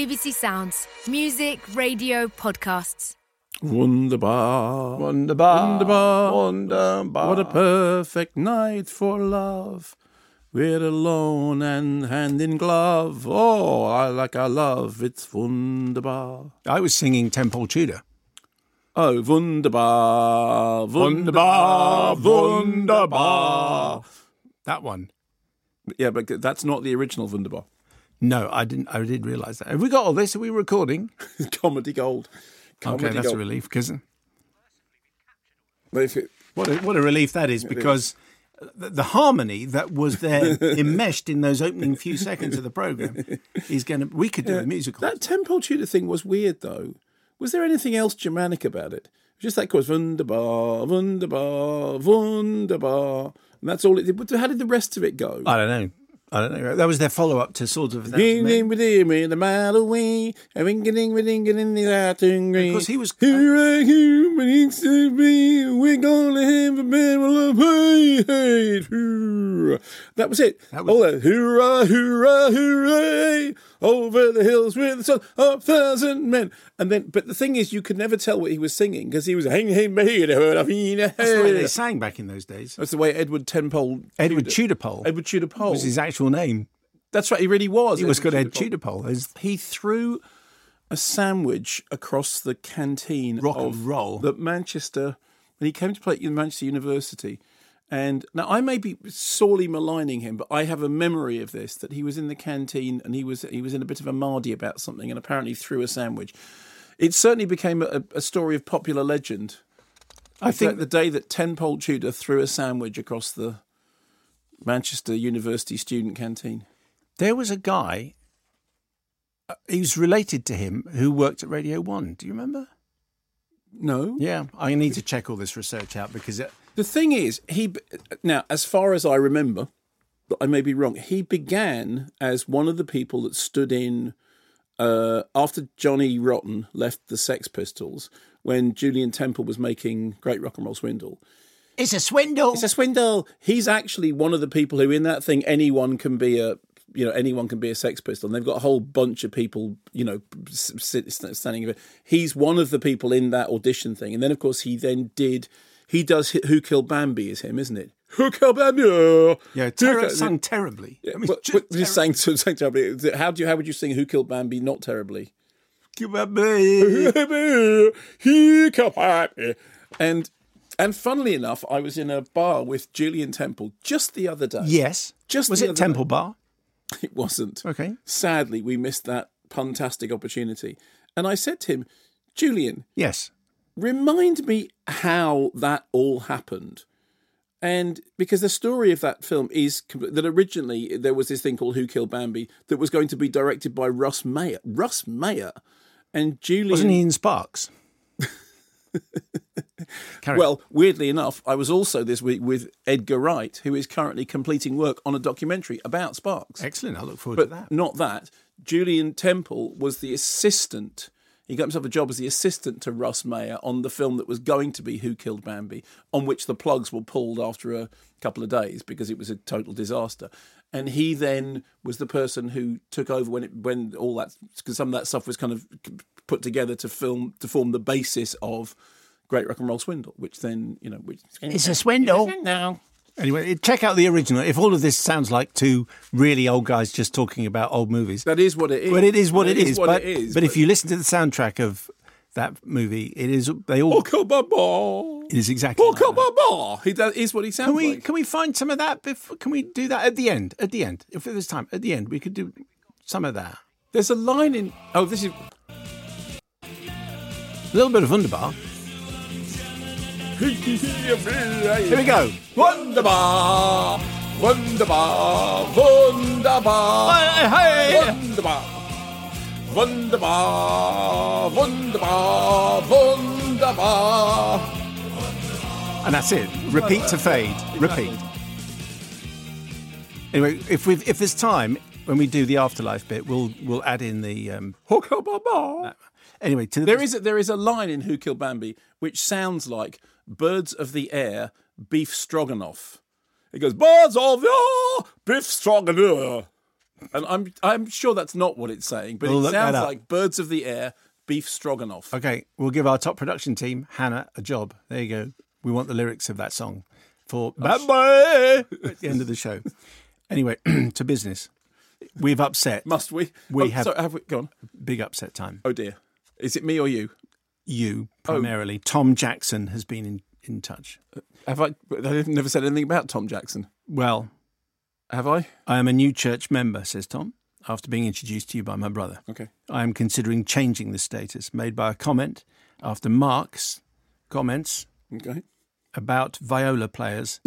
BBC Sounds. Music, radio, podcasts. Wunderbar. Wunderbar. Wunderbar. Wunderbar. What a perfect night for love. We're alone and hand in glove. Oh, I like our love. It's wunderbar. I was singing Tenpole Tudor. Oh, wunderbar. Wunderbar. Wunderbar. That one. Yeah, but that's not the original wunderbar. No, I didn't. I did realise that. Have we got all this? Are we recording? Comedy gold. Comedy okay, that's gold. a relief. Because uh, if it- what a, what a relief that is. Because the, the harmony that was there enmeshed in those opening few seconds of the program is going to. We could do a musical. That Tenpole Tudor thing was weird, though. Was there anything else Germanic about it? Just that chorus, wunderbar, wunderbar, wunderbar. And that's all it did. But how did the rest of it go? I don't know. I don't know. That was their follow up to sort of. Ding, ding, ding, ding, a mile away, a ring, a ding, ding, a ding, a ding. Because he was- Here I am, when it's to be, we're gonna have a battle of hey, hey, hoorah. That was it. That was- All that hoorah, hoorah, hooray, over the hills with the sun of thousand men. And then, but the thing is, you could never tell what he was singing because he was hang, hang, hey, That's the way they sang back in those days. That's the way Edward Tenpole. Edward Tudorpole Edward Tudor Pole. was his actual name. That's right. He really was. He was called Ed Tudor Tudorpole. He threw a sandwich across the canteen Rock and of roll. that Manchester when he came to play at Manchester University. And now I may be sorely maligning him, but I have a memory of this that he was in the canteen and he was he was in a bit of a mardy about something and apparently threw a sandwich. It certainly became a, a story of popular legend. I think think the day that Tenpole Tudor threw a sandwich across the Manchester University student canteen. there was a guy. uh, He was related to him who worked at Radio One. Do you remember? No, Yeah, I need to check all this research out because it, The thing is, he now, as far as I remember, but I may be wrong. He began as one of the people that stood in uh, after Johnny Rotten left the Sex Pistols when Julien Temple was making Great Rock and Roll Swindle. it's a swindle. It's a swindle. He's actually one of the people who, in that thing, anyone can be a. You know, anyone can be a Sex Pistol. And they've got a whole bunch of people, you know, standing. He's one of the people in that audition thing. And then, of course, he then did. He does Who Killed Bambi, is him, isn't it? Who Killed Bambi? Yeah, ter- Killed- sung terribly. I mean, But- just but just sang, sang terribly. How do you? How would you sing "Who Killed Bambi"? Not terribly. terribly. he killed Bambi. And and funnily enough, I was in a bar with Julien Temple just the other day. yes, Just was it Temple day. Bar? It wasn't. Okay. Sadly, we missed that fantastic opportunity. And I said to him, Julien, Yes, remind me how that all happened. And because the story of that film is that originally there was this thing called Who Killed Bambi that was going to be directed by Russ Meyer. Russ Meyer. And Julien. wasn't he in Sparks? On. Well, weirdly enough, I was also this week with Edgar Wright, who is currently completing work on a documentary about Sparks. excellent. I look forward But to that. not that. Julien Temple was the assistant. He got himself a job as the assistant to Russ Meyer on the film that was going to be Who Killed Bambi, on which the plugs were pulled after a couple of days because it was a total disaster. And he then was the person who took over when it when all that because some of that stuff was kind of put together to film to form the basis of Great Rock and Roll Swindle, which then you know which It's a swindle. now. Anyway, check out the original. If all of this sounds like two really old guys just talking about old movies, That is what it is. but it is what it is. what but, it is. but if you listen to the soundtrack of that movie, it is they all. Ball. It is exactly. like that. He does, is what he sounds Can we like. can we find some of that? Before, can we do that at the end? At the end, if there's time, at the end, we could do some of that. There's a line in. Oh, this is. A little bit of Wunderbar. Here we go. Wunderbar, wunderbar, wunderbar, Hey, hey. wunderbar, wunderbar, wunderbar, wunderbar. And that's it. Repeat to fade. Repeat. Anyway, if we if there's time when we do the afterlife bit, we'll we'll add in the. Um, anyway, to the, There is a, there is a line in Who Killed Bambi which sounds like "Birds of the air, beef stroganoff." It goes "Birds of the air, beef stroganoff." and I'm I'm sure that's not what it's saying, but We'll it sounds like birds of the air, beef stroganoff. Okay, we'll give our top production team, Hannah, a job. There you go. We want the lyrics of that song for oh, Bad Boy at the end of the show. Anyway, to business. We've upset. Must we? We oh, have- Sorry, have we? Go on. Big upset time. Oh dear. Is it me or you? You, Oh. primarily. Tom Jackson has been in, in touch. Have I? I've never said anything about Tom Jackson. Well, Have I? I am a new church member, says Tom, after being introduced to you by my brother. Okay. I am considering changing the status made by a comment after Mark's comments Okay. about viola players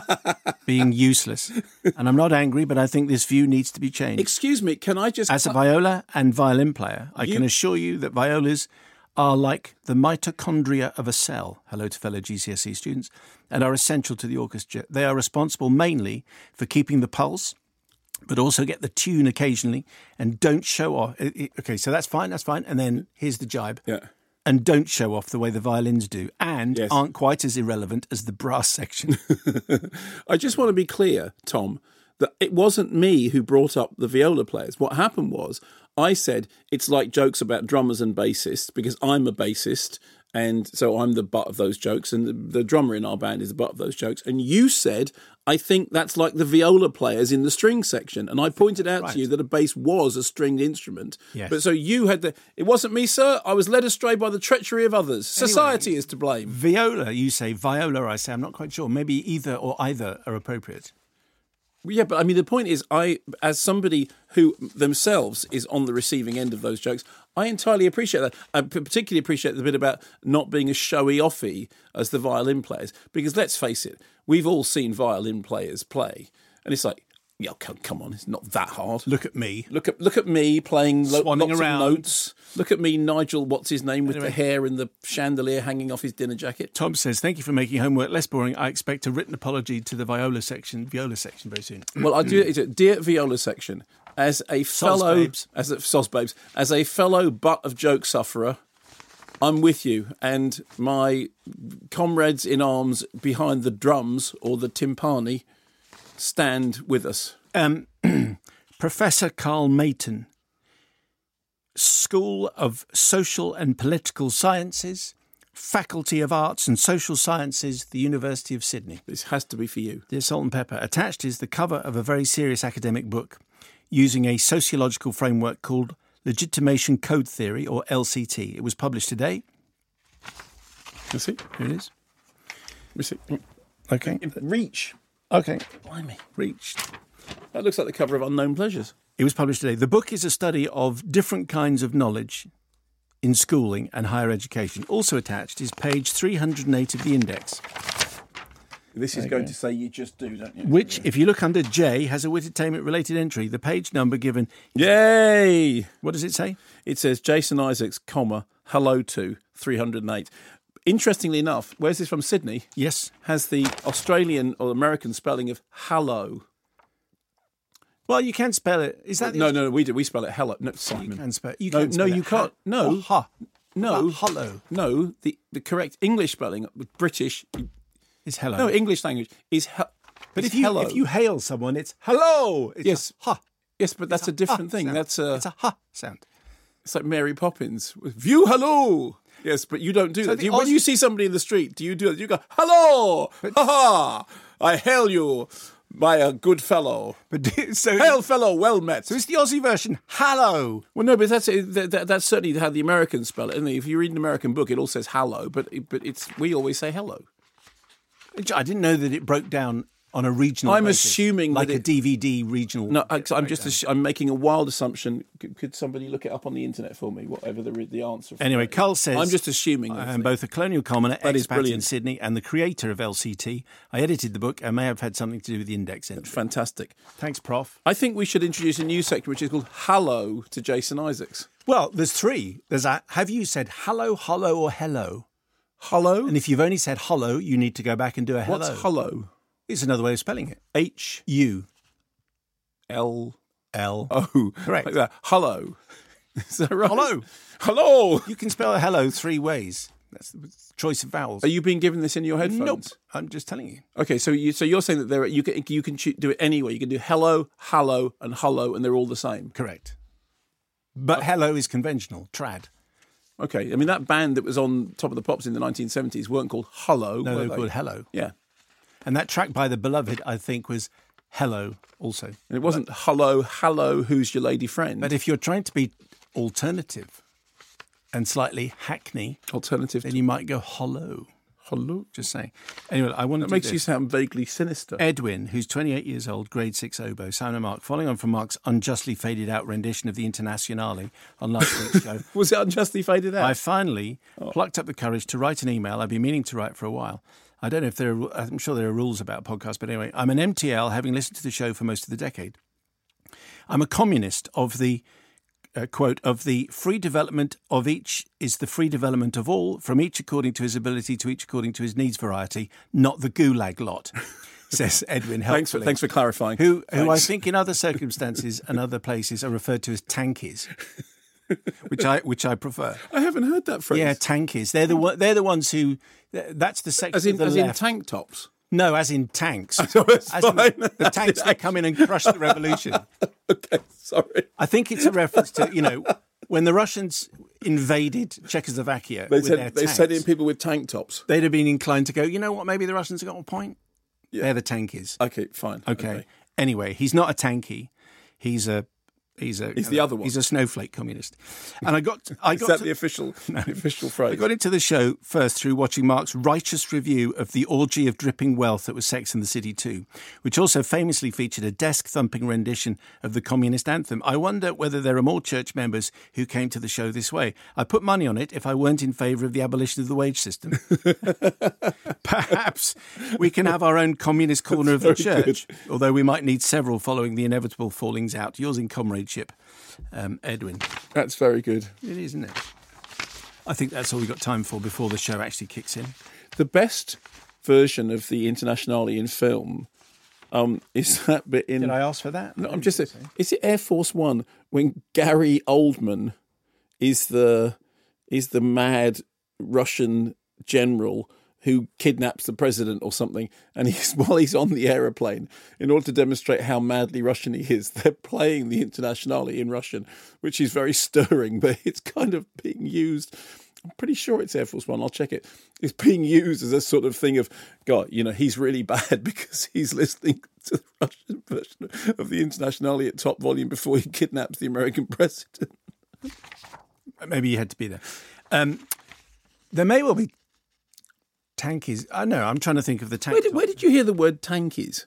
being useless. And I'm not angry, but I think this view needs to be changed. Excuse me. Can I just? As a viola and violin player, I can assure you that violas are like the mitochondria of a cell. Hello to fellow GCSE students, and are essential to the orchestra. They are responsible mainly for keeping the pulse, but also get the tune occasionally, and don't show off. Okay, so that's fine, that's fine. And then here's the jibe. yeah. And don't show off the way the violins do, and Yes. aren't quite as irrelevant as the brass section. I just want to be clear, Tom, that it wasn't me who brought up the viola players. What happened was I said it's like jokes about drummers and bassists because I'm a bassist. And so I'm the butt of those jokes, and the, the drummer in our band is the butt of those jokes. And you said, I think that's like the viola players in the string section. And I pointed out to you that a bass was a stringed instrument. Yes. But so you had the. It wasn't me, sir. I was led astray by the treachery of others. Society is to blame. Viola, you say. Viola, I say. I'm not quite sure. Maybe either or either are appropriate. Yeah, but I mean, the point is, I, as somebody who themselves is on the receiving end of those jokes, I entirely appreciate that. I particularly appreciate the bit about not being as showy offy as the violin players, because let's face it, we've all seen violin players play, and it's like, yeah, come, come on, it's not that hard. Look at me. Look at look at me playing lo- Swanning lots around. of notes. Look at me, Nigel. What's his name with Anyway. the hair and the chandelier hanging off his dinner jacket? Tom says, "Thank you for making homework less boring. I expect a written apology to the viola section, viola section, very soon." Well, I do, it's a dear viola section. As a fellow, babes. as a sos babes, as a fellow butt of joke sufferer, I'm with you, and my comrades in arms behind the drums or the timpani stand with us. Um, Professor Karl Maton, School of Social and Political Sciences, Faculty of Arts and Social Sciences, the University of Sydney. This has to be for you. Dear Salt and Pepper, attached is the cover of a very serious academic book using a sociological framework called Legitimation Code Theory, or LCT. It was published today. You see, Here it is. you see. Okay. Reach. Okay. Blimey. Reached. That looks like the cover of Unknown Pleasures. It was published today. The book is a study of different kinds of knowledge in schooling and higher education. Also attached is page 308 of the index, This is going to say you just do, don't you? which, if you look under J, has a Wittertainment related entry. The page number given, Yay! what does it say? It says Jason Isaacs, comma, hello to 308. Interestingly enough, where's this from? Sydney? Yes. Has the Australian or American spelling of hello. Well, you can spell it. Is that No, no, no, we do. We spell it hello. No, You can spell. You No, can spell no, it you can't. No. ha. No. Hollow No, the, the correct English spelling, British, is hello. no, English language is hello. but if you hello. if you hail someone, it's hello. It's Yes. a ha. yes, but that's a different thing. sound. That's a, it's a ha sound. it's like Mary Poppins. View hello. Yes, but you don't do that. Do you, when you see somebody in the street, do you do it? You go, hello, ha ha, I hail you, By a uh, good fellow. But so Hail fellow, well met. so it's the Aussie version. Hello. Well, no, but that's that, that, that's certainly how the Americans spell it. And if you read an American book, it all says hello, but but it's we always say hello. I didn't know that it broke down on a regional. I'm basis, assuming like a it- DVD regional. No, I, I'm just assu- I'm making a wild assumption. Could, could somebody look it up on the internet for me? Whatever the the answer. Anyway. Karl says I'm just assuming. I am both a colonial commoner, That expat in. Sydney, and the creator of LCT. I edited the book and may have had something to do with the index entry. fantastic. Thanks, Prof. I think we should introduce a new section which is called "Hello" to Jason Isaacs. Well, there's three. There's a have you said hello, hollow, or hello? Hello. And if you've only said hollow, you need to go back and do a hello. What's hello? It's another way of spelling it. H U L L. O. Correct. Like that. Hello. Is that right? Hello. Hello. You can spell hello three ways. That's the choice of vowels. Are you being given this in your headphones? Nope. I'm just telling you. Okay, so you so you're saying that there you can you can do it anyway. You can do hello, hello, and hello, and they're all the same. Correct. But uh, hello is conventional. Trad. Okay, I mean that band that was on Top of the Pops in the 1970s weren't called Hello. No, were they? called hello. Yeah, And that track by the Beloved, I think, was hello also. and it wasn't hello, hello. Who's your lady friend? But if you're trying to be alternative and slightly hackney, alternative. then you might go hollow. hello. Just saying. Anyway, I want to makes do you sound vaguely sinister. Edwin, who's 28 years old, grade 6 oboe, Simon Mark, following on from Mark's unjustly faded out rendition of the Internationale on last week's show, Was it unjustly faded out? I finally oh. plucked up the courage to write an email I've been meaning to write for a while. I don't know if there are, I'm sure there are rules about podcasts, but anyway, I'm an MTL, having listened to the show for most of the decade. I'm a communist of the uh, quote of the free development of each is the free development of all, from each according to his ability to each according to his needs variety, not the gulag lot, says Edwin. thanks for thanks for clarifying. Who, who I think in other circumstances and other places are referred to as tankies, which I which I prefer. I haven't heard that phrase. Yeah, tankies. They're the one, they're the ones who. That's the section as in of the as in tank tops. no, as in tanks. that's As in the tanks that come in and crush the revolution. okay, sorry. I think it's a reference to you know when the Russians invaded Czechoslovakia They with their said they sent in people with tank tops. they'd have been inclined to go. You know what? Maybe the Russians have got a point. They're the tankies. Okay, fine. Okay. Anyway, he's not a tanky. He's a he's a He's uh, the other one. He's a snowflake communist. And I got I Is got that to- the official the official I got into the show first through watching Mark's righteous review of the orgy of dripping wealth that was Sex and the City 2, which also famously featured a desk thumping rendition of the communist anthem. I wonder whether there are more church members who came to the show this way. I put money on it if I weren't in favour of the abolition of the wage system. Perhaps we can have our own communist corner of the church, although we might need several following the inevitable fallings out. Yours in comradeship, um, Edwin. That's very good. It is, isn't it? I think that's all we've got time for before the show actually kicks in. The best version of the Internationale in film um, is that bit in. Did I ask for that? No, I'm just. Is it Air Force One when Gary Oldman is the is the mad Russian general who kidnaps the president or something, and he's while he's on the aeroplane, in order to demonstrate how madly Russian he is, they're playing the Internationale in Russian, which is very stirring, but it's kind of being used. I'm pretty sure it's Air Force One. I'll check it. It's being used as a sort of thing of, God, you know, he's really bad because he's listening to the Russian version of the Internationale at top volume before he kidnaps the American president. Maybe you had to be there. Um, there may well be tankies. I know. I'm trying to think of the tank. Where did, where did you hear the word tankies?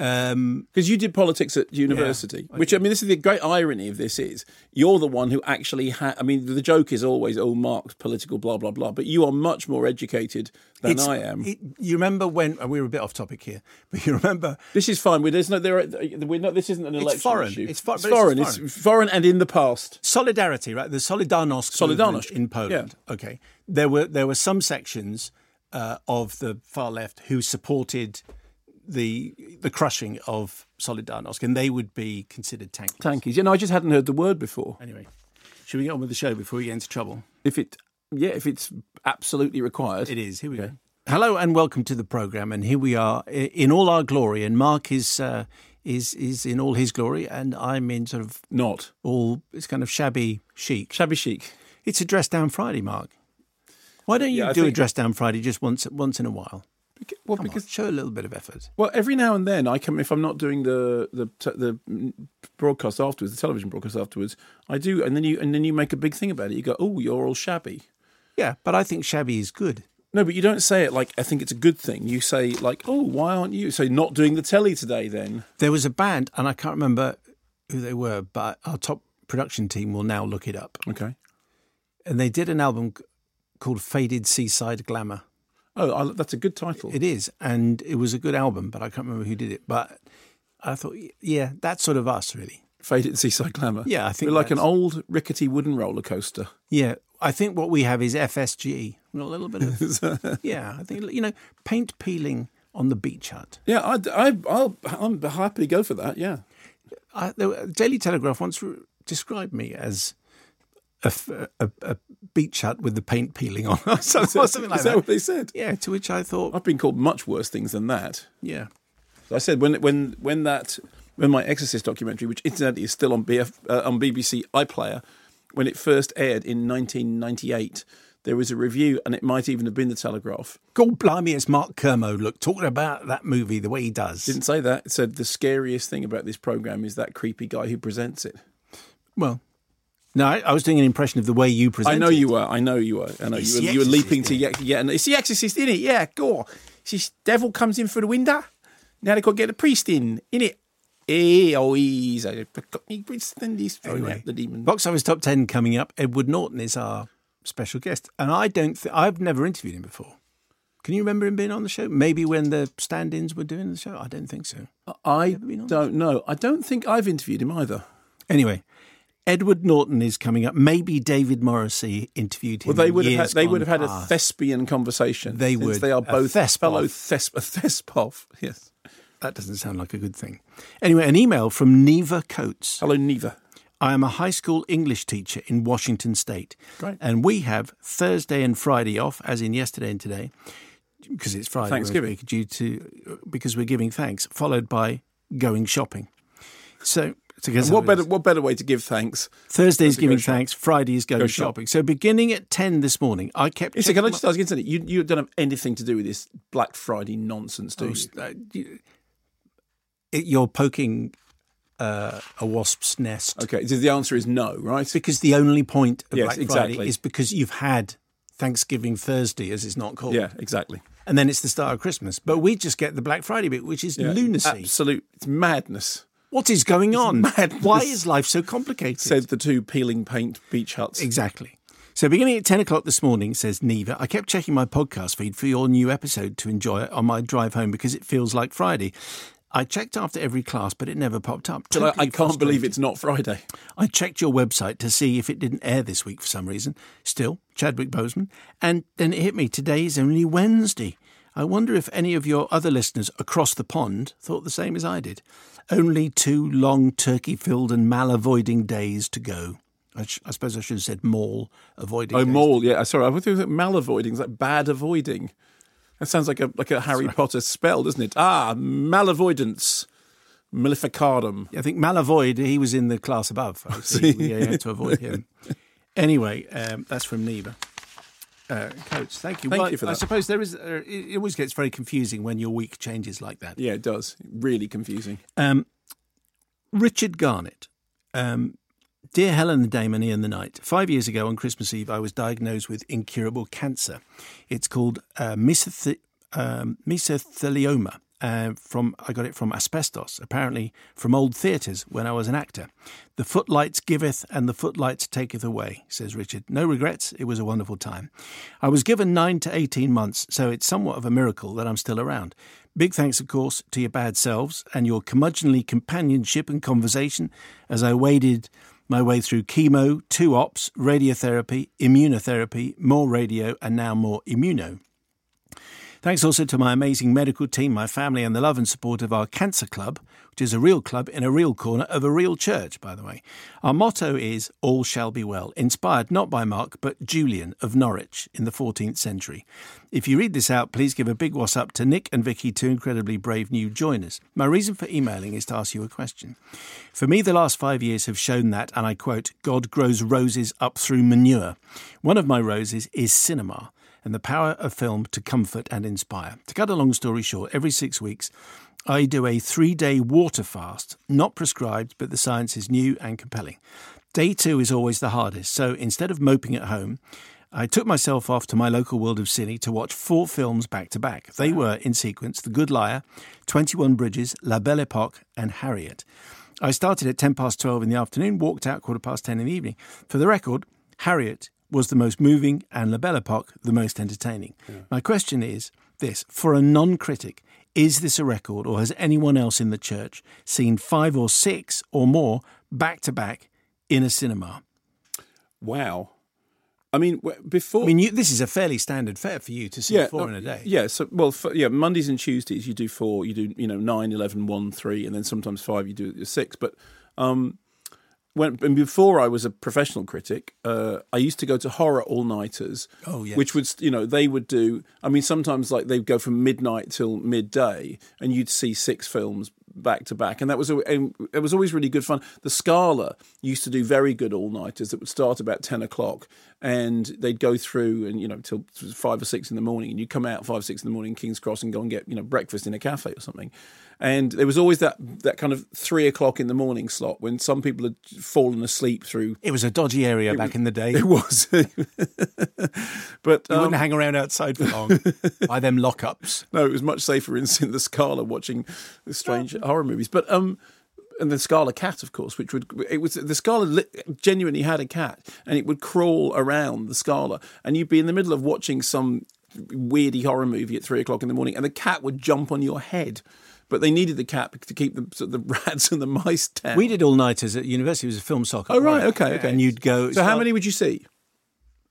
um, Because you did politics at university, which I mean, this is the great irony of this is you're the one who actually had. I mean, the joke is always, "Oh, Mark's political, blah blah blah," but you are much more educated than it's- I am. it- you remember when we were a bit off topic here, but you remember this is fine. We, there's no, there. Are, we're not. This isn't an election foreign. issue. It's fo- It's but it's foreign. foreign. It's foreign and in the past. solidarity, right? The Solidarność, Solidarność, in Poland. Yeah. Okay, there were there were some sections uh, of the far left who supported the the crushing of Solidarność, and they would be considered tankies. Tankies. Yeah, no, I just hadn't heard the word before. Anyway, should we get on with the show before we get into trouble? If it, yeah, if it's absolutely required. It is. Here we go. Hello and welcome to the program, and here we are in all our glory. And Mark is uh, is is in all his glory, and I'm in sort of Not all it's kind of shabby chic. shabby chic. It's a dress down Friday, Mark. Why don't you Yeah, do a dress down Friday just once once in a while? Well, Come because on, show a little bit of effort. Well, every now and then I come if I'm not doing the the the broadcast afterwards, the television broadcast afterwards. I do, and then you and then you make a big thing about it. You go, "Oh, you're all shabby." Yeah, but I think shabby is good. No, but you don't say it like I think it's a good thing. You say like, "Oh, why aren't you?" So not doing the telly today then? There was a band, and I can't remember who they were, but our top production team will now look it up. Okay. And they did an album called Faded Seaside Glamour. Oh, I, that's a good title. It is, and it was a good album, but I can't remember who did it. But I thought, yeah, that's sort of us, really. Faded Seaside Glamour. Yeah, I think we're like an old rickety wooden roller coaster. Yeah, I think what we have is FSG. A little bit of, yeah, I think you know, paint peeling on the beach hut. Yeah, I, I, I'll, I'm happy to go for that. Yeah. I, the Daily Telegraph once re- described me as a, a- a beach hut with the paint peeling on, or something, something like Is that what they said? Yeah, to which I thought, I've been called much worse things than that. yeah, So I said when when when that when my Exorcist documentary, which incidentally is still on BF, uh, on BBC iPlayer, when it first aired in 1998, there was a review, and it might even have been the Telegraph. God blimey, it's Mark Kermode. Look, talking about that movie the way he does. Didn't say that. It said the scariest thing about this program is that creepy guy who presents it. well, no, I, I was doing an impression of the way you presented. I know you were. I know you were. I know It's you were. You were leaping to yeah, yeah. And it's the Exorcist, isn't it? Yeah, go. on. This devil comes in through the window. Now they got to get the priest in, in it. Eh, oh, he's a then he's Anyway, the demon. Box office top ten coming up. Edward Norton is our special guest, and I don't. Th- I've never interviewed him before. Can you remember him being on the show? Maybe when the stand-ins were doing the show. I don't think so. I don't know. I don't think I've interviewed him either. Anyway, Edward Norton is coming up. Maybe David Morrissey interviewed him. Well, they would have had, they would have had a thespian conversation. They since would. They are both fellow thesp- a thespoff. Yes. That doesn't sound like a good thing. Anyway, an email from Neva Coates. Hello, Neva. I am a high school English teacher in Washington State. Great. And we have Thursday and Friday off, as in yesterday and today, because it's Friday. Thanksgiving. Due to, because we're giving thanks, followed by going shopping. So, And what better what better way to give thanks? Thursday's to go giving thanks, Friday is going go shop. shopping. So, beginning at 10 this morning, I kept. Listen, can I just ask you something? You you don't have anything to do with this Black Friday nonsense, do my- you? uh, you're poking uh, a wasp's nest. Okay, so the answer is no, right? Because the only point of Yes, Black Friday exactly. is because you've had Thanksgiving Thursday, as it's not called. Yeah, exactly. And then it's the start of Christmas. But we just get the Black Friday bit, which is Yeah, lunacy. Absolute, it's madness. What is going on? Why is life so complicated? Said the two peeling paint beach huts. Exactly. So, beginning at 10 o'clock this morning, says Neva, I kept checking my podcast feed for your new episode to enjoy it on my drive home because it feels like Friday. I checked after every class, but it never popped up. But I, I can't believe it's not Friday. I checked your website to see if it didn't air this week for some reason. Still, Chadwick Boseman. And then it hit me today is only Wednesday. I wonder if any of your other listeners across the pond thought the same as I did. Only two long turkey filled and mal avoiding days to go. I, sh- I suppose I should have said mall avoiding. Oh, days. mall. Yeah, sorry. I was like malavoiding. It's like bad avoiding. That sounds like a like a Harry Potter spell, doesn't it? Ah, malavoidance, maleficardum. I think Malavoid, he was in the class above. I see. We had to avoid him. Anyway, um, that's from Neva. Uh, Coach, thank you. Thank Well, you for I suppose there is. Uh, it always gets very confusing when your week changes like that. Yeah, it does. Really confusing. Um, Richard Garnett. Um, Dear Helen, the Damon, Ian the Night. Five years ago on Christmas Eve, I was diagnosed with incurable cancer. It's called uh, mesoth- um, mesothelioma. Uh, from I got it from asbestos, apparently from old theatres when I was an actor. The footlights giveth and the footlights taketh away, says Richard. No regrets, it was a wonderful time. I was given nine to eighteen months, so it's somewhat of a miracle that I'm still around. Big thanks, of course, to your bad selves and your curmudgeonly companionship and conversation as I waded my way through chemo, two ops, radiotherapy, immunotherapy, more radio, and now more immuno. Thanks also to my amazing medical team, my family, and the love and support of our Cancer Club, which is a real club in a real corner of a real church, by the way. Our motto is All Shall Be Well, inspired not by Mark, but Julian of Norwich in the 14th century. If you read this out, please give a big what's up to Nick and Vicky, two incredibly brave new joiners. My reason for emailing is to ask you a question. For me, the last five years have shown that, and I quote, God grows roses up through manure. One of my roses is cinema and the power of film to comfort and inspire. To cut a long story short, every six weeks, I do a three day water fast, not prescribed, but the science is new and compelling. Day two is always the hardest, so instead of moping at home, I took myself off to my local world of cine to watch four films back to back. They were, in sequence, The Good Liar, 21 Bridges, La Belle Epoque, and Harriet. I started at 10 past 12 in the afternoon, walked out quarter past 10 in the evening. For the record, Harriet was the most moving and La Belle Epoque the most entertaining. My question is this for a non critic, is this a record, or has anyone else in the church seen five or six or more back to back in a cinema? Wow. I mean, before I mean, you, this is a fairly standard fare for you to see four no, in a day. Yeah, so well, f yeah, Mondays and Tuesdays you do four, you do you know nine, eleven, one, three, and then sometimes five. You do six, but um, when and before I was a professional critic, uh, I used to go to horror all nighters. Oh, yes. which would you know they would do. I mean, sometimes like they'd go from midnight till midday, and you'd see six films back to back, and that was a, and it was always really good fun. The Scala used to do very good all nighters that would start about ten o'clock, and they'd go through and you know till five or six in the morning, and you'd come out five or six in the morning, King's Cross, and go and get you know breakfast in a cafe or something. And there was always that that kind of three o'clock in the morning slot when some people had fallen asleep through. It was a dodgy area back in the day. It was, but You um, wouldn't hang around outside for long. By them lockups. no, it was much safer in, in the Scala watching the strange horror movies. But um, and the Scala cat, of course, which would it was the Scala li- genuinely had a cat, and it would crawl around the Scala, and you'd be in the middle of watching some weirdy horror movie at three o'clock in the morning, and the cat would jump on your head. But they needed the cat to keep the sort of the rats and the mice down. We did all nighters at university. It was a film soccer. Oh right, okay, okay. And you'd go. So how many would you see?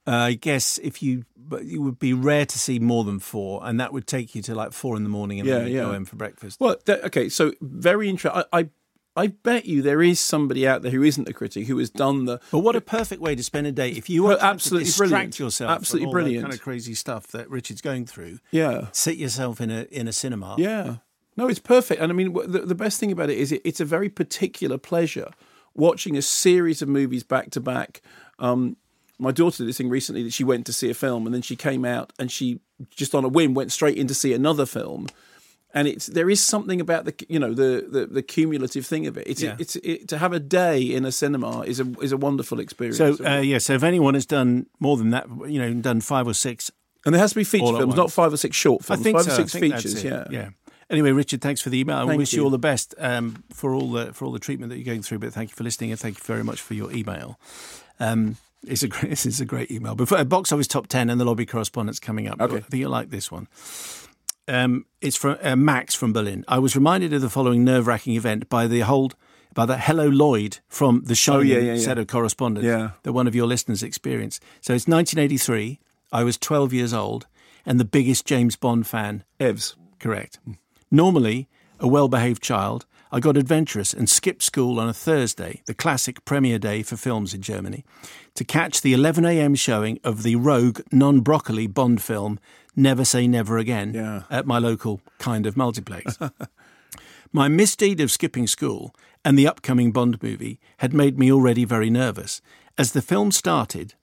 Uh, I guess if you, but it would be rare to see more than four, and that would take you to like four in the morning, and Yeah, then you'd yeah. go in for breakfast. Well, okay, so very interesting. I, I I bet you there is somebody out there who isn't a critic who has done the But what a perfect way to spend a day if you Well, are absolutely to distract brilliant. yourself. Absolutely from all brilliant. Kind of crazy stuff that Richard's going through. yeah Sit yourself in a in a cinema. Yeah. No, it's perfect. And I mean, the, the best thing about it is it, it's a very particular pleasure watching a series of movies back to back. Um, my daughter did this thing recently that she went to see a film and then she came out and she just on a whim went straight in to see another film. And it's there is something about the you know the the, the cumulative thing of it. It's Yeah. it's it, to have a day in a cinema is a is a wonderful experience. So uh, yeah, so if anyone has done more than that, you know, done five or six, and there has to be feature films, not five or six short films. I think five so. or six features. Yeah, yeah. Anyway, Richard, thanks for the email. Thank I wish you. you. all the best um, for all the for all the treatment that you're going through. But thank you for listening and thank you very much for your email. Um, it's a great, this is a great email. Before box office top ten and the lobby correspondence coming up. Okay. I think you'll like this one. Um, it's from uh, Max from Berlin. I was reminded of the following nerve-wracking event by the hold by the Hello Lloyd from the show Oh, yeah, yeah, yeah. set of correspondence Yeah. that one of your listeners experienced. So it's 1983. I was 12 years old and the biggest James Bond fan Evs. Correct. Normally, a well behaved child, I got adventurous and skipped school on a Thursday, the classic premiere day for films in Germany, to catch the 11am showing of the rogue, non broccoli Bond film Never Say Never Again Yeah. at my local kind of multiplex. My misdeed of skipping school and the upcoming Bond movie had made me already very nervous. As the film started,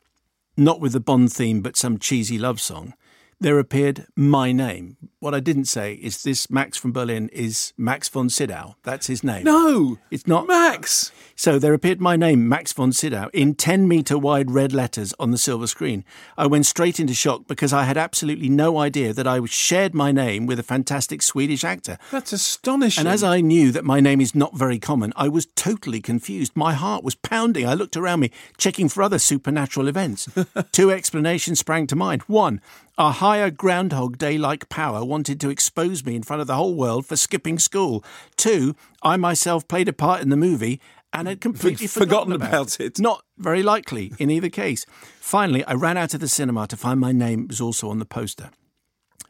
not with the Bond theme but some cheesy love song, there appeared my name. What I didn't say is this Max from Berlin is Max von Sydow. That's his name. No, It's not Max. So there appeared my name, Max von Sydow, in 10 metre wide red letters on the silver screen. I went straight into shock because I had absolutely no idea that I shared my name with a fantastic Swedish actor. That's astonishing. And as I knew that my name is not very common, I was totally confused. My heart was pounding. I looked around me, checking for other supernatural events. Two explanations sprang to mind. One, a higher Groundhog Day like power wanted to expose me in front of the whole world for skipping school. Two, I myself played a part in the movie and had completely Forgotten forgotten, about it. Not very likely in either case. Finally, I ran out of the cinema to find my name was also on the poster.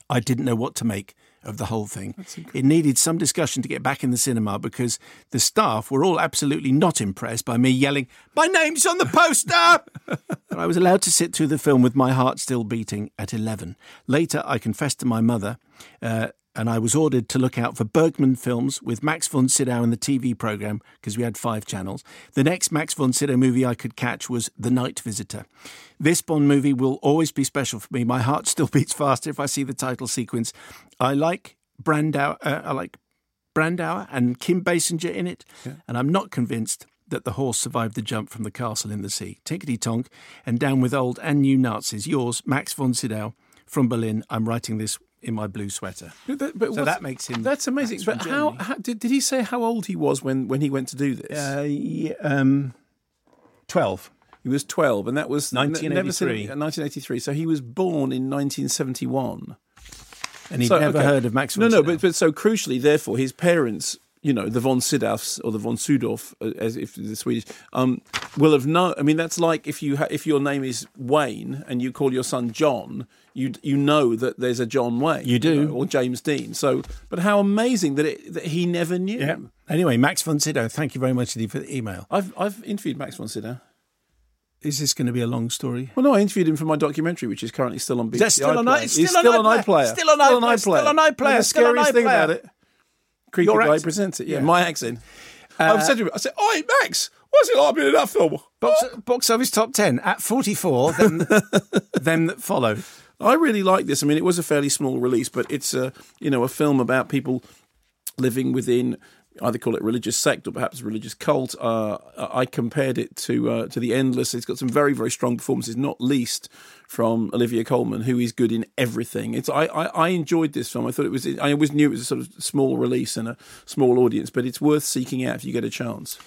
I didn't know what to make of the whole thing. It needed some discussion to get back in the cinema because the staff were all absolutely not impressed by me yelling, My name's on the poster! but I was allowed to sit through the film with my heart still beating at 11. Later, I confessed to my mother. Uh, and I was ordered to look out for Bergman films with Max von Sydow in the TV programme because we had five channels. The next Max von Sydow movie I could catch was The Night Visitor. This Bond movie will always be special for me. My heart still beats faster if I see the title sequence. I like Brandau. Uh, I like Brandauer and Kim Basinger in it, and I'm not convinced that the horse survived the jump from the castle in the sea. Tinkety tonk, and down with old and new Nazis. Yours, Max von Sydow from Berlin. I'm writing this in my blue sweater. But that, but So that makes him That's amazing. But how, how did, did he say how old he was when, when he went to do this? Uh, yeah, um, 12. he was twelve, and that was n- never said- 1983. uh, 1983. So he was born in 1971. And he'd So, never okay. heard of Max No, no, but, but so crucially, therefore, his parents, you know, the von Sydows or the von Sudorf, uh, as if the Swedish, um, will have known. I mean, that's like if you ha- if your name is Wayne and you call your son John, you you know that there's a John Wayne, You do. know, or James Dean. So, but how amazing that it that he never knew. Yeah. Anyway, Max von Sydow, thank you very much indeed for the email. I've I've interviewed Max von Sydow. Is this going to be a long story? Well, no, I interviewed him for my documentary, which is currently still on BBC. Is that still on iPlayer. i- it's He's still on on iPlayer. iPlayer. Still on iPlayer. Still on iPlayer. And The scariest thing about it, creepy Your guy accent. presents it. Yeah, Yeah. my accent. Uh, I've said to him, I said, "Oi, Max, what's it like being in that film?" Box, box office top 10 at 44, then, them that follow. I really like this. I mean, it was a fairly small release, but it's a you know a film about people living within either call it religious sect or perhaps religious cult. Uh, I compared it to uh, to the Endless. It's got some very very strong performances, not least from Olivia Colman, who is good in everything. It's I, I, I enjoyed this film. I thought it was I always knew it was a sort of small release and a small audience, but it's worth seeking out if you get a chance.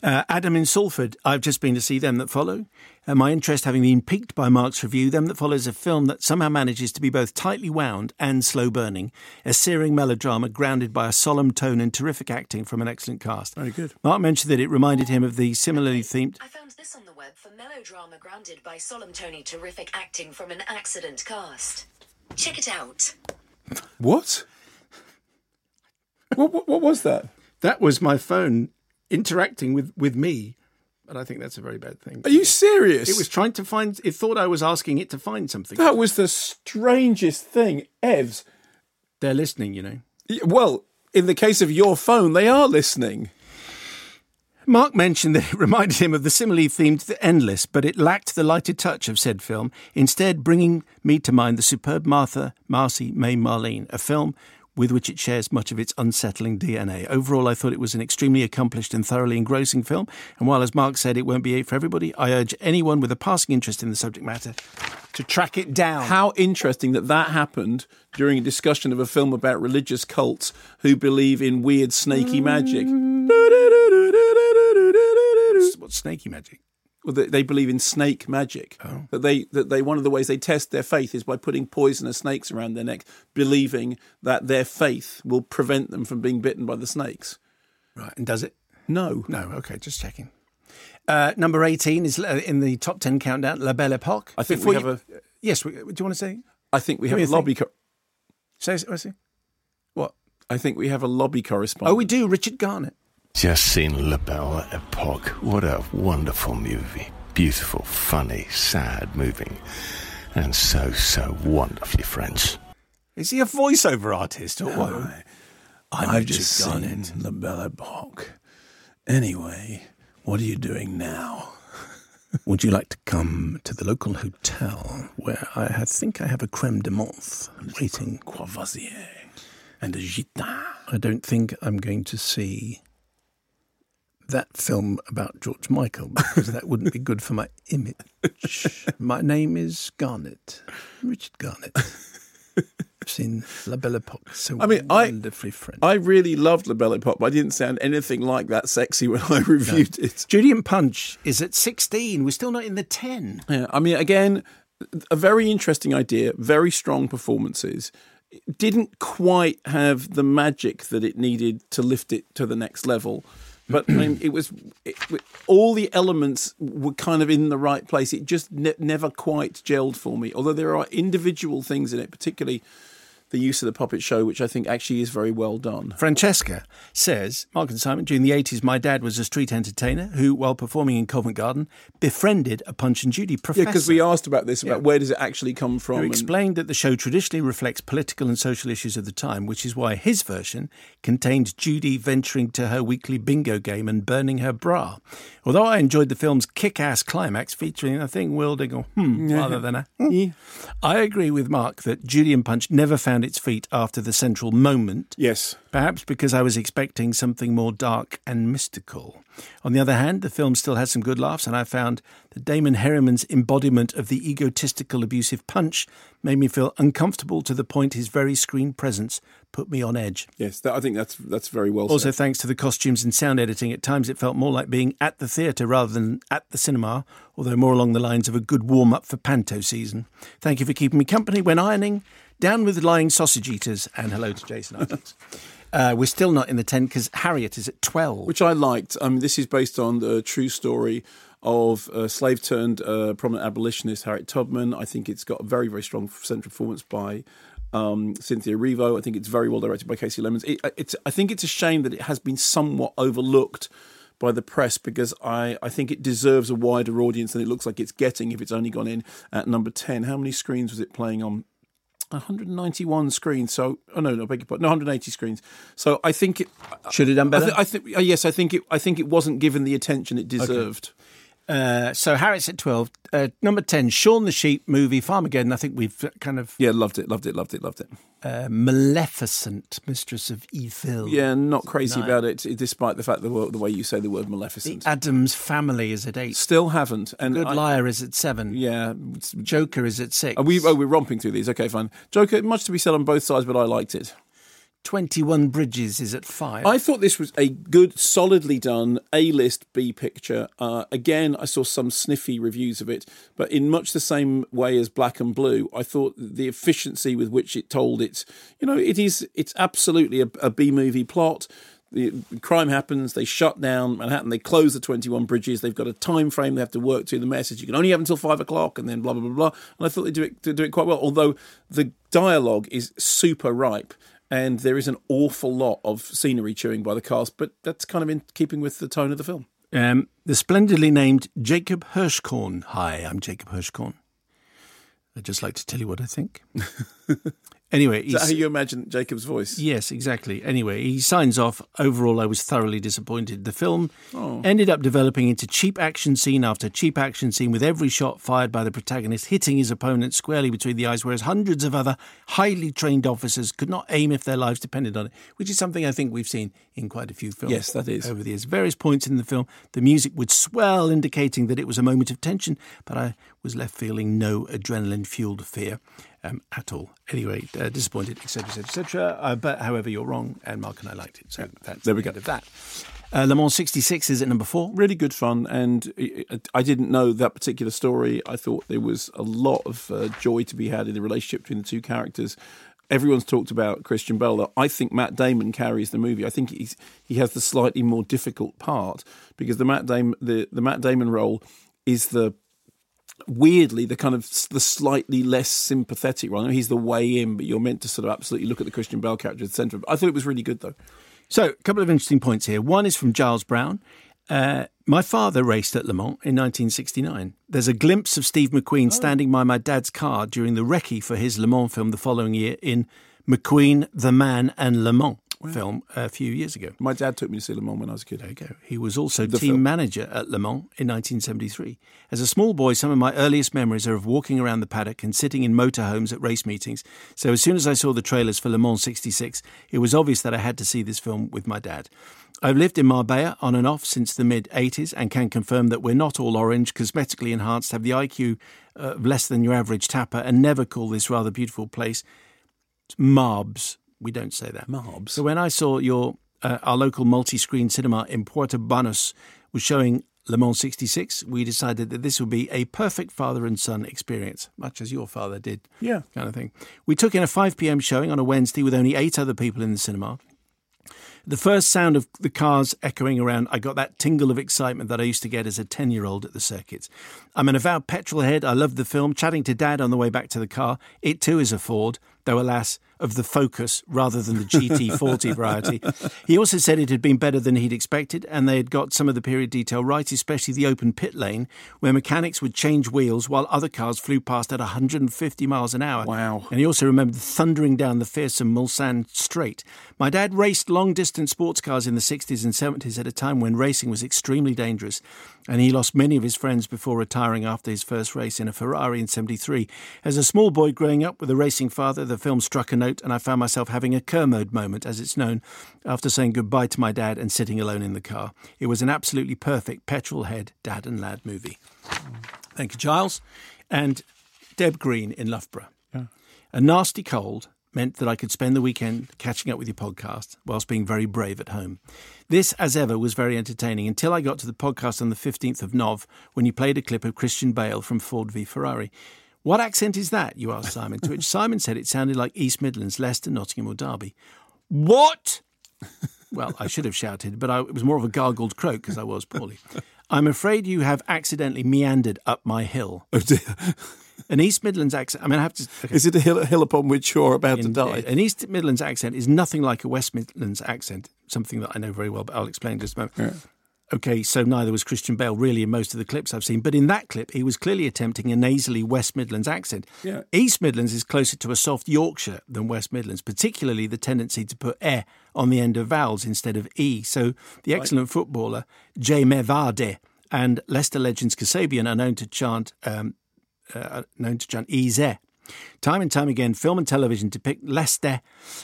Uh, Adam in Salford, I've just been to see Them That Follow. Uh, my interest having been piqued by Mark's review, Them That Follow is a film that somehow manages to be both tightly wound and slow burning, a searing melodrama grounded by a solemn tone and terrific acting from an excellent cast. Very good. Mark mentioned that it reminded him of the similarly themed. I found this on the web for melodrama grounded by solemn Tony terrific acting from an accident cast. Check it out. What? what, what? What was that? That was my phone interacting with, with me, but I think that's a very bad thing. Are you serious? It was trying to find. It thought I was asking it to find something. That was the strangest thing, Evs. They're listening, you know. Well, in the case of your phone, they are listening. Mark mentioned that it reminded him of the similarly themed The Endless, but it lacked the lighted touch of said film, instead bringing me to mind the superb Martha Marcy May Marlene, a film with which it shares much of its unsettling DNA. Overall, I thought it was an extremely accomplished and thoroughly engrossing film, and while, as Mark said, it won't be for everybody, I urge anyone with a passing interest in the subject matter to track it down. How interesting that that happened during a discussion of a film about religious cults who believe in weird snaky magic. Mm. What's snaky magic? They, believe in snake magic. That they that they one of the ways they test their faith is by putting poisonous snakes around their neck, believing that their faith will prevent them from being bitten by the snakes. Right, and does it? No, No, okay, just checking. Uh, number 18 is uh, in the top 10 countdown, La Belle Epoque. I think Before we have you- Yes, we, do you want to say? I think we have a lobby. Co- Say, say, say. What? I think we have a lobby correspondent. Oh, we do, Richard Garnett. Just seen La Belle Epoque. What a wonderful movie. Beautiful, funny, sad, moving, and so, so wonderfully French. Is he a voiceover artist or what? I'm I've Richard just Garnett. seen La Belle Epoque. Anyway, what are you doing now? Would you like to come to the local hotel where I think I have a creme de menthe waiting? Courvoisier and a gitan. I don't think I'm going to see that film about George Michael because that wouldn't be good for my image. my name is Garnett, Richard Garnett. I've seen La Belle Epoque, so I mean, I- French. I really loved La Belle Epoque, but I didn't sound anything like that sexy when I reviewed it. Judy and Punch is at 16. We're still not in the 10. Yeah, I mean, again, a very interesting idea, very strong performances. It didn't quite have the magic that it needed to lift it to the next level. But I mean, it was it, all the elements were kind of in the right place. It just ne- never quite gelled for me. Although there are individual things in it, particularly the use of the puppet show, which I think actually is very well done. Francesca says, Mark and Simon, during the 80s, my dad was a street entertainer who, while performing in Covent Garden, befriended a Punch and Judy professor. Yeah, because we asked about this about Yeah. where does it actually come from. who and- explained that the show traditionally reflects political and social issues of the time, which is why his version contained Judy venturing to her weekly bingo game and burning her bra. Although I enjoyed the film's kick ass climax featuring a thing wielding a hmm rather than a hmm, I agree with Mark that Judy and Punch never found its feet after the central moment. yes, Perhaps because I was expecting something more dark and mystical. On the other hand, the film still has some good laughs, and I found that Damon Herriman's embodiment of the egotistical, abusive punch made me feel uncomfortable to the point his very screen presence put me on edge. yes, that, I think that's that's very well Also, said. thanks to the costumes and sound editing, at times it felt more like being at the theatre rather than at the cinema, although more along the lines of a good warm up for panto season. Thank you for keeping me company when ironing. Down with lying sausage eaters, and hello to Jason Isaacs. Uh, we're still not in the 10 because Harriet is at 12. which I liked. I mean, this is based on the true story of uh, slave turned uh, prominent abolitionist Harriet Tubman. I think it's got a very, very strong central performance by um, Cynthia Erivo. I think it's very well directed by Kasi Lemmons. It, it's, I think it's a shame that it has been somewhat overlooked by the press because I, I think it deserves a wider audience than it looks like it's getting if it's only gone in at number 10. How many screens was it playing on? 191 screens. So, oh no, no, beg your pardon, no, 180 screens. So I think it Should have done I, better. th- I think uh, yes, I think it. I think it wasn't given the attention it deserved. Uh, so Harriet's at 12. Uh, number 10, Shaun the Sheep movie, Farmageddon. I think we've kind of Yeah, loved it, loved it, loved it, loved it. uh, Maleficent, Mistress of Evil. Yeah, not crazy Nine. about it, despite the fact the, the way you say the word The maleficent. Addams Family is at 8. Still haven't. And Good I- Liar is at 7. Yeah. Joker is at 6. Are we, oh, we're romping through these. Okay, fine. Joker, much to be said on both sides, but I liked it. 21 Bridges is at 5. I thought this was a good, solidly done A list B picture. Uh, again, I saw some sniffy reviews of it, but in much the same way as Black and Blue, I thought the efficiency with which it told its, you know, it is, it's absolutely a, a B movie plot. The crime happens. They shut down Manhattan. They close the twenty-one bridges. They've got a time frame they have to work to. The message you can only have until five o'clock, and then blah blah blah blah. And I thought they do it do it quite well. Although the dialogue is super ripe, and there is an awful lot of scenery chewing by the cast, but that's kind of in keeping with the tone of the film. Um, the splendidly named Jacob Hirschkorn. Hi, I'm Jacob Hirschkorn. I'd just like to tell you what I think. anyway, Is that how you imagine Jacob's voice? Yes, exactly. Anyway, he signs off. Overall, I was thoroughly disappointed. The film Oh. ended up developing into cheap action scene after cheap action scene, with every shot fired by the protagonist hitting his opponent squarely between the eyes, whereas hundreds of other highly trained officers could not aim if their lives depended on it, which is something I think we've seen in quite a few films. Yes, that is. Over the years. Various points in the film, the music would swell, indicating that it was a moment of tension, but I was left feeling no adrenaline fueled fear um, at all. Anyway, uh, disappointed, etc., etc., etc. But however, you're wrong, and Mark and I liked it. So that's There we the go. end of that. Uh, Le Mans 66 is at number four. really good fun and I- I didn't know that particular story. I thought there was a lot of uh, joy to be had in the relationship between the two characters. Everyone's talked about Christian Bale. I think Matt Damon carries the movie. I think he's he has the slightly more difficult part because the Matt Damon the, the Matt Damon role is the weirdly the kind of the slightly less sympathetic one. He's the way in, but you're meant to sort of absolutely look at the Christian Bale character at the centre. of it. I thought it was really good though. So, a couple of interesting points here. One is from Giles Brown. Uh, my father raced at Le Mans in 1969. There's a glimpse of Steve McQueen standing by my dad's car during the recce for his Le Mans film the following year in McQueen, The Man, and Le Mans film a few years ago. My dad took me to see Le Mans when I was a kid. There you go. He was also The team film. manager at Le Mans in 1973. As a small boy, some of my earliest memories are of walking around the paddock and sitting in motorhomes at race meetings. So as soon as I saw the trailers for Le Mans 66, it was obvious that I had to see this film with my dad. I've lived in Marbella on and off since the mid 80s and can confirm that we're not all orange, cosmetically enhanced, have the IQ uh, of less than your average tapper, and never call this rather beautiful place Marbs. We don't say that. Marbs? So when I saw your uh, our local multi-screen cinema in Puerto Banús was showing Le Mans 66, we decided that this would be a perfect father and son experience, much as your father did. Yeah. Kind of thing. We took in a 5 p.m. showing on a Wednesday with only eight other people in the cinema. The first sound of the cars echoing around, I got that tingle of excitement that I used to get as a 10 year old at the circuits. I'm an avowed petrol head. I love the film. Chatting to dad on the way back to the car. It too is a Ford, though alas, of the Focus rather than the GT40 variety. He also said it had been better than he'd expected, and they had got some of the period detail right, especially the open pit lane, where mechanics would change wheels while other cars flew past at 150 miles an hour. Wow. And he also remembered thundering down the fearsome Mulsanne Straight. My dad raced long distance sports cars in the 60s and 70s at a time when racing was extremely dangerous. And he lost many of his friends before retiring after his first race in a Ferrari in 73. As a small boy growing up with a racing father, the film struck a note, and I found myself having a Kermode moment, as it's known, after saying goodbye to my dad and sitting alone in the car. It was an absolutely perfect petrol head dad and lad movie. Thank you, Giles. And Deb Green in Loughborough. A nasty cold meant that I could spend the weekend catching up with your podcast whilst being very brave at home. This, as ever, was very entertaining until I got to the podcast on the 15th of Nov when you played a clip of Christian Bale from Ford v Ferrari. What accent is that? You asked Simon, to which Simon said it sounded like East Midlands, Leicester, Nottingham, or Derby. What? Well, I should have shouted, but I, it was more of a gargled croak because I was poorly. I'm afraid you have accidentally meandered up my hill. Oh dear. An East Midlands accent. I mean, I have to. okay. Is it a hill, a hill upon which you're about to die? An East Midlands accent is nothing like a West Midlands accent, something that I know very well, but I'll explain in just a moment. Okay, so neither was Christian Bale really in most of the clips I've seen, but in that clip, he was clearly attempting a nasally West Midlands accent. Yeah. East Midlands is closer to a soft Yorkshire than West Midlands, particularly the tendency to put e on the end of vowels instead of e. So the excellent footballer Jamie Vardy and Leicester legends Kasabian are known to chant um, uh, known to chant Eze. Time and time again, film and television depict Leicester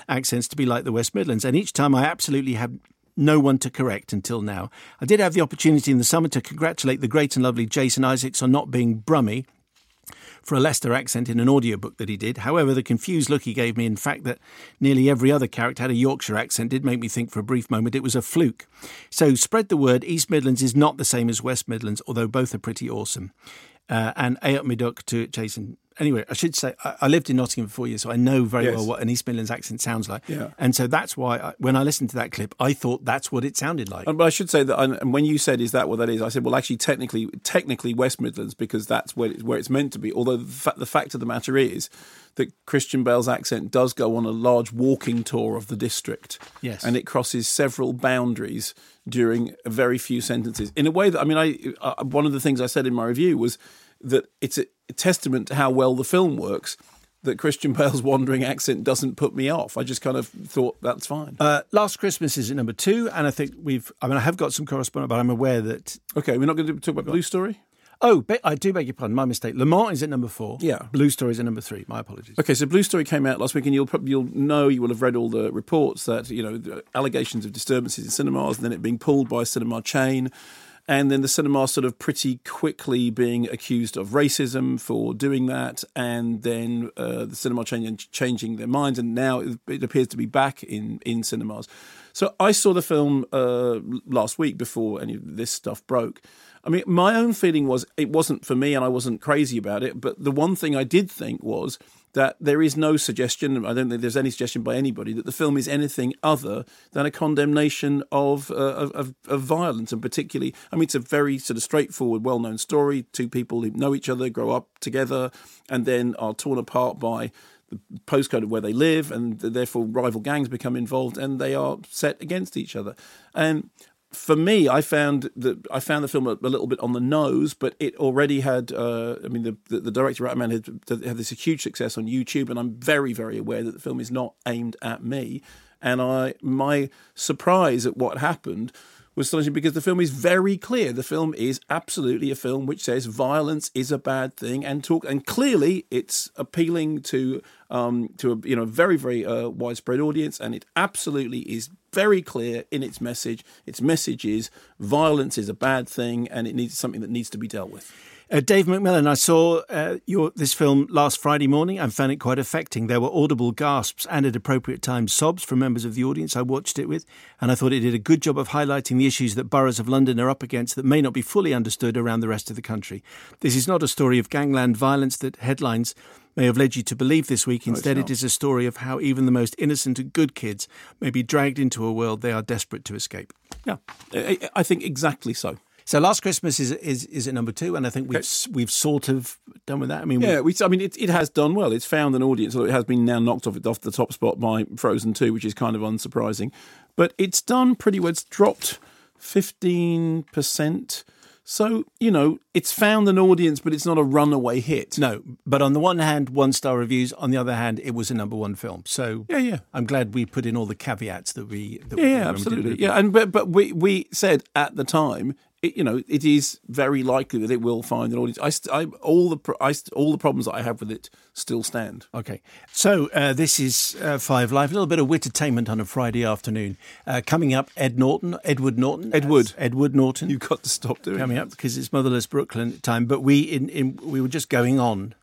accents to be like the West Midlands, and each time I absolutely had no one to correct until now. I did have the opportunity in the summer to congratulate the great and lovely Jason Isaacs on not being Brummy for a Leicester accent in an audiobook that he did. However, the confused look he gave me, in fact, that nearly every other character had a Yorkshire accent, did make me think for a brief moment it was a fluke. So spread the word East Midlands is not the same as West Midlands, although both are pretty awesome. Uh, and A up me duck to Jason. Anyway, I should say I, I lived in Nottingham for four years, so I know very Yes. well what an East Midlands accent sounds like. Yeah. And so that's why I, when I listened to that clip, I thought that's what it sounded like. And- But I should say that, and when you said, "Is that what that is?" I said, "Well, actually, technically, technically West Midlands because that's where it's, where it's meant to be." Although the, fa- the fact of the matter is that Christian Bale's accent does go on a large walking tour of the district, Yes. and it crosses several boundaries during a very few sentences in a way that I mean, I uh, one of the things I said in my review was that it's a testament to how well the film works. That Christian Bale's wandering accent doesn't put me off. I just kind of thought that's fine. Uh, Last Christmas is at number two, and I think we've. I mean, I have got some correspondence, but I'm aware that. Okay, we're not going to talk about Blue Story. Oh, be- I do beg your pardon. My mistake. Le Mans is at number four. Yeah. Blue Story is at number three. My apologies. Okay, so Blue Story came out last week, and you'll probably you'll know you will have read all the reports that you know the allegations of disturbances in cinemas, and then it being pulled by a cinema chain, and then the cinema sort of pretty quickly being accused of racism for doing that, and then uh, the cinema changing their minds, and now it, it appears to be back in in cinemas. So I saw the film uh, last week before any of this stuff broke. I mean, my own feeling was it wasn't for me, and I wasn't crazy about it. But the one thing I did think was that there is no suggestion. I don't think there's any suggestion by anybody that the film is anything other than a condemnation of uh, of, of, violence, and particularly, I mean, it's a very sort of straightforward, well-known story. Two people who know each other, grow up together, and then are torn apart by the postcode of where they live, and therefore rival gangs become involved, and they are set against each other. And for me, I found that I found the film a, a little bit on the nose, but it already had. Uh, I mean, the, the the director Rapman had had this huge success on YouTube, and I'm very very aware that the film is not aimed at me. And I my surprise at what happened was astonishing because the film is very clear. The film is absolutely a film which says violence is a bad thing, and talk and clearly it's appealing to um, to a you know very very uh, widespread audience, and it absolutely is very clear in its message. Its message is violence is a bad thing, and it needs something that needs to be dealt with. Uh, Dave McMillan, I saw uh, your this film last Friday morning. and found it quite affecting. There were audible gasps and at appropriate times sobs from members of the audience I watched it with, and I thought it did a good job of highlighting the issues that boroughs of London are up against that may not be fully understood around the rest of the country. This is not a story of gangland violence that headlines may have led you to believe this week. Instead, it is a story of how even the most innocent and good kids may be dragged into a world they are desperate to escape. Yeah, I think exactly so. So, Last Christmas is is is at number two, and I think we've s we've sort of done with that. I mean, Yeah, we, I mean, it, it has done well. It's found an audience, although it has been now knocked off off the top spot by Frozen Two, which is kind of unsurprising. But it's done pretty well. It's dropped fifteen percent. So you know, it's found an audience, but it's not a runaway hit. No, but on the one hand, one star reviews. On the other hand, it was a number one film. So Yeah, yeah. I'm glad we put in all the caveats that we. That Yeah, yeah, we the absolutely. Yeah, and but but we we said at the time, it, you know, it is very likely that it will find an audience. I, st- I all the pro- I st- all the problems that I have with it still stand. Okay, so uh, this is uh, Five Live. A little bit of wittertainment on a Friday afternoon. Uh, coming up, Ed Norton, Edward Norton, Edward. Edward Norton. You've got to stop doing coming that. up because it's Motherless Brooklyn time. But we in, in we were just going on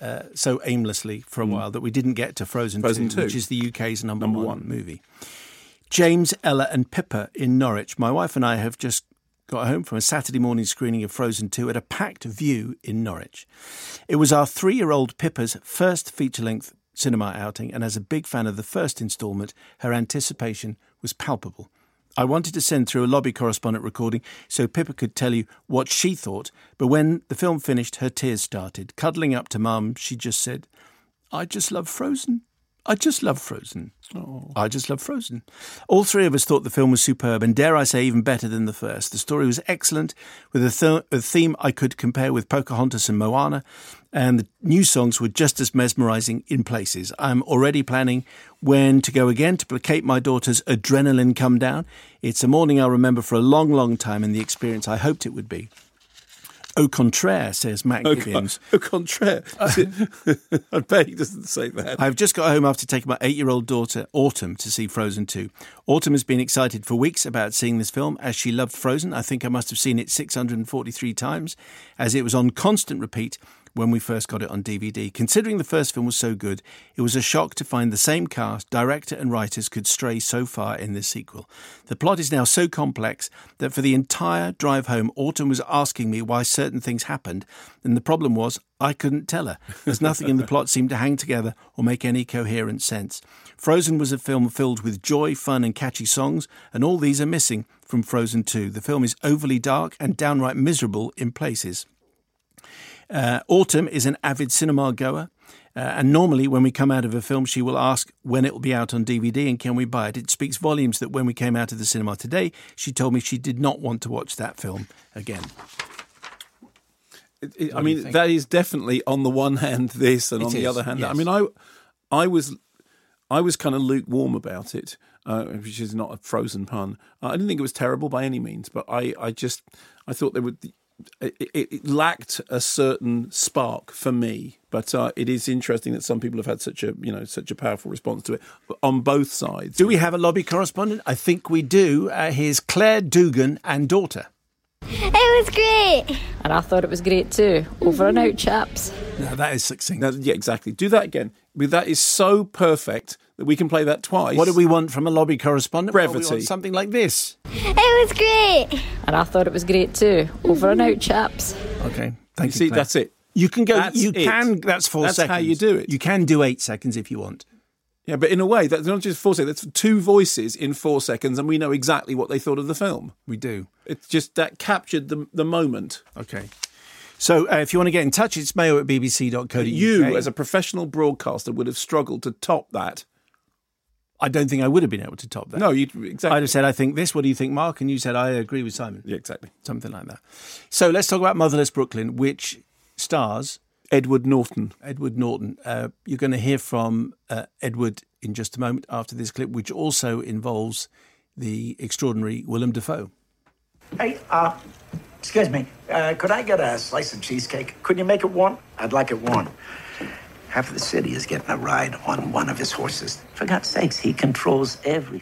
uh, so aimlessly for a while that we didn't get to Frozen, Mm. Frozen 2, 2. which is the UK's number, Number one, one. movie. James, Ella, and Pippa in Norwich. My wife and I have just got home from a Saturday morning screening of Frozen 2 at a packed Vue in Norwich. It was our three year old Pippa's first feature length cinema outing, and as a big fan of the first instalment, her anticipation was palpable. I wanted to send through a lobby correspondent recording so Pippa could tell you what she thought, but when the film finished, her tears started. Cuddling up to Mum, she just said, I just love Frozen. I just love Frozen. Oh. I just love Frozen. All three of us thought the film was superb, and dare I say, even better than the first. The story was excellent, with a, th- a theme I could compare with Pocahontas and Moana, and the new songs were just as mesmerizing in places. I'm already planning when to go again to placate my daughter's adrenaline come down. It's a morning I'll remember for a long, long time, and the experience I hoped it would be. Au contraire, says Matt Au, Gibbons. au contraire. Uh, I bet he doesn't say that. I've just got home after taking my eight year old daughter, Autumn, to see Frozen 2. Autumn has been excited for weeks about seeing this film as she loved Frozen. I think I must have seen it 643 times as it was on constant repeat when we first got it on DVD. Considering the first film was so good, it was a shock to find the same cast, director, and writers could stray so far in this sequel. The plot is now so complex that for the entire drive home, Autumn was asking me why certain things happened, and the problem was I couldn't tell her, as nothing in the plot seemed to hang together or make any coherent sense. Frozen was a film filled with joy, fun, and catchy songs, and all these are missing from Frozen 2. The film is overly dark and downright miserable in places. Uh, Autumn is an avid cinema goer. Uh, and normally, when we come out of a film, she will ask when it will be out on DVD and can we buy it. It speaks volumes that when we came out of the cinema today, she told me she did not want to watch that film again. It- it- I mean, that is definitely on the one hand this, and It on the other hand, that. I mean, I, I was, I was kind of lukewarm about it, uh, which is not a frozen pun. I didn't think it was terrible by any means, but I, I just, I thought there would. It, it, it lacked a certain spark for me, but uh, it is interesting that some people have had such a you know such a powerful response to it on both sides. Do we have a lobby correspondent? I think we do. Uh, here's Claire Dugan and daughter. It was great. And I thought it was great too. Over and out, chaps. Now, that is succinct. Now, yeah, exactly. Do that again. That is so perfect that we can play that twice. What do we want from a lobby correspondent? Well, we Brevity. want something like this. It was great. And I thought it was great too. Over and out, chaps. Okay, thank you. See, Claire. that's it. You can go. That's you it. can. That's four That's seconds. how you do it. You can do eight seconds if you want. Yeah, but in a way, that's not just four seconds. That's two voices in four seconds, and we know exactly what they thought of the film. We do. It's just that captured the the moment. Okay. So uh, if you want to get in touch, it's mayo at bbc.co.uk. You, as a professional broadcaster, would have struggled to top that. I don't think I would have been able to top that. No, you exactly. I'd have said, I think this. What do you think, Mark? And you said, I agree with Simon. yeah, exactly. Something like that. So let's talk about Motherless Brooklyn, which stars Edward Norton. Edward Norton. Uh, you're going to hear from uh, Edward in just a moment after this clip, which also involves the extraordinary Willem Dafoe. Hey, uh, excuse me. Uh, could I get a slice of cheesecake? Could you make it warm? I'd like it warm. Half of the city is getting a ride on one of his horses. For God's sakes, he controls every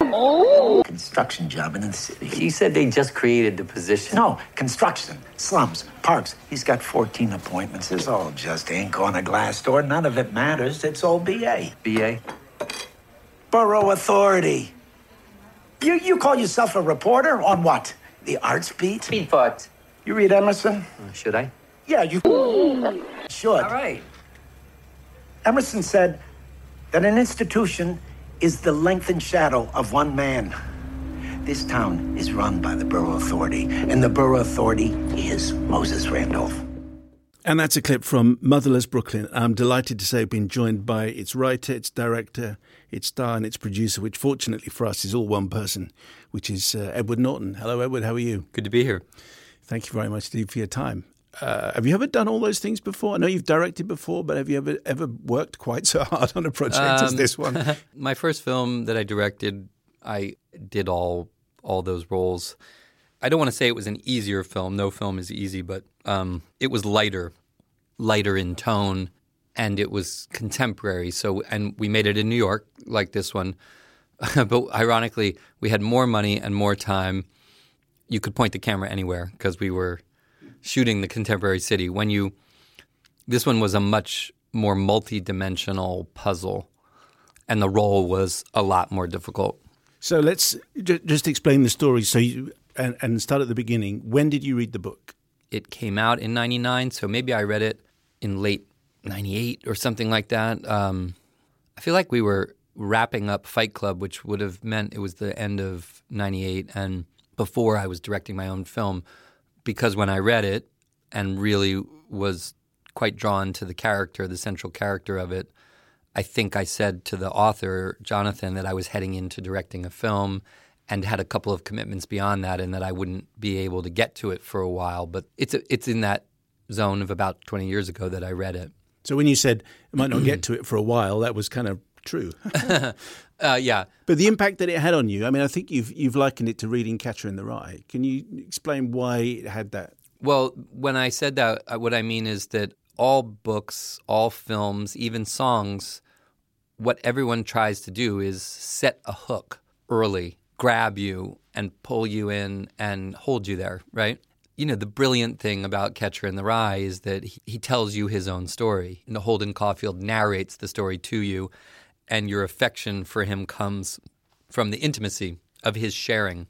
construction job in the city. You said they just created the position. No, construction, slums, parks. He's got 14 appointments. It's all just ink on a glass door. None of it matters. It's all BA. BA? Borough Authority. You, you call yourself a reporter on what? The arts beat? Speed fucked. You read Emerson? Uh, should I? Yeah, you should. All right. Emerson said that an institution is the lengthened shadow of one man. This town is run by the Borough Authority, and the Borough Authority is Moses Randolph. And that's a clip from Motherless Brooklyn. I'm delighted to say I've been joined by its writer, its director, its star, and its producer, which fortunately for us is all one person, which is uh, Edward Norton. Hello, Edward. How are you? Good to be here. Thank you very much Steve, for your time. Uh, have you ever done all those things before? I know you've directed before, but have you ever ever worked quite so hard on a project as Um, this one? My first film that I directed, I did all all those roles. I don't want to say it was an easier film. No film is easy, but um, it was lighter, lighter in tone, and it was contemporary. So, and we made it in New York, like this one. but ironically, we had more money and more time. You could point the camera anywhere because we were shooting the contemporary city. When you, this one was a much more multi-dimensional puzzle, and the role was a lot more difficult. So let's j- just explain the story. So you and, and start at the beginning. When did you read the book? It came out in '99, so maybe I read it in late '98 or something like that. Um, I feel like we were wrapping up Fight Club, which would have meant it was the end of '98 and before I was directing my own film, because when I read it and really was quite drawn to the character, the central character of it, I think I said to the author, Jonathan, that I was heading into directing a film and had a couple of commitments beyond that and that I wouldn't be able to get to it for a while. But it's, a, it's in that zone of about 20 years ago that I read it. So when you said I might not get to it for a while, that was kind of true. uh, yeah. But the impact that it had on you, I mean, I think you've you've likened it to reading Catcher in the Rye. Can you explain why it had that? Well, when I said that, uh, what I mean is that all books, all films, even songs, what everyone tries to do is set a hook early, grab you and pull you in and hold you there, right? You know, the brilliant thing about Catcher in the Rye is that he, he tells you his own story. And Holden Caulfield narrates the story to you, and your affection for him comes from the intimacy of his sharing.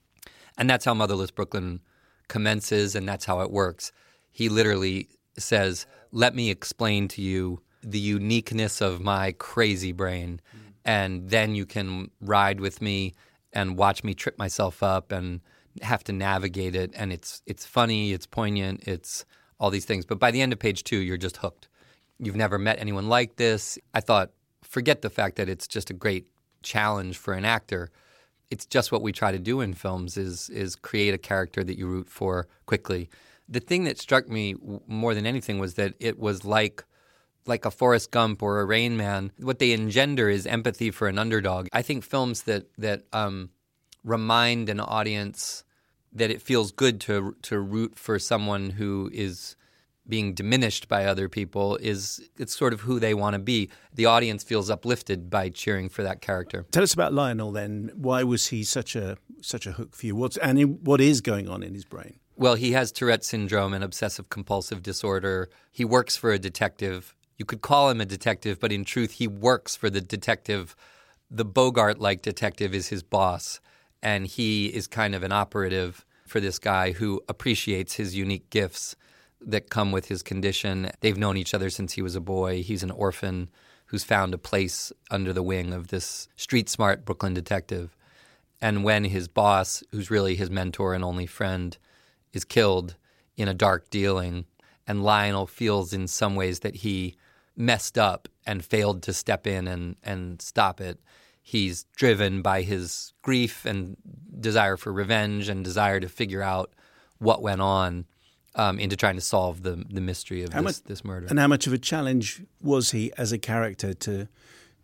And that's how Motherless Brooklyn commences, and that's how it works. He literally says, Let me explain to you the uniqueness of my crazy brain. And then you can ride with me and watch me trip myself up and have to navigate it. And it's it's funny, it's poignant, it's all these things. But by the end of page two, you're just hooked. You've never met anyone like this. I thought, forget the fact that it's just a great challenge for an actor. It's just what we try to do in films is is create a character that you root for quickly. The thing that struck me more than anything was that it was like like a Forrest Gump or a Rain Man. What they engender is empathy for an underdog. I think films that that um, remind an audience that it feels good to to root for someone who is being diminished by other people is it's sort of who they want to be. The audience feels uplifted by cheering for that character. Tell us about Lionel then. Why was he such a such a hook for you? What's and what is going on in his brain? Well, he has Tourette syndrome and obsessive compulsive disorder. He works for a detective. You could call him a detective, but in truth, he works for the detective. The Bogart like detective is his boss, and he is kind of an operative for this guy who appreciates his unique gifts that come with his condition. They've known each other since he was a boy. He's an orphan who's found a place under the wing of this street smart Brooklyn detective. And when his boss, who's really his mentor and only friend, is killed in a dark dealing, and Lionel feels in some ways that he messed up and failed to step in and, and stop it. He's driven by his grief and desire for revenge and desire to figure out what went on um, into trying to solve the the mystery of this, much- this murder. And how much of a challenge was he as a character to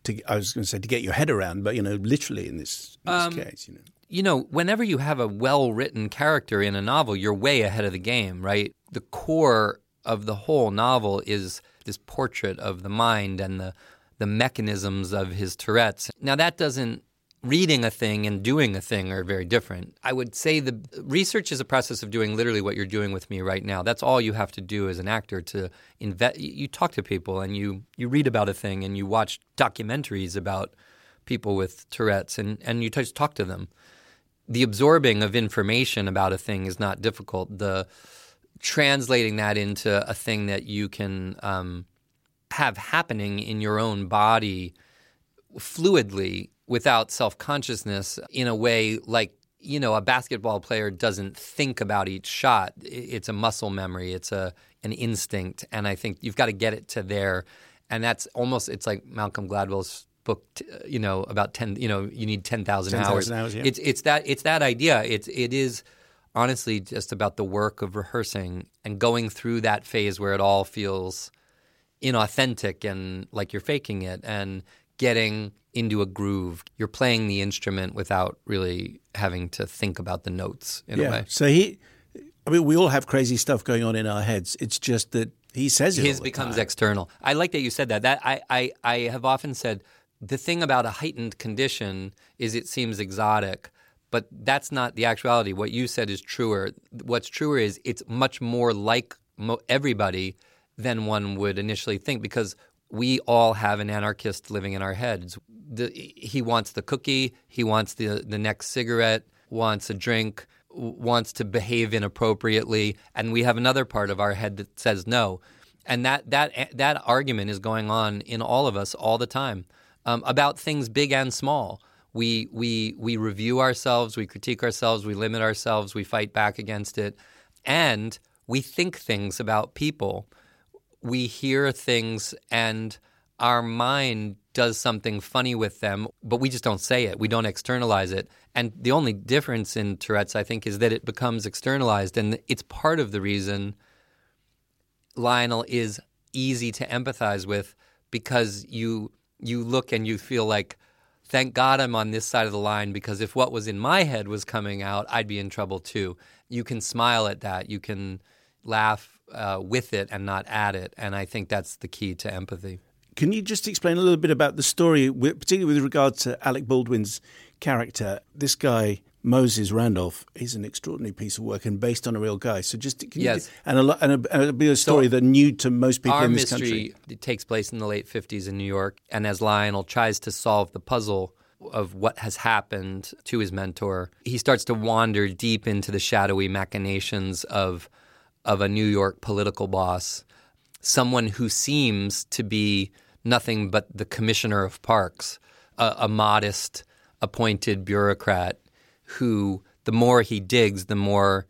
to I was going to say to get your head around, but you know, literally in this, in this Um, case, you know. you know, whenever you have a well written character in a novel, you're way ahead of the game, right? The core of the whole novel is this portrait of the mind and the the mechanisms of his Tourette's. Now that doesn't reading a thing and doing a thing are very different. I would say the research is a process of doing literally what you're doing with me right now. That's all you have to do as an actor to invest. You talk to people and you you read about a thing and you watch documentaries about people with Tourette's and and you just talk to them. The absorbing of information about a thing is not difficult. The translating that into a thing that you can um, have happening in your own body fluidly without self consciousness in a way like you know a basketball player doesn't think about each shot. It's a muscle memory. It's a an instinct. And i think you've got to get it to there. And that's almost it's like malcolm gladwell's book you know about 10 you know you need 10,000 10,000 hours. Hours, yeah. it's it's that it's that idea. It's it is honestly just about the work of rehearsing and going through that phase where it all feels inauthentic and like you're faking it and getting into a groove. You're playing the instrument without really having to think about the notes in yeah. a way. So he, I mean, we all have crazy stuff going on in our heads. It's just that he says it. His becomes time. external. I like that you said that. That I, I, I have often said the thing about a heightened condition is it seems exotic, but that's not the actuality. What you said is truer. What's truer is it's much more like mo- everybody than one would initially think because we all have an anarchist living in our heads. The, he wants the cookie, he wants the the next cigarette, wants a drink, wants to behave inappropriately, and we have another part of our head that says no. And that that that argument is going on in all of us all the time. um, about things big and small. We we we review ourselves, we critique ourselves, we limit ourselves, we fight back against it, and we think things about people. We hear things and our mind does something funny with them, but we just don't say it. We don't externalize it. And the only difference in Tourette's, I think, is that it becomes externalized. And it's part of the reason Lionel is easy to empathize with because you you look and you feel like thank God I'm on this side of the line because if what was in my head was coming out, I'd be in trouble too. You can smile at that. You can laugh uh, with it and not at it. And I think that's the key to empathy. Can you just explain a little bit about the story, particularly with regard to Alec Baldwin's character? This guy, Moses Randolph, is an extraordinary piece of work and based on a real guy. So just can yes, you, and a and a, and a, be a story so that new to most people in this mystery country. It takes place in the late fifties in New York, and as Lionel tries to solve the puzzle of what has happened to his mentor, he starts to wander deep into the shadowy machinations of of a New York political boss, someone who seems to be nothing but the commissioner of parks, a, a modest appointed bureaucrat who, the more he digs, the more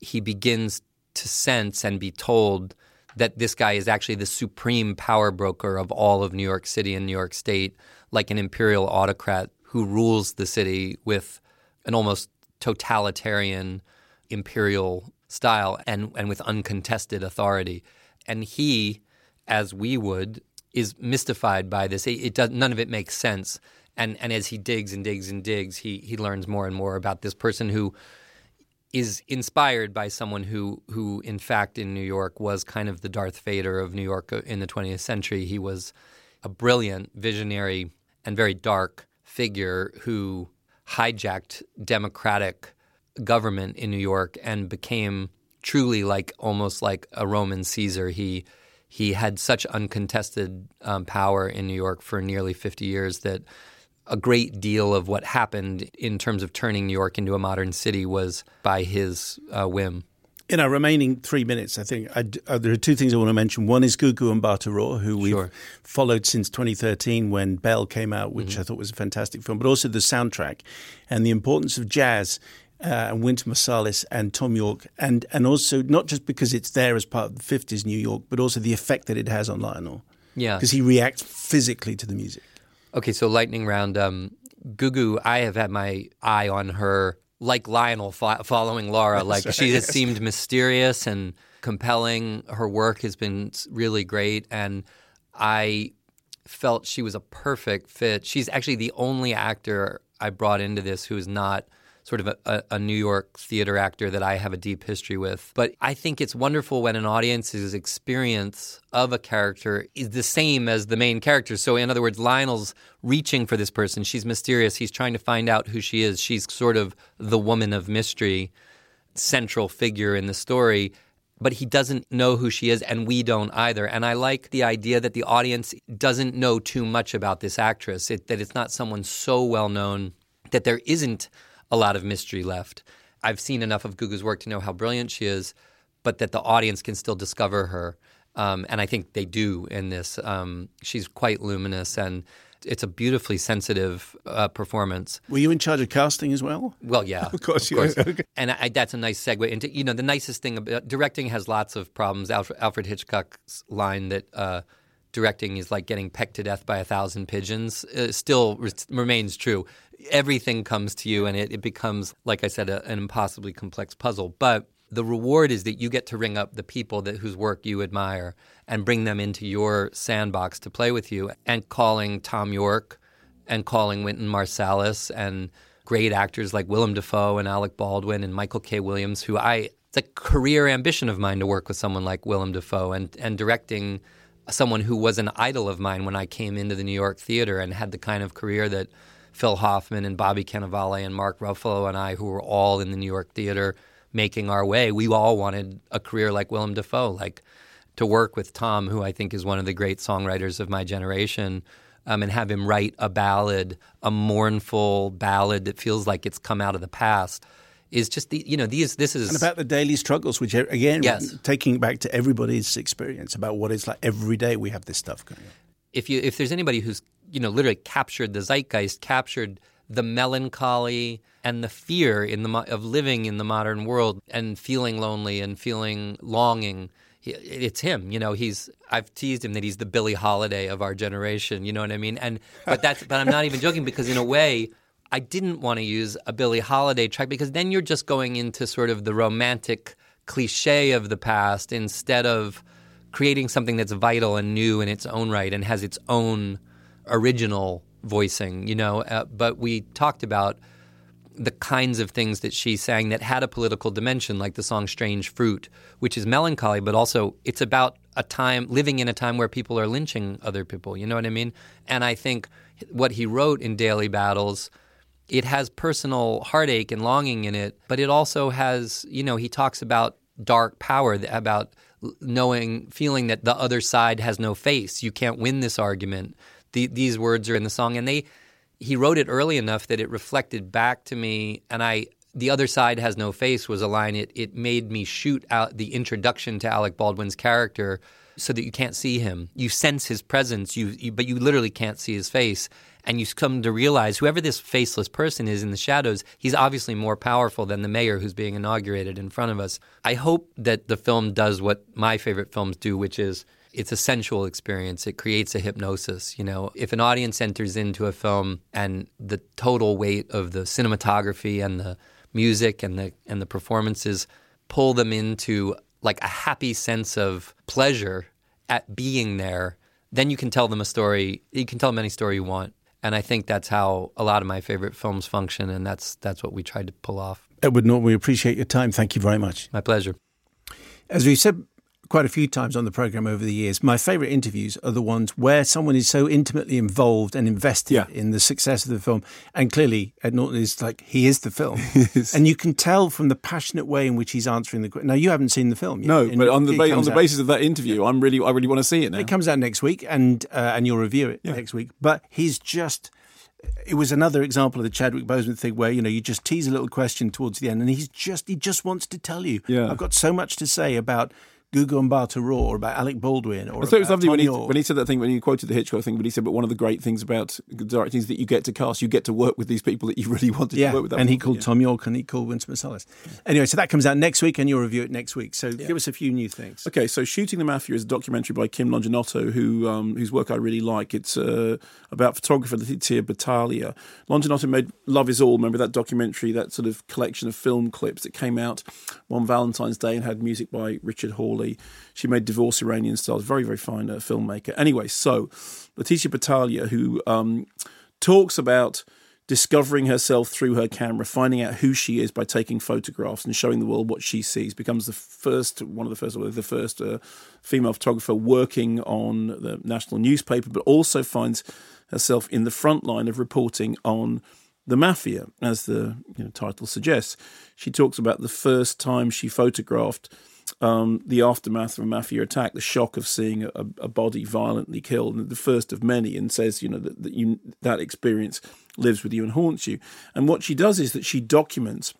he begins to sense and be told that this guy is actually the supreme power broker of all of New York City and New York State, like an imperial autocrat who rules the city with an almost totalitarian imperial style and, and with uncontested authority. And he, as we would, is mystified by this. It, it does none of it makes sense. And and as he digs and digs and digs, he he learns more and more about this person who is inspired by someone who who in fact in New York was kind of the Darth Vader of New York uh, in the 20th century. He was a brilliant, visionary, and very dark figure who hijacked democratic government in New York and became truly like almost like a Roman Caesar. He he had such uncontested um, power in New York for nearly 50 years that a great deal of what happened in terms of turning New York into a modern city was by his uh, whim. In our remaining three minutes, I think I, uh, there are two things I want to mention. One is Gugu Mbatha-Raw, who we've Sure. followed since 2013 when Belle came out, which Mm-hmm. I thought was a fantastic film, but also the soundtrack and the importance of jazz uh, and Wynton Marsalis and Thom Yorke, and, and also not just because it's there as part of the 50s New York, but also the effect that it has on Lionel. Yeah. Because he reacts physically to the music. Okay, so lightning round. Um, Gugu, I have had my eye on her like Lionel fo- following Laura. Like right, she has yes. seemed mysterious and compelling. Her work has been really great, and I felt she was a perfect fit. She's actually the only actor I brought into this who is not sort of a, a, a New York theater actor that I have a deep history with. But I think it's wonderful when an audience's experience of a character is the same as the main character. So, in other words, Lionel's reaching for this person. She's mysterious. He's trying to find out who she is. She's sort of the woman of mystery, central figure in the story. But he doesn't know who she is, and we don't either. And I like the idea that the audience doesn't know too much about this actress, it, that it's not someone so well known that there isn't a lot of mystery left. I've seen enough of Gugu's work to know how brilliant she is, but that the audience can still discover her. Um, and I think they do in this. Um, she's quite luminous, and it's a beautifully sensitive uh, performance. Were you in charge of casting as well? Well, yeah, Of course you were. Okay. And I, that's a nice segue into you know the nicest thing about directing has lots of problems. Alfred, Alfred Hitchcock's line that uh, directing is like getting pecked to death by a thousand pigeons uh, still re- remains true. Everything comes to you, and it, it becomes, like I said, a, an impossibly complex puzzle. But the reward is that you get to ring up the people that whose work you admire and bring them into your sandbox to play with you. And calling Thom Yorke and calling Wynton Marsalis and great actors like Willem Dafoe and Alec Baldwin and Michael K. Williams, who I it's a career ambition of mine to work with someone like Willem Dafoe and and directing someone who was an idol of mine when I came into the New York theater and had the kind of career that Phil Hoffman and Bobby Cannavale and Mark Ruffalo and I, who were all in the New York theater making our way, we all wanted a career like Willem Dafoe, like to work with Tom, who I think is one of the great songwriters of my generation, um, and have him write a ballad, a mournful ballad that feels like it's come out of the past, is just the you know these this is And about the daily struggles, which again, Yes. taking back to everybody's experience about what it's like every day we have this stuff going on. if you if there's anybody who's you know, literally captured the zeitgeist, captured the melancholy and the fear in the of living in the modern world and feeling lonely and feeling longing. It's him, you know. He's I've teased him that he's the Billie Holiday of our generation. You know what I mean? And but that's but I'm not even joking because in a way. I didn't want to use a Billie Holiday track because then you're just going into sort of the romantic cliche of the past instead of creating something that's vital and new in its own right and has its own original voicing, you know. Uh, but we talked about the kinds of things that she sang that had a political dimension, like the song Strange Fruit, which is melancholy, but also it's about a time, living in a time where people are lynching other people, you know what I mean? And I think what he wrote in Daily Battles it has personal heartache and longing in it, but it also has, you know, he talks about dark power, about knowing, feeling that the other side has no face. You can't win this argument. The, these words are in the song, and they, he wrote it early enough that it reflected back to me, and I, the other side has no face was a line. It, it made me shoot out the introduction to Alec Baldwin's character so that you can't see him. You sense his presence, you, you but you literally can't see his face and you come to realize whoever this faceless person is in the shadows, he's obviously more powerful than the mayor who's being inaugurated in front of us. I hope that the film does what my favorite films do, which is it's a sensual experience. It creates a hypnosis. You know, if an audience enters into a film and the total weight of the cinematography and the music and the and the performances pull them into like a happy sense of pleasure at being there, then you can tell them a story. You can tell them any story you want. And I think that's how a lot of my favorite films function, and that's that's what we tried to pull off. Edward Norton, we appreciate your time. Thank you very much. My pleasure. As we've said quite a few times on the program over the years, my favourite interviews are the ones where someone is so intimately involved and invested Yeah. in the success of the film. And clearly, Ed Norton is like, he is the film. and you can tell from the passionate way in which he's answering the question. Now, you haven't seen the film yet. No, but on the ba- on the out- basis of that interview, I'm really I really want to see it now. It comes out next week, and uh, and you'll review it next week. But he's just. It was another example of the Chadwick Boseman thing, where you know you just tease a little question towards the end, and he's just he just wants to tell you. Yeah. I've got so much to say about Gugu Mbatha Raw, or about Alec Baldwin, or I thought it was lovely when he, when he said that thing when he quoted the Hitchcock thing. But he said, "But one of the great things about directing is that you get to cast, you get to work with these people that you really wanted yeah, to work with." And he called yeah. Thom Yorke and he called Wynton Marsalis. Anyway, so that comes out next week, and you'll review it next week. So give us a few new things. Okay, so Shooting the Mafia is a documentary by Kim Longinotto, who um, whose work I really like. It's uh, about photographer Letizia Battaglia. Longinotto made Love Is All. Remember that documentary, that sort of collection of film clips that came out one Valentine's Day and had music by Richard Hawley. She made Divorce Iranian Styles. Very, very fine uh, filmmaker. Anyway, so Letizia Battaglia, who um, talks about discovering herself through her camera, finding out who she is by taking photographs and showing the world what she sees, becomes the first, one of the first, the first uh, female photographer working on the national newspaper, but also finds herself in the front line of reporting on the mafia, as the you know, title suggests. She talks about the first time she photographed um, the aftermath of a mafia attack, the shock of seeing a, a body violently killed, the first of many, and says, you know, that, that you that experience lives with you and haunts you. And what she does is that she documents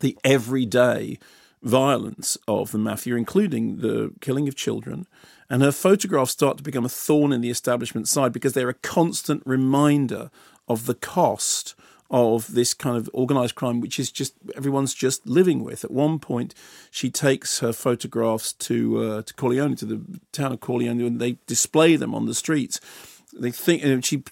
the everyday violence of the mafia, including the killing of children. And her photographs start to become a thorn in the establishment side because they're a constant reminder of the cost of this kind of organized crime, which is just everyone's just living with. At one point, she takes her photographs to uh, to Corleone, to the town of Corleone, and they display them on the streets. They think and she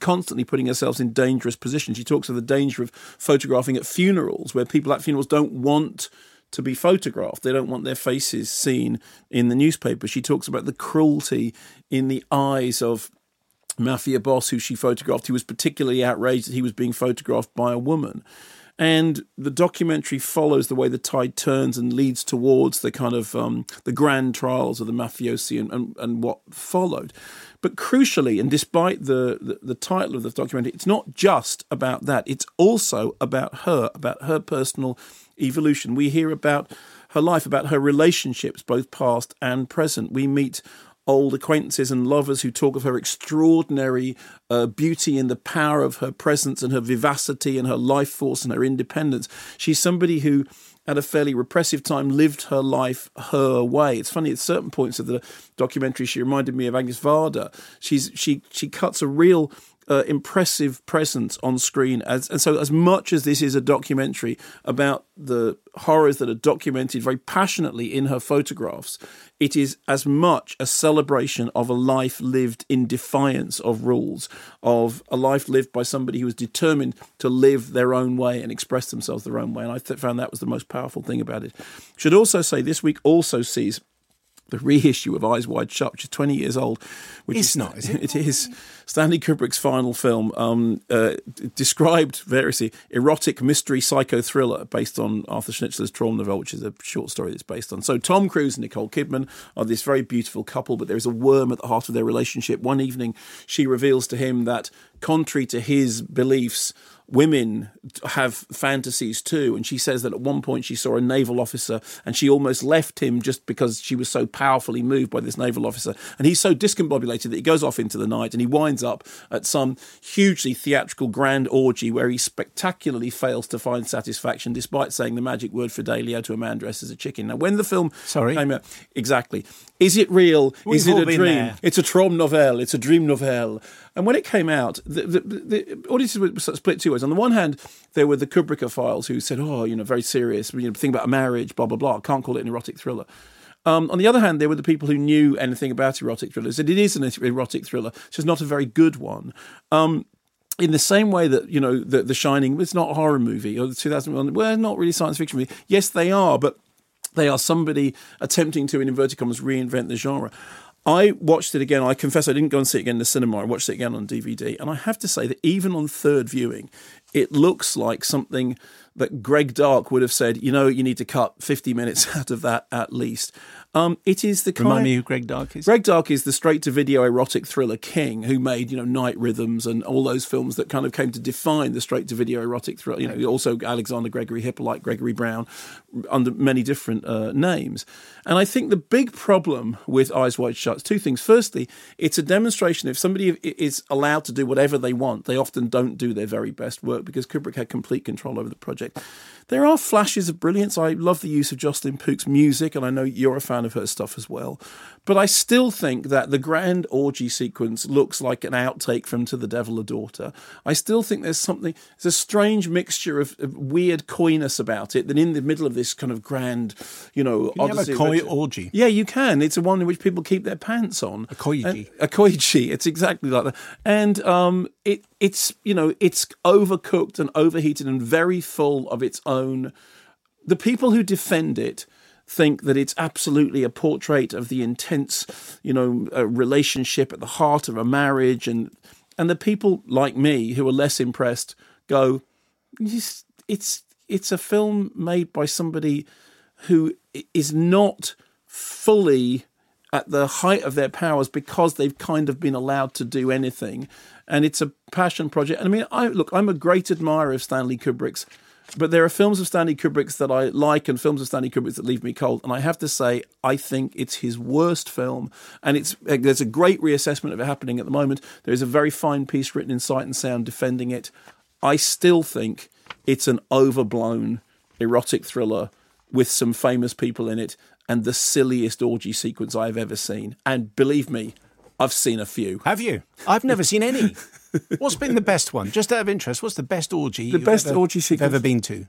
constantly putting herself in dangerous positions. She talks of the danger of photographing at funerals, where people at funerals don't want to be photographed. They don't want their faces seen in the newspaper. She talks about the cruelty in the eyes of mafia boss who she photographed. He was particularly outraged that he was being photographed by a woman. And the documentary follows the way the tide turns and leads towards the kind of um, the grand trials of the mafiosi and, and, and what followed. But crucially, and despite the, the, the title of the documentary, it's not just about that. It's also about her, about her personal evolution. We hear about her life, about her relationships, both past and present. We meet old acquaintances and lovers who talk of her extraordinary uh, beauty and the power of her presence and her vivacity and her life force and her independence. She's somebody who at a fairly repressive time, lived her life her way. It's funny at certain points of the documentary, she reminded me of Agnes Varda. She's she she cuts a real uh, impressive presence on screen. As, and so, as much as this is a documentary about the horrors that are documented very passionately in her photographs, it is as much a celebration of a life lived in defiance of rules, of a life lived by somebody who was determined to live their own way and express themselves their own way. And I th- found that was the most powerful thing about it. Should also say this week also sees the reissue of Eyes Wide Shut, which is 20 years old. Which It's is not, is it? It is Stanley Kubrick's final film, um, uh, described variously erotic mystery psycho thriller based on Arthur Schnitzler's Traumnovelle, which is a short story that's based on. So Tom Cruise and Nicole Kidman are this very beautiful couple, but there is a worm at the heart of their relationship. One evening, she reveals to him that, contrary to his beliefs, women have fantasies too. And she says that at one point she saw a naval officer and she almost left him just because she was so powerfully moved by this naval officer. And he's so discombobulated that he goes off into the night and he winds up at some hugely theatrical grand orgy where he spectacularly fails to find satisfaction despite saying the magic word for fidelio to a man dressed as a chicken. Now, when the film Sorry? came out, exactly. Is it real? is We've it a dream? there. It's a Traumnovelle. It's a dream novel. And when it came out, the, the, the audiences were split two ways. On the one hand, there were the Kubrickophiles who said, "Oh, you know, very serious. You know, think about a marriage, blah blah blah. Can't call it an erotic thriller." Um, on the other hand, there were the people who knew anything about erotic thrillers. Said it is an erotic thriller. It's just not a very good one. Um, in the same way that you know the, the Shining, it's not a horror movie or the 2001. Well, not really science fiction movie. Yes, they are, but they are somebody attempting to, in inverted commas, reinvent the genre. I watched it again. I confess I didn't go and see it again in the cinema. I watched it again on DVD. And I have to say that even on third viewing, it looks like something that Greg Dark would have said, you know, you need to cut 50 minutes out of that at least. Um, it is the kind Remind me who Greg Dark is. Greg Dark is the straight to video erotic thriller king who made, you know, Night Rhythms and all those films that kind of came to define the straight to video erotic thriller. You know, also Alexander Gregory Hippolyte, Gregory Brown, under many different uh, names. And I think the big problem with Eyes Wide Shut is two things. Firstly, it's a demonstration if somebody is allowed to do whatever they want, they often don't do their very best work because Kubrick had complete control over the project. There are flashes of brilliance. I love the use of Jocelyn Pook's music, and I know you're a fan of her stuff as well. But I still think that the grand orgy sequence looks like an outtake from To the Devil a Daughter. I still think there's something, there's a strange mixture of, of weird coyness about it that in the middle of this kind of grand, you know, you have a coy Adventure- orgy? yeah, you can. It's a one in which people keep their pants on. A koiji. A koiji. It's exactly like that. And um, it it's you know it's overcooked and overheated and very full of its own. The people who defend it think that it's absolutely a portrait of the intense, you know, uh, relationship at the heart of a marriage, and and the people like me who are less impressed go, it's it's it's a film made by somebody who is not fully at the height of their powers because they've kind of been allowed to do anything. And it's a passion project. And i mean i look i'm a great admirer of stanley kubrick's but there are films of stanley kubrick's that i like and films of stanley kubrick's that leave me cold and i have to say i think it's his worst film and it's uh, there's a great reassessment of it happening at the moment there is a very fine piece written in sight and sound defending it i still think it's an overblown erotic thriller with some famous people in it and the silliest orgy sequence I've ever seen. And believe me, I've seen a few. Have you? I've never seen any. What's been the best one? Just out of interest, what's the best orgy? The you've best ever- orgy you've ever been to?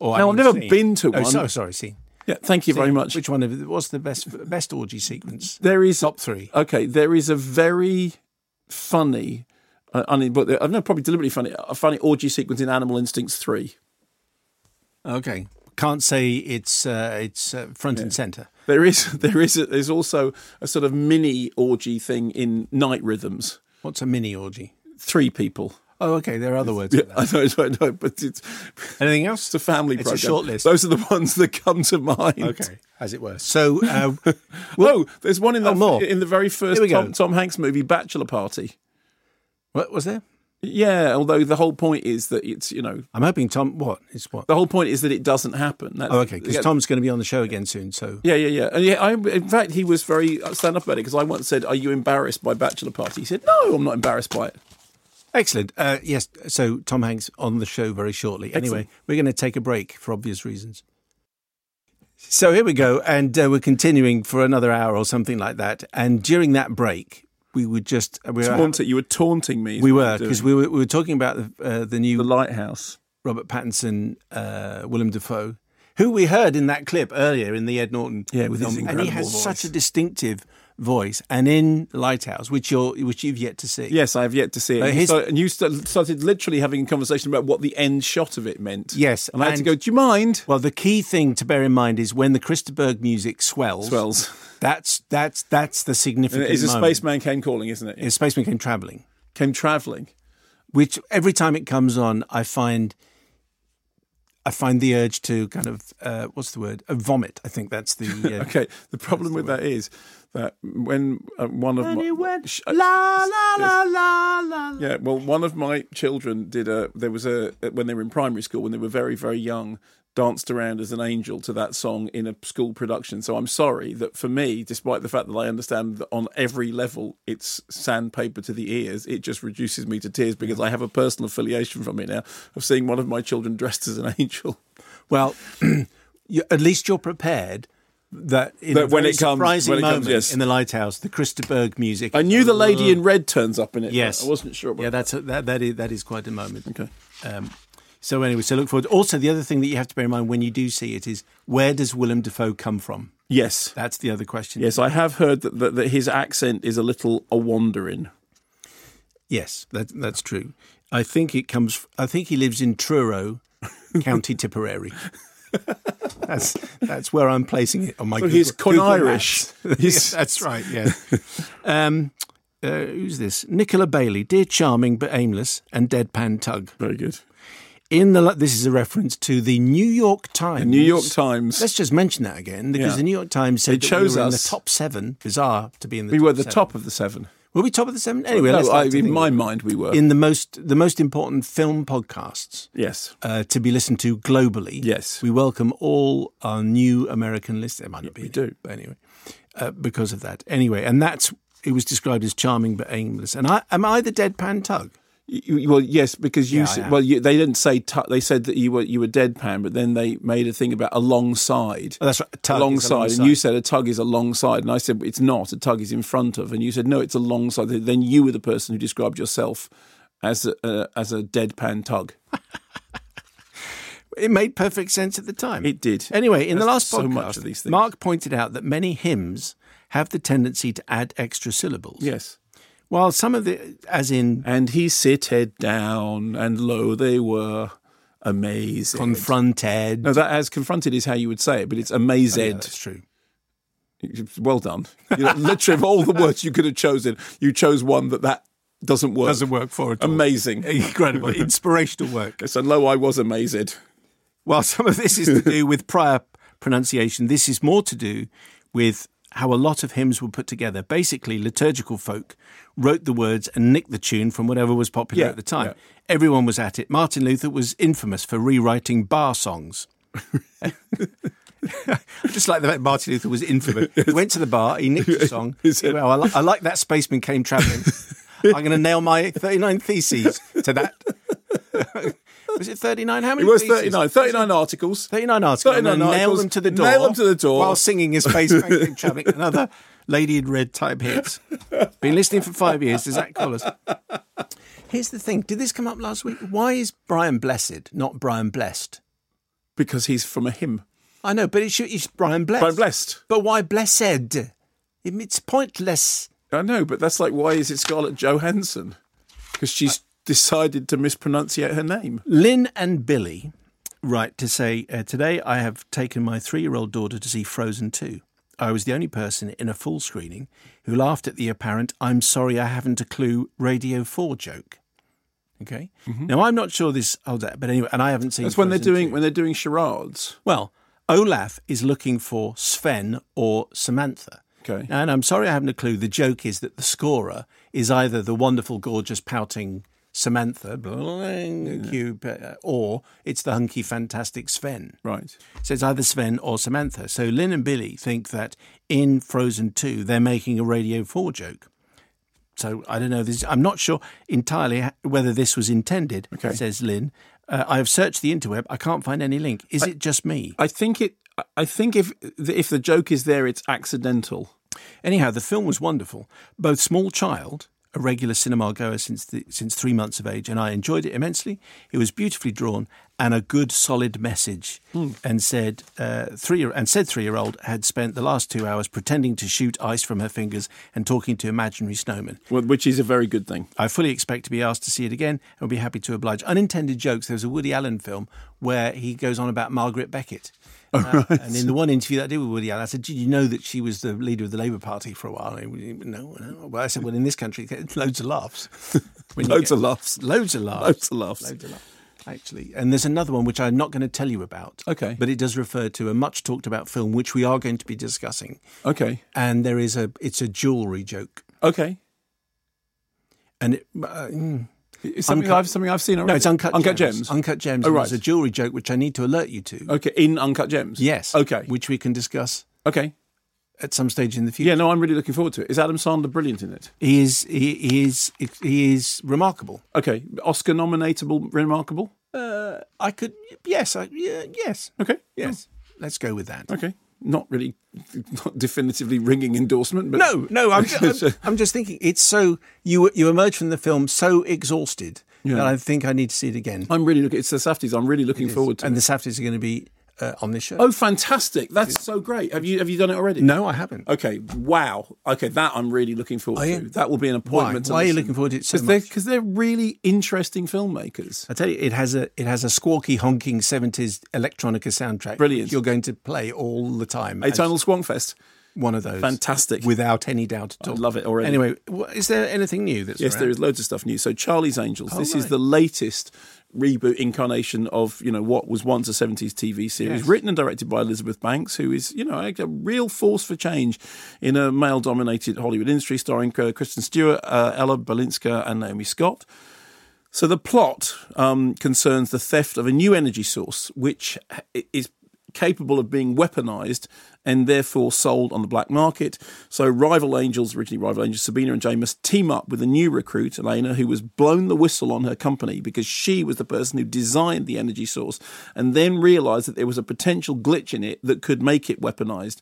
Or No, I've never seen? been to Oh, one. so, sorry, seen. Yeah, thank you very much. Which one? Of, what's the best best orgy sequence? There is top three. Okay, there is a very funny, uh, un- but I've no probably deliberately funny, a funny orgy sequence in Animal Instincts three. Okay, can't say it's uh, it's uh, front and center. There is there is a, there's also a sort of mini orgy thing in Night Rhythms. What's a mini orgy? Three people. Oh, okay. There are other words. Yeah, for that. I know, I know, but it's Anything else? it's a family It's a short list. Those are the ones that come to mind. Okay, as it were. So, uh, Whoa, there's one in the Oh, in the very first Here we go. Tom, Tom Hanks movie, Bachelor Party. what was there? Yeah, although the whole point is that it's you know I'm hoping Tom. What? It's what? the whole point is that it doesn't happen. That's, Oh, okay. Because yeah, Tom's going to be on the show again soon. So, Yeah, yeah, yeah. And yeah, I, in fact, he was very stand up about it because I once said, "Are you embarrassed by Bachelor Party?" He said, "No, I'm not embarrassed by it." Excellent. Uh, yes. So Tom Hanks on the show very shortly. Anyway, we're going to take a break for obvious reasons. So here we go, and uh, we're continuing for another hour or something like that. And during that break, we were just we were, Taunting, you were taunting me. we were because we were we were talking about the, uh, the new the lighthouse. Robert Pattinson, uh, Willem Dafoe, who we heard in that clip earlier in the Ed Norton, Yeah, with his and he has such a distinctive voice. And in Lighthouse, which you're which you've yet to see, Yes, I have yet to see it. And you his- started, and you st- started literally having a conversation about what the end shot of it meant. Yes, and I had to go. Do you mind? Well, the key thing to bear in mind is when the Chris de Burgh music swells. Swells. That's that's that's the And significant. it is a moment. spaceman came calling, isn't it? A spaceman came travelling. Came travelling. which every time it comes on, I find I find the urge to kind of uh, what's the word? Uh, vomit. I think that's the uh, Okay. The problem with that is that when uh, one of And my it went Sh- la la la la la. Yeah, well, one of my children did a. There was a when they were in primary school when they were very very young, danced around as an angel to that song in a school production. So I'm sorry that for me, despite the fact that I understand that on every level it's sandpaper to the ears, it just reduces me to tears because I have a personal affiliation from it now of seeing one of my children dressed as an angel. Well, you, at least you're prepared. That, in That a when it comes- surprising when it comes, moment yes. in the lighthouse, the Chris de Burgh music. I knew the lady in red turns up in it. Yes, I wasn't sure. About Yeah, that's a, that. That is that is quite a moment. Okay. Um, so anyway, so look forward. Also, the other thing that you have to bear in mind when you do see it is where does Willem Dafoe come from? Yes. That's the other question. Yes, I have heard that, that, that his accent is a little a wandering. Yes, that, that's true. I think it comes. I think he lives in Truro, County Tipperary. that's that's where I'm placing it on my. So Google, he's. Maps. He's- that's right. Yeah. um, uh, who's this? Nicola Bailey, dear charming but aimless, and deadpan tug. Very good. In the this is a reference to the New York Times. The New York Times. Let's just mention that again because Yeah. the New York Times said They chose we were in the top seven. Bizarre to be in the. we were the seven. top of the seven. Were we top of the seven? Anyway, no, I, in my mind, we were. in the most the most important film podcasts yes. uh, to be listened to globally. Yes. we welcome all our new American listeners. It might not be, we do. but anyway, uh, because of that. Anyway, and that's it was described as charming but aimless. And I am I the deadpan tug? You- well, yes, because you. Yeah, s I am. well, you, they didn't say tu- they said that you were you were deadpan, but then they made a thing about alongside. Oh, that's right. A tug is alongside, alongside. and you said a tug is alongside, and I said it's not. A tug is in front of, and you said no, it's alongside. Then you were the person who described yourself as a, uh, as a deadpan tug. It made perfect sense at the time. It did. Anyway, in the There's last so podcast, much of these things. Mark pointed out that many hymns have the tendency to add extra syllables. Yes. While some of the, as in And he sitted down, and lo, they were amazed. confronted. No, that as confronted is how you would say it, but it's amazed. Oh, yeah, that's true. Well done. You know, literally, of all the words you could have chosen, you chose one that that doesn't work. Doesn't work for it. Amazing. Incredible, inspirational work. So, lo, I was amazed. While some of this is to do with prior pronunciation, this is more to do with how a lot of hymns were put together. Basically, liturgical folk wrote the words and nicked the tune from whatever was popular Yeah, at the time. yeah. Everyone was at it. Martin Luther was infamous for rewriting bar songs. I just like the fact Martin Luther was infamous. He went to the bar, he nicked a song. Said- well, I, li- I like that spaceman came travelling. I'm going to nail my 39 theses to that. Was it 39? How many? It was theses? 39. 39 articles. 39 articles. 39 and then nail them to the door. Nail them to the door. While singing his spaceman came travelling. Another lady in red type hits. Been listening for five years. Does that call us? Here's the thing. Did this come up last week? Why is Brian Blessed, not Brian Blessed? Because he's from a hymn. I know, but it should, it's Brian Blessed. Brian Blessed. But why Blessed? It's pointless. I know, but that's like, why is it Scarlett Johansson? Because she's decided to mispronunciate her name. Lynn and Billy write to say, uh, Today I have taken my three year old daughter to see Frozen 2. I was the only person in a full screening who laughed at the apparent I'm sorry I haven't a clue Radio 4 joke. Okay. Now I'm not sure this holds out, but anyway, and I haven't seen. Mm-hmm. That's when they're doing 2. when they're doing charades. Well, Olaf is looking for Sven or Samantha. Okay. And I'm sorry I haven't a clue. The joke is that the scorer is either the wonderful, gorgeous, pouting Samantha, cute, uh, or it's the hunky, fantastic Sven. Right. So it's either Sven or Samantha. So Lynn and Billy think that in Frozen 2, they're making a Radio 4 joke. So I don't know. This, I'm not sure entirely whether this was intended, Okay. says Lynn. Uh, I have searched the interweb. I can't find any link. Is it just me? I think it. I- I think if if the joke is there, it's accidental. Anyhow, the film was wonderful. Both small child, a regular cinema goer since the, since three months of age, and I enjoyed it immensely. It was beautifully drawn and a good, solid message. And said uh, three and said three year old had spent the last two hours pretending to shoot ice from her fingers and talking to imaginary snowmen. Well, Which is a very good thing. I fully expect to be asked to see it again and will be happy to oblige. Unintended jokes. There was a Woody Allen film where he goes on about Margaret Beckett. Uh, And in the one interview that I did with Woody Allen, I said, "Did you know that she was the leader of the Labour Party for a while?" And he went, no, no. Well, I said, "Well, in this country, loads of laughs. Loads get- of laughs. loads of laughs, Loads of laughs. loads of laughs." Actually, and there's another one which I'm not going to tell you about. Okay. but it does refer to a much talked about film which we are going to be discussing. Okay. And there is a it's a jewelry joke, Okay. and it, uh, mm. It's something Uncut- I've something I've seen already. No, it's uncut. Uncut gems. gems. Uncut gems. Oh, right. There's a jewelry joke which I need to alert you to. Okay, in Uncut Gems. Yes. Okay. Which we can discuss Okay. at some stage in the future. Yeah, no, I'm really looking forward to it. Is Adam Sandler brilliant in it? He is. He, he is. He is remarkable. Okay, Oscar nominatable, remarkable. Uh, I could. Yes. I, yeah, yes. Okay, Yes. Let's go with that. okay. Not really, not definitively ringing endorsement, but No, no. I'm, I'm, I'm just thinking. It's so you you emerge from the film so exhausted that I think I need to see it again. I'm really looking. It's the Safdies. I'm really looking forward to. and it. the Safdies are going to be uh, on this show. oh, fantastic! That's so great. Have you have you done it already? no, I haven't. Okay. Wow. Okay, that I'm really looking forward to. That will be an Why? appointment. to Why are you looking forward to it so Because they're, they're really interesting filmmakers. I tell you, it has a it has a squawky, honking seventies electronica soundtrack. Brilliant. You're going to play all the time. Eternal Squonkfest. one of those. Fantastic. without any doubt at I love it already. Anyway, is there anything new that's Yes, around? there is loads of stuff new. So Charlie's Angels. this is the latest reboot incarnation of you know what was once a 70s TV series, Yes. written and directed by Elizabeth Banks, who is you know a, real force for change in a male-dominated Hollywood industry, starring uh, Kristen Stewart, uh, Ella Balinska, and Naomi Scott. So the plot um, concerns the theft of a new energy source, which is capable of being weaponized and therefore sold on the black market. So rival angels, originally rival angels, Sabina and Jay must team up with a new recruit, Elena, who was blown the whistle on her company because she was the person who designed the energy source and then realized that there was a potential glitch in it that could make it weaponized.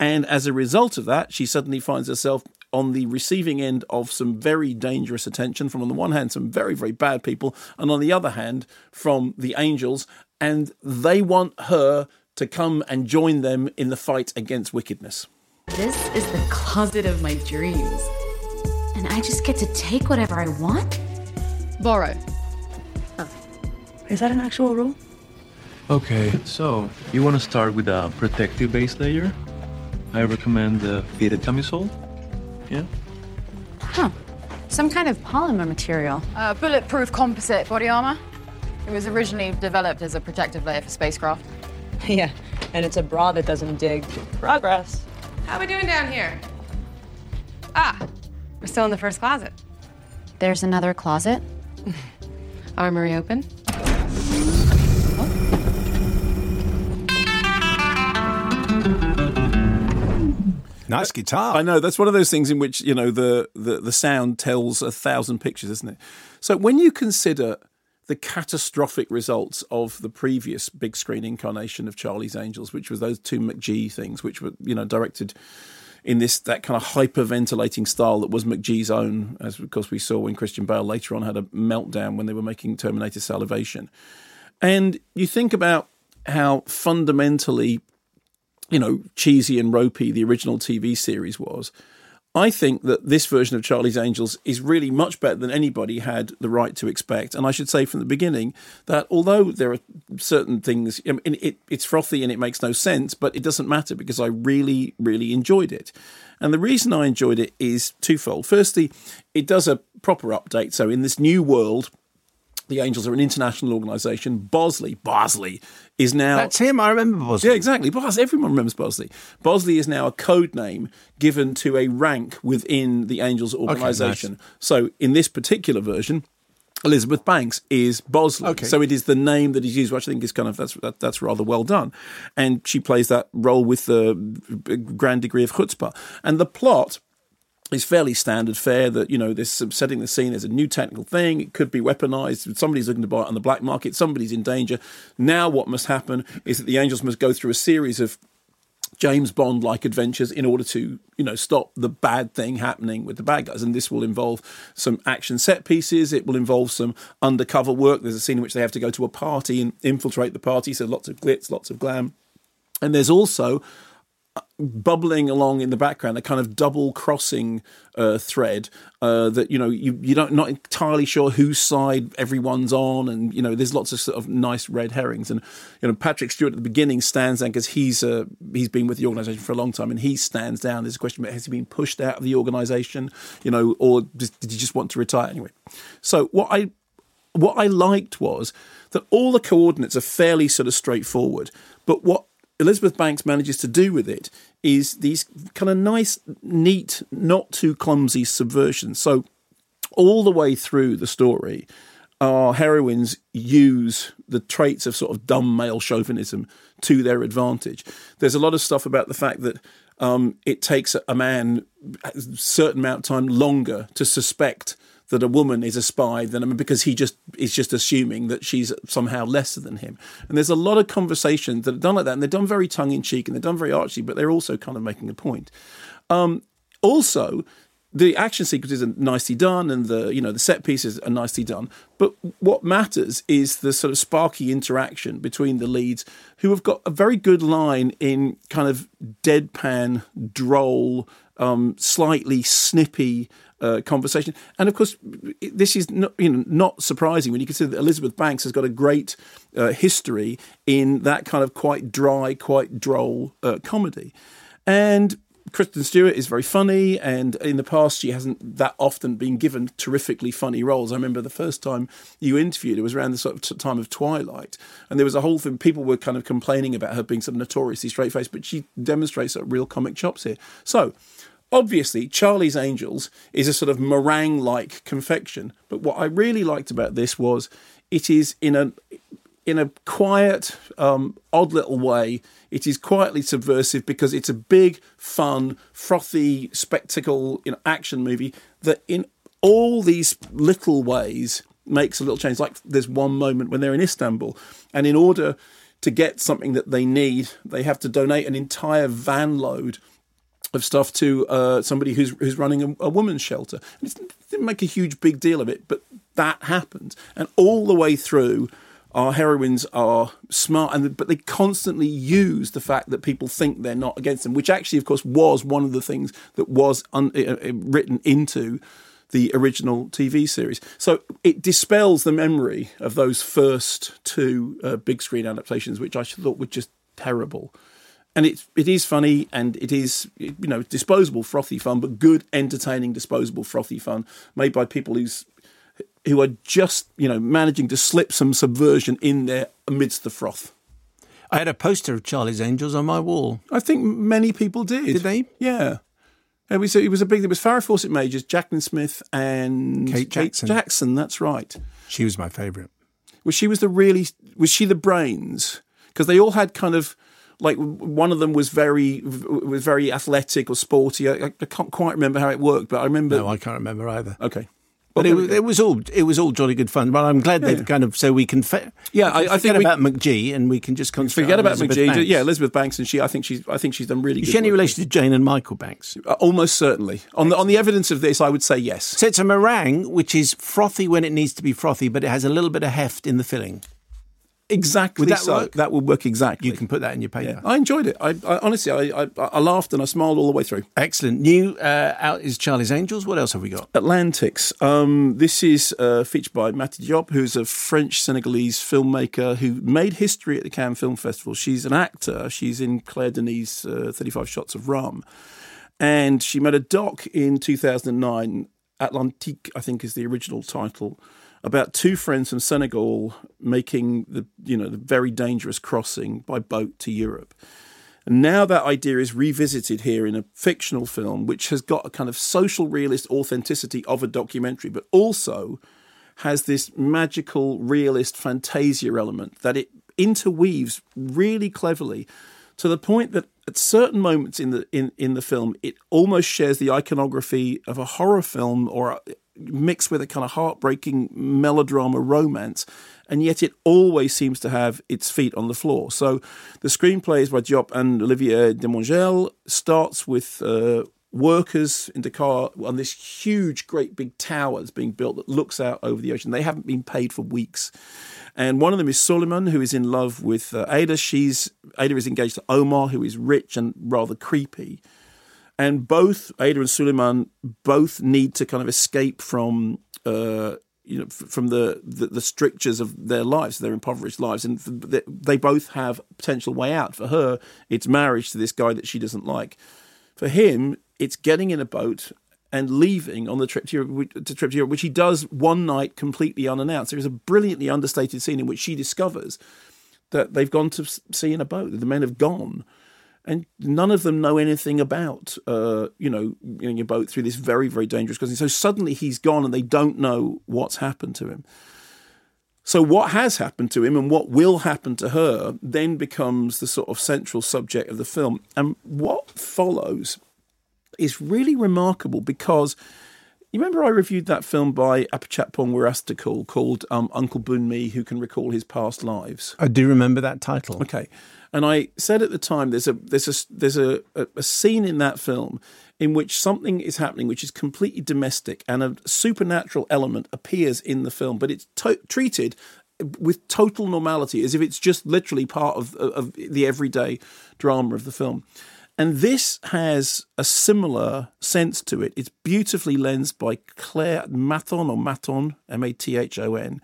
And as a result of that, she suddenly finds herself on the receiving end of some very dangerous attention from, on the one hand, some very, very bad people, and on the other hand, from the angels. And they want her to come and join them in the fight against wickedness. This is the closet of my dreams. And I just get to take whatever I want? Borrow. Is that an actual rule? Okay, so you want to start with a protective base layer? I recommend the fitted camisole. Yeah? Huh. Some kind of polymer material. Uh, bulletproof composite body armor. It was originally developed as a protective layer for spacecraft. Yeah, and it's a bra that doesn't dig. Progress. How are we doing down here? Ah, we're still in the first closet. There's another closet. Armory open. Nice guitar. I know that's one of those things in which you know the, the the sound tells a thousand pictures, isn't it? So when you consider the catastrophic results of the previous big screen incarnation of Charlie's Angels, which was those two McG things, which were you know directed in this that kind of hyperventilating style that was McG's own, as of course we saw when Christian Bale later on had a meltdown when they were making Terminator Salivation, and you think about how fundamentally you know, cheesy and ropey the original TV series was. I think that this version of Charlie's Angels is really much better than anybody had the right to expect. And I should say from the beginning that although there are certain things, I mean, it, it's frothy and it makes no sense, but it doesn't matter because I really, really enjoyed it. And the reason I enjoyed it is twofold. Firstly, it does a proper update. So in this new world, the Angels are an international organisation. Bosley, Bosley is now. That's him. I remember Bosley. Yeah, exactly. Bos, everyone remembers Bosley. Bosley is now a code name given to a rank within the Angels organisation. So in this particular version, Elizabeth Banks is Bosley. Okay. So it is the name that is used, which I think is kind of that's that, that's rather well done, and she plays that role with the uh, grand degree of chutzpah. And the plot is fairly standard fare that you know this setting the scene as a new technical thing it could be weaponized somebody's looking to buy it on the black market somebody's in danger now what must happen is that the angels must go through a series of James Bond like adventures in order to, you know, stop the bad thing happening with the bad guys. And this will involve some action set pieces. It will involve some undercover work. There's a scene in which they have to go to a party and infiltrate the party. So lots of glitz, lots of glam. And there's also bubbling along in the background, a kind of double crossing uh, thread uh, that you know you you don't not entirely sure whose side everyone's on, and you know there's lots of sort of nice red herrings, and you know Patrick Stewart at the beginning stands down because he's uh, he's been with the organisation for a long time, and he stands down. There's a question about has he been pushed out of the organisation, you know, or did he just want to retire anyway? So what I what I liked was that all the coordinates are fairly sort of straightforward, but what Elizabeth Banks manages to do with it is these kind of nice, neat, not too clumsy subversions. So, all the way through the story, our heroines use the traits of sort of dumb male chauvinism to their advantage. There's a lot of stuff about the fact that um, it takes a man a certain amount of time longer to suspect that a woman is a spy than I mean, because he just is just assuming that she's somehow lesser than him. And there's a lot of conversations that are done like that, and they're done very tongue in cheek and they're done very archy, but they're also kind of making a point. Um, also, the action sequences are nicely done, and the you know the set pieces are nicely done. But what matters is the sort of sparky interaction between the leads, who have got a very good line in kind of deadpan, droll, um, slightly snippy uh, conversation. And of course, this is not, you know, not surprising when you consider that Elizabeth Banks has got a great uh, history in that kind of quite dry, quite droll uh, comedy. And Kristen Stewart is very funny, and in the past, she hasn't that often been given terrifically funny roles. I remember the first time you interviewed, it was around the sort of t- time of Twilight, and there was a whole thing. People were kind of complaining about her being sort of notoriously straight faced, but she demonstrates sort of real comic chops here. So, Obviously, Charlie's Angels is a sort of meringue like confection, but what I really liked about this was it is in a in a quiet, um, odd little way. It is quietly subversive because it's a big, fun, frothy spectacle, you know, action movie that in all these little ways makes a little change. Like there's one moment when they're in Istanbul, and in order to get something that they need, they have to donate an entire van load of stuff to uh, somebody who's who's running a, a woman's shelter. And it didn't make a huge big deal of it, but that happened, and all the way through. Our heroines are smart, and but they constantly use the fact that people think they're not against them, which actually, of course, was one of the things that was un, uh, uh written into the original TV series. So it dispels the memory of those first two uh, big screen adaptations, which I thought were just terrible and it's it is funny and it is you know disposable frothy fun, but good entertaining disposable frothy fun made by people who's who are just you know managing to slip some subversion in there amidst the froth. I had a poster of Charlie's Angels on my wall. I think many people did. Did they? Yeah. It was, it was a big. It was Farrah Fawcett Majors, Jaclyn Smith, and Kate Jackson. Kate Jackson. That's right. She was my favourite. Was she was the really? Was she the brains? Because they all had kind of like one of them was very was very athletic or sporty. I, I, can't quite remember how it worked, but I remember. No, I can't remember either. Okay. But it, it, was all it was all jolly good fun. But I'm glad yeah. they've kind of so we can. Fa- yeah, I, I think we, about McG and we can just concentrate forget about Elizabeth McG. Banks. Yeah, Elizabeth Banks and she. I think she's. I think she's done really. Is good she any relation to Jane and Michael Banks? Uh, almost certainly. On the on the evidence of this, I would say yes. So it's a meringue which is frothy when it needs to be frothy, but it has a little bit of heft in the filling. Exactly Would that so. work? That would work exactly. You can put that in your paper. Yeah. I enjoyed it. I, I honestly, I, I, I laughed and I smiled all the way through. Excellent. New uh, out is Charlie's Angels. What else have we got? Atlantics. Um, this is uh, featured by Mati Diop, who's a French Senegalese filmmaker who made history at the Cannes Film Festival. She's an actor. She's in Claire Denis' uh, 35 Shots of Rum. And she made a doc in 2009. Atlantique, I think, is the original title about two friends from Senegal making the you know the very dangerous crossing by boat to Europe. And now that idea is revisited here in a fictional film, which has got a kind of social realist authenticity of a documentary, but also has this magical realist fantasia element that it interweaves really cleverly to the point that at certain moments in the in, in the film, it almost shares the iconography of a horror film or mixed with a kind of heartbreaking melodrama romance, and yet it always seems to have its feet on the floor. So the screenplay is by Diop and Olivier Demangel, starts with uh, workers in Dakar on this huge, great big tower that's being built that looks out over the ocean. They haven't been paid for weeks. And one of them is Suleiman, who is in love with uh, Ada. She's Ada is engaged to Omar, who is rich and rather creepy. And both Ada and Suleiman both need to kind of escape from uh, you know from the, the, the strictures of their lives, their impoverished lives, and they both have potential way out. For her, it's marriage to this guy that she doesn't like. For him, it's getting in a boat and leaving on the trip to Europe, to trip to Europe, which he does one night completely unannounced. There is a brilliantly understated scene in which she discovers that they've gone to sea in a boat, that the men have gone, and none of them know anything about, uh, you know, in your boat through this very, very dangerous crossing. So suddenly he's gone, and they don't know what's happened to him. So, what has happened to him and what will happen to her then becomes the sort of central subject of the film. And what follows is really remarkable because you remember I reviewed that film by Apichatpong Weerasethakul called um, Uncle Boonmee Who Can Recall His Past Lives? I do remember that title. Okay. And I said at the time there's a there's a there's a, a scene in that film in which something is happening which is completely domestic and a supernatural element appears in the film, but it's to- treated with total normality as if it's just literally part of, of the everyday drama of the film. And this has a similar sense to it. It's beautifully lensed by Claire Mathon or Maton, M A T H O N.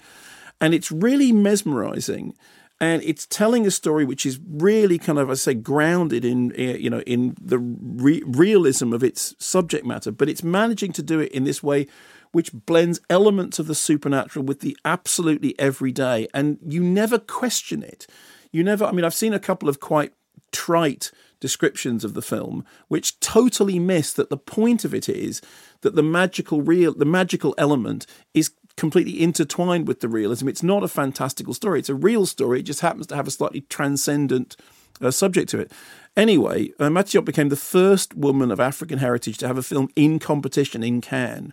And it's really mesmerizing. And it's telling a story which is really kind of, I say, grounded in, eh, you know, in the re- realism of its subject matter. But it's managing to do it in this way which blends elements of the supernatural with the absolutely everyday. And you never question it. You never, I mean, I've seen a couple of quite trite descriptions of the film, which totally miss that the point of it is that the magical real the magical element is completely intertwined with the realism. It's not a fantastical story; it's a real story. It just happens to have a slightly transcendent uh, subject to it. Anyway, uh, Mati Diop became the first woman of African heritage to have a film in competition in Cannes,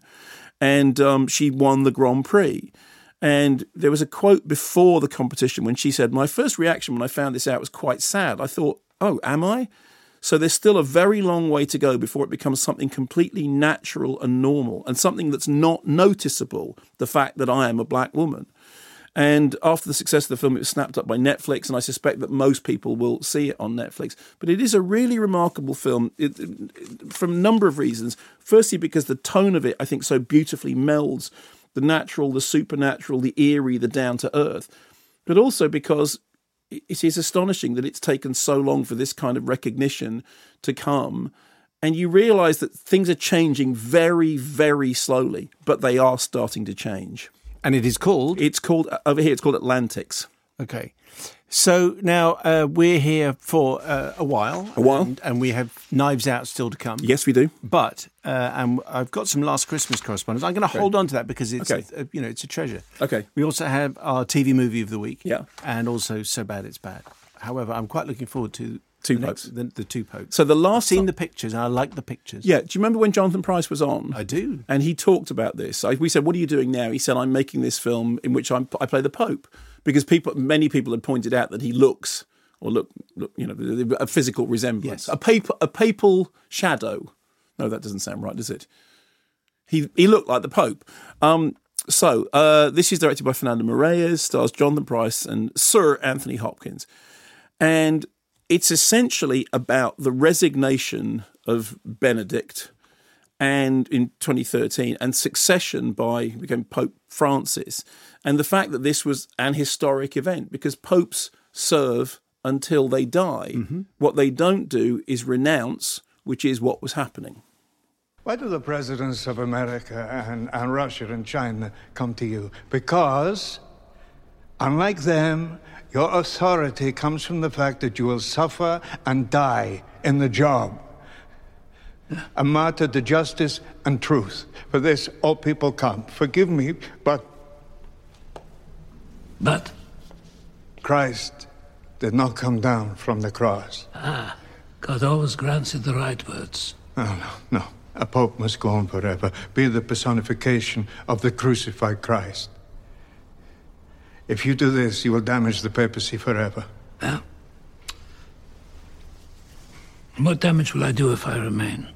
and um, she won the Grand Prix. And there was a quote before the competition when she said, My first reaction when I found this out was quite sad. I thought, oh, am I? So there's still a very long way to go before it becomes something completely natural and normal and something that's not noticeable, the fact that I am a black woman. And after the success of the film, it was snapped up by Netflix, and I suspect that most people will see it on Netflix. But it is a really remarkable film it, it, from a number of reasons. Firstly, because the tone of it, I think, so beautifully melds the natural, the supernatural, the eerie, the down to earth. But also because it is astonishing that it's taken so long for this kind of recognition to come. And you realize that things are changing very, very slowly, but they are starting to change. And it is called? It's called, uh, over here, it's called Atlantics. Okay. So now uh, we're here for uh, a while. A while. And, and, we have Knives Out still to come. Yes, we do. But, uh, and I've got some Last Christmas correspondence. I'm going to okay. hold on to that because it's, okay. a, you know, it's a treasure. Okay. We also have our TV movie of the week. Yeah. And also So Bad It's Bad. However, I'm quite looking forward to Two the. Next, the, the, two popes. So the last I've seen the pictures and I like the pictures. Yeah. Do you remember when Jonathan Pryce was on? I do. And he talked about this. I, we said, "What are you doing now?" He said, "I'm making this film in which I'm, I play the Pope." Because people, many people had pointed out that he looks or look, look you know, a physical resemblance, yes. a paper, a papal shadow. No, that doesn't sound right, does it? He he looked like the Pope. Um, so uh, this is directed by Fernando Meirelles, stars Jonathan Pryce and Sir Anthony Hopkins, and it's essentially about the resignation of Benedict and in 2013 and succession by became Pope Francis and the fact that this was an historic event because popes serve until they die. Mm-hmm. What they don't do is renounce, which is what was happening. Why do the presidents of America and, and Russia and China come to you? Because, unlike them, your authority comes from the fact that you will suffer and die in the job a martyr to justice and truth. For this, all people come. Forgive me, but. But? Christ did not come down from the cross. Ah, God always grants you the right words. No, no, no. A pope must go on forever, be the personification of the crucified Christ. If you do this, you will damage the papacy forever. Well, what damage will I do if I remain?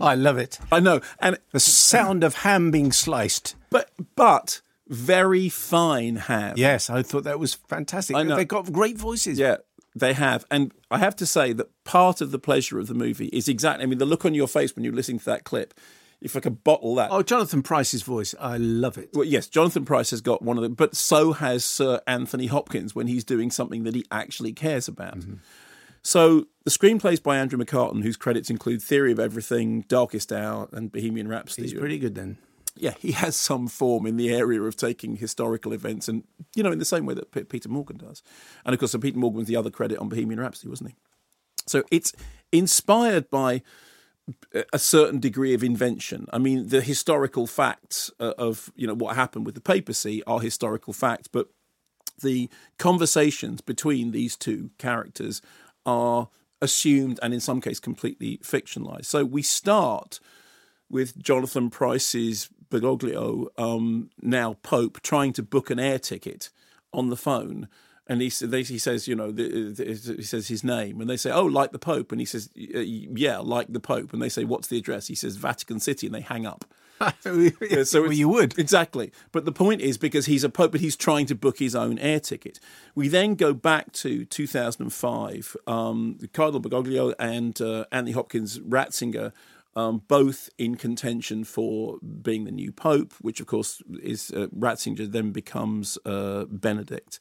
I love it. I know, and the sound of ham being sliced. But but very fine ham. Yes, I thought that was fantastic. I know. They've got great voices. Yeah, they have. And I have to say that part of the pleasure of the movie is exactly, I mean, the look on your face when you're listening to that clip, if I could bottle that. Oh, Jonathan Pryce's voice. I love it. Well, yes, Jonathan Pryce has got one of them, but so has Sir Anthony Hopkins when he's doing something that he actually cares about. Mm-hmm. So the screenplays by Andrew McCarten, whose credits include Theory of Everything, Darkest Hour, and Bohemian Rhapsody. He's pretty good then. Yeah, he has some form in the area of taking historical events and, you know, in the same way that P- Peter Morgan does. And of course, so Peter Morgan was the other credit on Bohemian Rhapsody, wasn't he? So it's inspired by a certain degree of invention. I mean, the historical facts uh, of, you know, what happened with the papacy are historical facts, but the conversations between these two characters are assumed and in some case completely fictionalized. So we start with Jonathan Pryce's Bergoglio, um, now Pope, trying to book an air ticket on the phone. And he, he says, you know, he says his name, and they say, "Oh, like the Pope," and he says, "Yeah, like the Pope." And they say, "What's the address?" He says, "Vatican City," and they hang up. Yeah, so well, you would exactly. But the point is because he's a pope, but he's trying to book his own air ticket. We then go back to 2005. Um, Cardinal Bergoglio and uh, Anthony Hopkins Ratzinger. Um, both in contention for being the new pope, which of course is uh, Ratzinger then becomes uh, Benedict.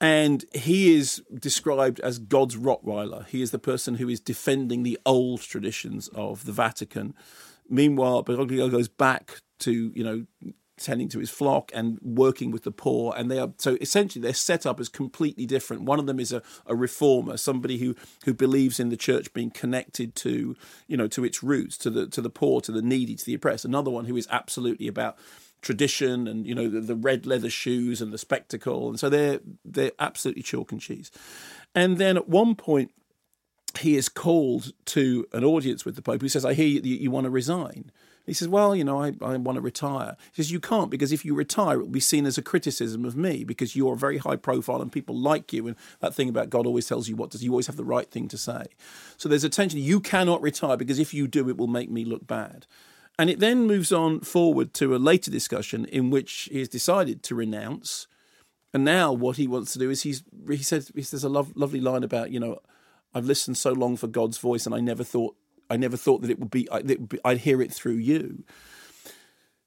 And he is described as God's Rottweiler. He is the person who is defending the old traditions of the Vatican. Meanwhile, Bergoglio goes back to, you know, tending to his flock and working with the poor. And they are so essentially they're set up as completely different. One of them is a, a reformer, somebody who who believes in the church being connected to, you know, to its roots, to the to the poor, to the needy, to the oppressed. Another one who is absolutely about tradition and you know the, the red leather shoes and the spectacle. And so they're they're absolutely chalk and cheese. And then at one point he is called to an audience with the Pope who says, I hear you, you want to resign. He says, Well, you know, I, I want to retire. He says, You can't because if you retire, it will be seen as a criticism of me because you're very high profile and people like you. And that thing about God always tells you what does, you always have the right thing to say. So there's a tension. You cannot retire because if you do, it will make me look bad. And it then moves on forward to a later discussion in which he has decided to renounce. And now what he wants to do is he's he says he says a lov- lovely line about you know I've listened so long for God's voice, and I never thought I never thought that it would be, it would hear it through you.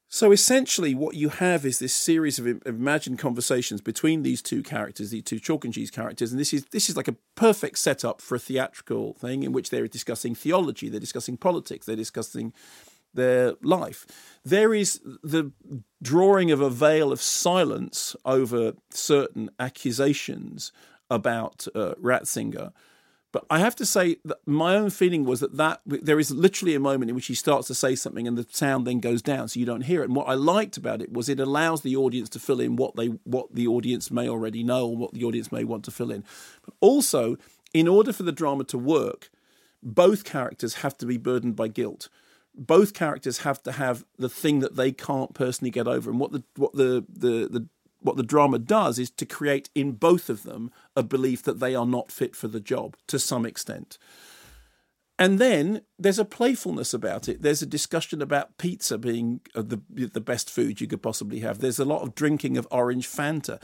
So essentially, what you have is this series of imagined conversations between these two characters, these two chalk and cheese characters, and this is this is like a perfect setup for a theatrical thing in which they're discussing theology, they're discussing politics, they're discussing their life. There is the drawing of a veil of silence over certain accusations about uh, Ratzinger. But I have to say that my own feeling was that, that there is literally a moment in which he starts to say something and the sound then goes down so you don't hear it. And what I liked about it was it allows the audience to fill in what they what the audience may already know or what the audience may want to fill in. But also, in order for the drama to work, both characters have to be burdened by guilt both characters have to have the thing that they can't personally get over and what the what the the, the what the drama does is to create in both of them a belief that they are not fit for the job to some extent. And then there's a playfulness about it. There's a discussion about pizza being the the best food you could possibly have. There's a lot of drinking of orange Fanta.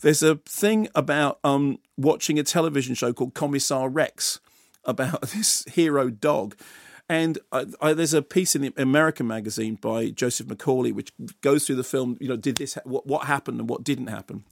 There's a thing about um, watching a television show called Kommissar Rex about this hero dog. And I, I, there's a piece in the American magazine by Joseph Macaulay which goes through the film. You know, did this what what happened and what didn't happen.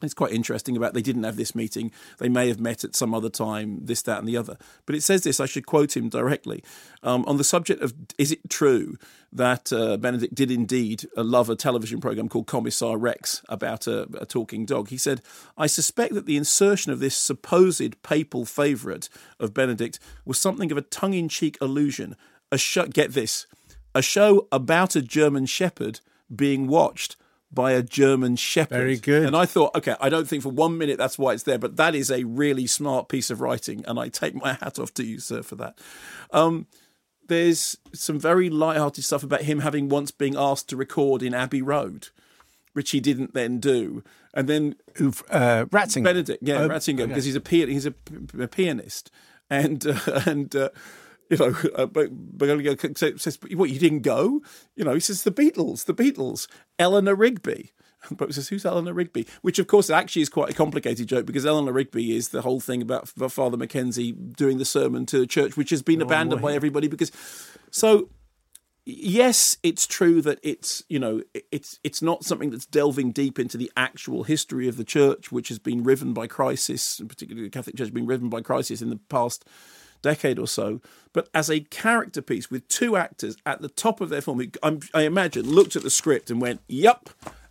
It's quite interesting about they didn't have this meeting. They may have met at some other time, this, that, and the other. But it says this, I should quote him directly. Um, on the subject of is it true that uh, Benedict did indeed love a television program called Kommissar Rex about a, a, talking dog? He said, I suspect that the insertion of this supposed papal favourite of Benedict was something of a tongue in cheek allusion. A show, get this, a show about a German shepherd being watched by a German shepherd. Very good. And I thought, okay, I don't think for one minute that's why it's there, but that is a really smart piece of writing, and I take my hat off to you, sir, for that. Um, there's some very light-hearted stuff about him having once been asked to record in Abbey Road, which he didn't then do, and then uh, Ratzinger. Benedict, yeah, Oh, Ratzinger, okay. because he's a he's a, a pianist, and uh, and uh, you know, uh, but, but says, "What you didn't go?" You know, he says, "The Beatles, the Beatles, Eleanor Rigby." But says, "Who's Eleanor Rigby?" Which, of course, actually is quite a complicated joke because Eleanor Rigby is the whole thing about Father Mackenzie doing the sermon to the church, which has been Oh, abandoned by everybody because. So yes, it's true that it's you know it's it's not something that's delving deep into the actual history of the church, which has been riven by crisis, and particularly the Catholic Church has been riven by crisis in the past decade or so. But as a character piece with two actors at the top of their form, I'm, I imagine looked at the script and went, "Yup,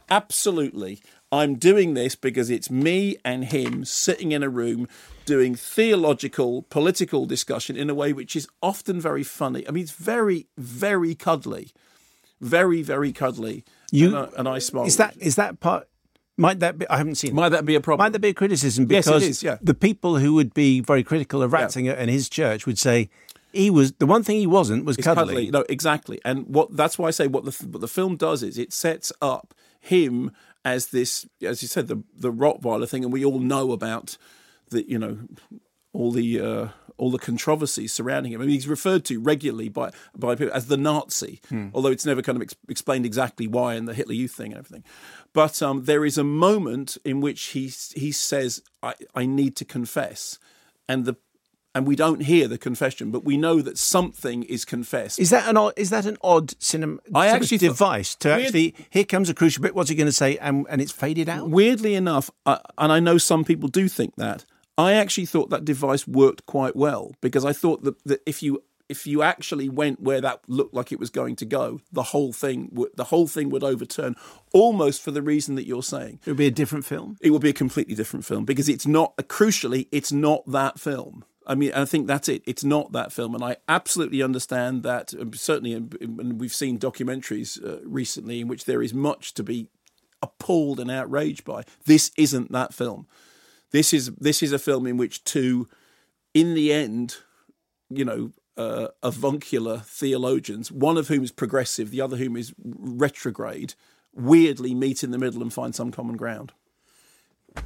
absolutely." I'm doing this because it's me and him sitting in a room doing theological, political discussion in a way which is often very funny. I mean, it's very, very cuddly, very, very cuddly. You- and, I, and I smile. Is that is that part? Might that be? I haven't seen. it. Might that be a problem? Might that be a criticism? Yes, it Because yeah. the people who would be very critical of Ratzinger and his church would say he was the one thing he wasn't was It's cuddly. No, exactly. And what that's why I say what the what the film does is it sets up him as this, as you said, the the Rottweiler thing, and we all know about the you know all the uh, all the controversies surrounding him. I mean, he's referred to regularly by by people as the Nazi, Hmm. although it's never kind of ex- explained exactly why and the Hitler Youth thing and everything. But um, there is a moment in which he he says, "I I need to confess," and the and we don't hear the confession, but we know that something is confessed. Is that an odd, is that an odd cinema I actually device to Weird- actually here comes a crucial bit? What's he going to say? And and it's faded out. Weirdly enough, I, and I know some people do think that, I actually thought that device worked quite well because I thought that, that if you if you actually went where that looked like it was going to go, the whole thing would the whole thing would overturn almost for the reason that you're saying. It would be a different film. It would be a completely different film because it's not crucially it's not that film. I mean, I think that's it. It's not that film, and I absolutely understand that. um, Certainly, and we've seen documentaries uh, recently in which there is much to be appalled and outraged by. This isn't that film. This is this is a film in which two, in the end, you know, uh, avuncular theologians, one of whom is progressive, the other whom is retrograde, weirdly meet in the middle and find some common ground.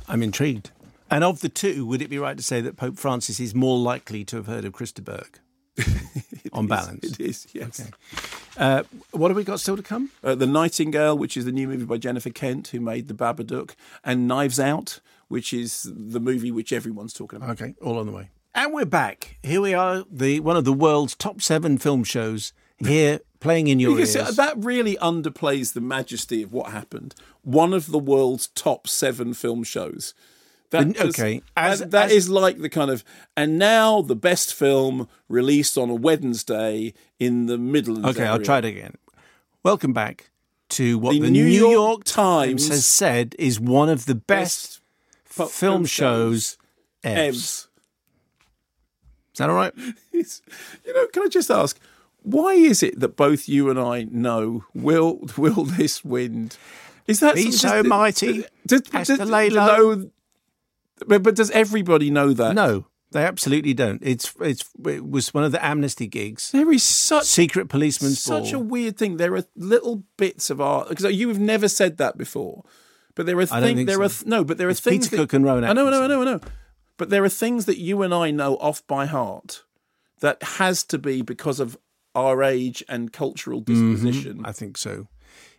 I'm intrigued. And of the two, would it be right to say that Pope Francis is more likely to have heard of Chris de Burgh? on balance. It is, yes. Uh, what have we got still to come? Uh, the Nightingale, which is the new movie by Jennifer Kent, who made The Babadook, and Knives Out, which is the movie which everyone's talking about. Okay, all on the way. And we're back. Here we are, the one of the world's top seven film shows here playing in your Because ears. that really underplays the majesty of what happened. One of the world's top seven film shows. That okay, as- that- that as- is like the kind of, and now the best film released on a Wednesday in the middle Midlands. Okay, I'll try it again. Welcome back to what The the, New New, York York, Times has said is one of the best, fu- film shows ever. That all right? It's, you know, can I just ask, why is it that both you and I know will will this wind? Is that Be so does- mighty Does, as does- to lay low. know- but, but does everybody know that? No, they absolutely don't. It's it's it was one of the amnesty gigs. There is such secret policeman's such a weird thing. There are little bits of art because you have never said that before, but there are things. There so. are no, but there are It's things. Peter that- Cook and Rowan I know, I know, I know, I know. But there are things that you and I know off by heart that has to be because of our age and cultural disposition. Mm-hmm. I think so.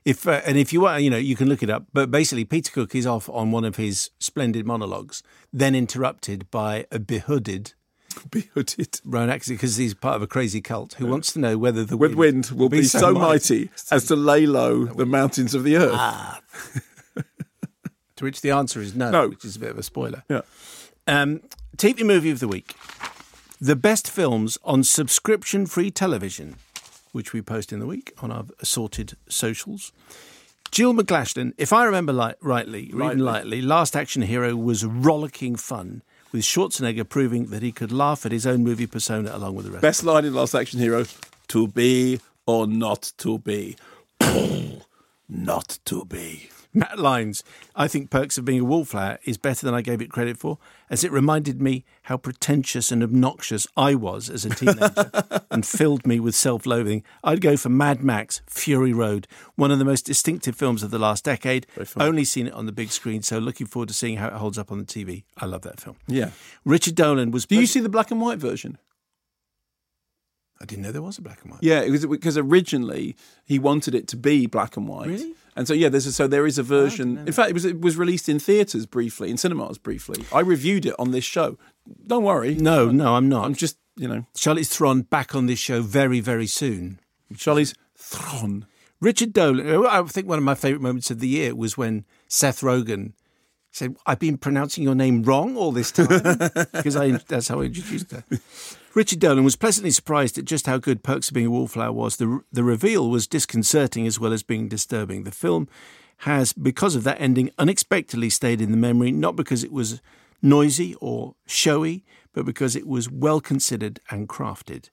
If uh, and if you want, you know, you can look it up. But basically, Peter Cook is off on one of his splendid monologues, then interrupted by a behooded, behooded Atkinson, because he's part of a crazy cult who wants to know whether the wind, wind will be, so mighty as to lay low the mountains of the earth. Ah. To which the answer is no, No. which is a bit of a spoiler. Yeah. Um, TV movie of the week: the best films on subscription-free television, which we post in the week on our assorted socials. Jill McGlashton, if I remember li- rightly, Rightly. lightly, Last Action Hero was rollicking fun, with Schwarzenegger proving that he could laugh at his own movie persona along with the rest. Best line in Last Action Hero: "To be or not to be, not to be." Matt Lines, I think Perks of Being a Wallflower is better than I gave it credit for, as it reminded me how pretentious and obnoxious I was as a teenager and filled me with self loathing. I'd go for Mad Max Fury Road, one of the most distinctive films of the last decade. Only seen it on the big screen, so looking forward to seeing how it holds up on the TV. I love that film. Yeah. Richard Dolan was. Do you see the black and white version? I didn't know there was a black and white. Yeah, it was because originally he wanted it to be black and white. Really? And so yeah, there's a, so there is a version. In fact, it was it was released in theaters briefly, in cinemas briefly. I reviewed it on this show. Don't worry. No, no, I'm not. I'm just you know Charlize Theron back on this show very, very soon. Charlize Theron. Richard Dolan. Uh, I think one of my favourite moments of the year was when Seth Rogen said, "I've been pronouncing your name wrong all this time," because I that's how I introduced her. Richard Dolan was pleasantly surprised at just how good Perks of Being a Wallflower was. The, the reveal was disconcerting as well as being disturbing. The film has, because of that ending, unexpectedly stayed in the memory, not because it was noisy or showy, but because it was well considered and crafted.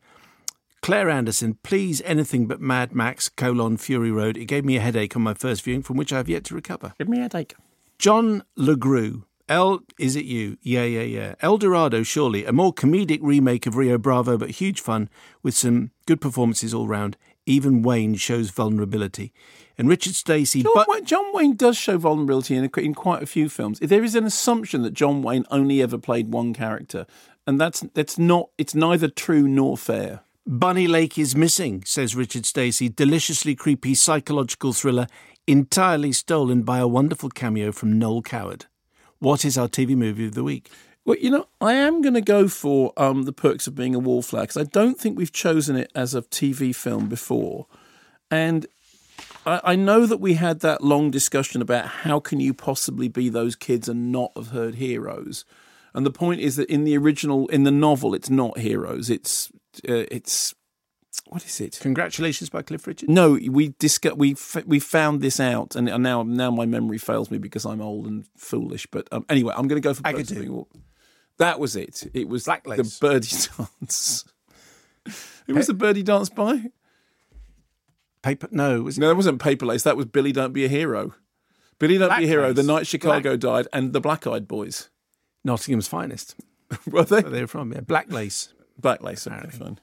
Claire Anderson, please anything but Mad Max colon Fury Road. It gave me a headache on my first viewing, from which I have yet to recover. Give me a headache. John LeGroux. El, is it you? Yeah, yeah, yeah. El Dorado, surely. A more comedic remake of Rio Bravo, but huge fun with some good performances all round. Even Wayne shows vulnerability. And Richard Stacey. John, Wayne, John Wayne does show vulnerability in, a, in quite a few films. There is an assumption that John Wayne only ever played one character, and that's that's not. It's neither true nor fair. Bunny Lake is missing, says Richard Stacey. Deliciously creepy psychological thriller, entirely stolen by a wonderful cameo from Noel Coward. What is our TV movie of the week? Well, you know, I am going to go for um, The Perks of Being a Wallflower because I don't think we've chosen it as a TV film before. And I, I, know that we had that long discussion about how can you possibly be those kids and not have heard heroes. And the point is that in the original, in the novel, it's not heroes. It's uh, it's what is it? Congratulations by Cliff Richard. No, we discuss, we f- we found this out, and now now my memory fails me because I'm old and foolish. But um, anyway, I'm going to go for Agadoo. That was it. It was Black the birdie dance. Who was the birdie dance by? Paper? No, was it? No, that wasn't Paper Lace. That was Billy Don't Be a Hero. Billy Don't Black Be a Hero. Lace. The night Chicago Black- died, and the Black Eyed Boys. Nottingham's finest. Were they? Where they were from, yeah. Black Lace. Black Lace. Okay, fine.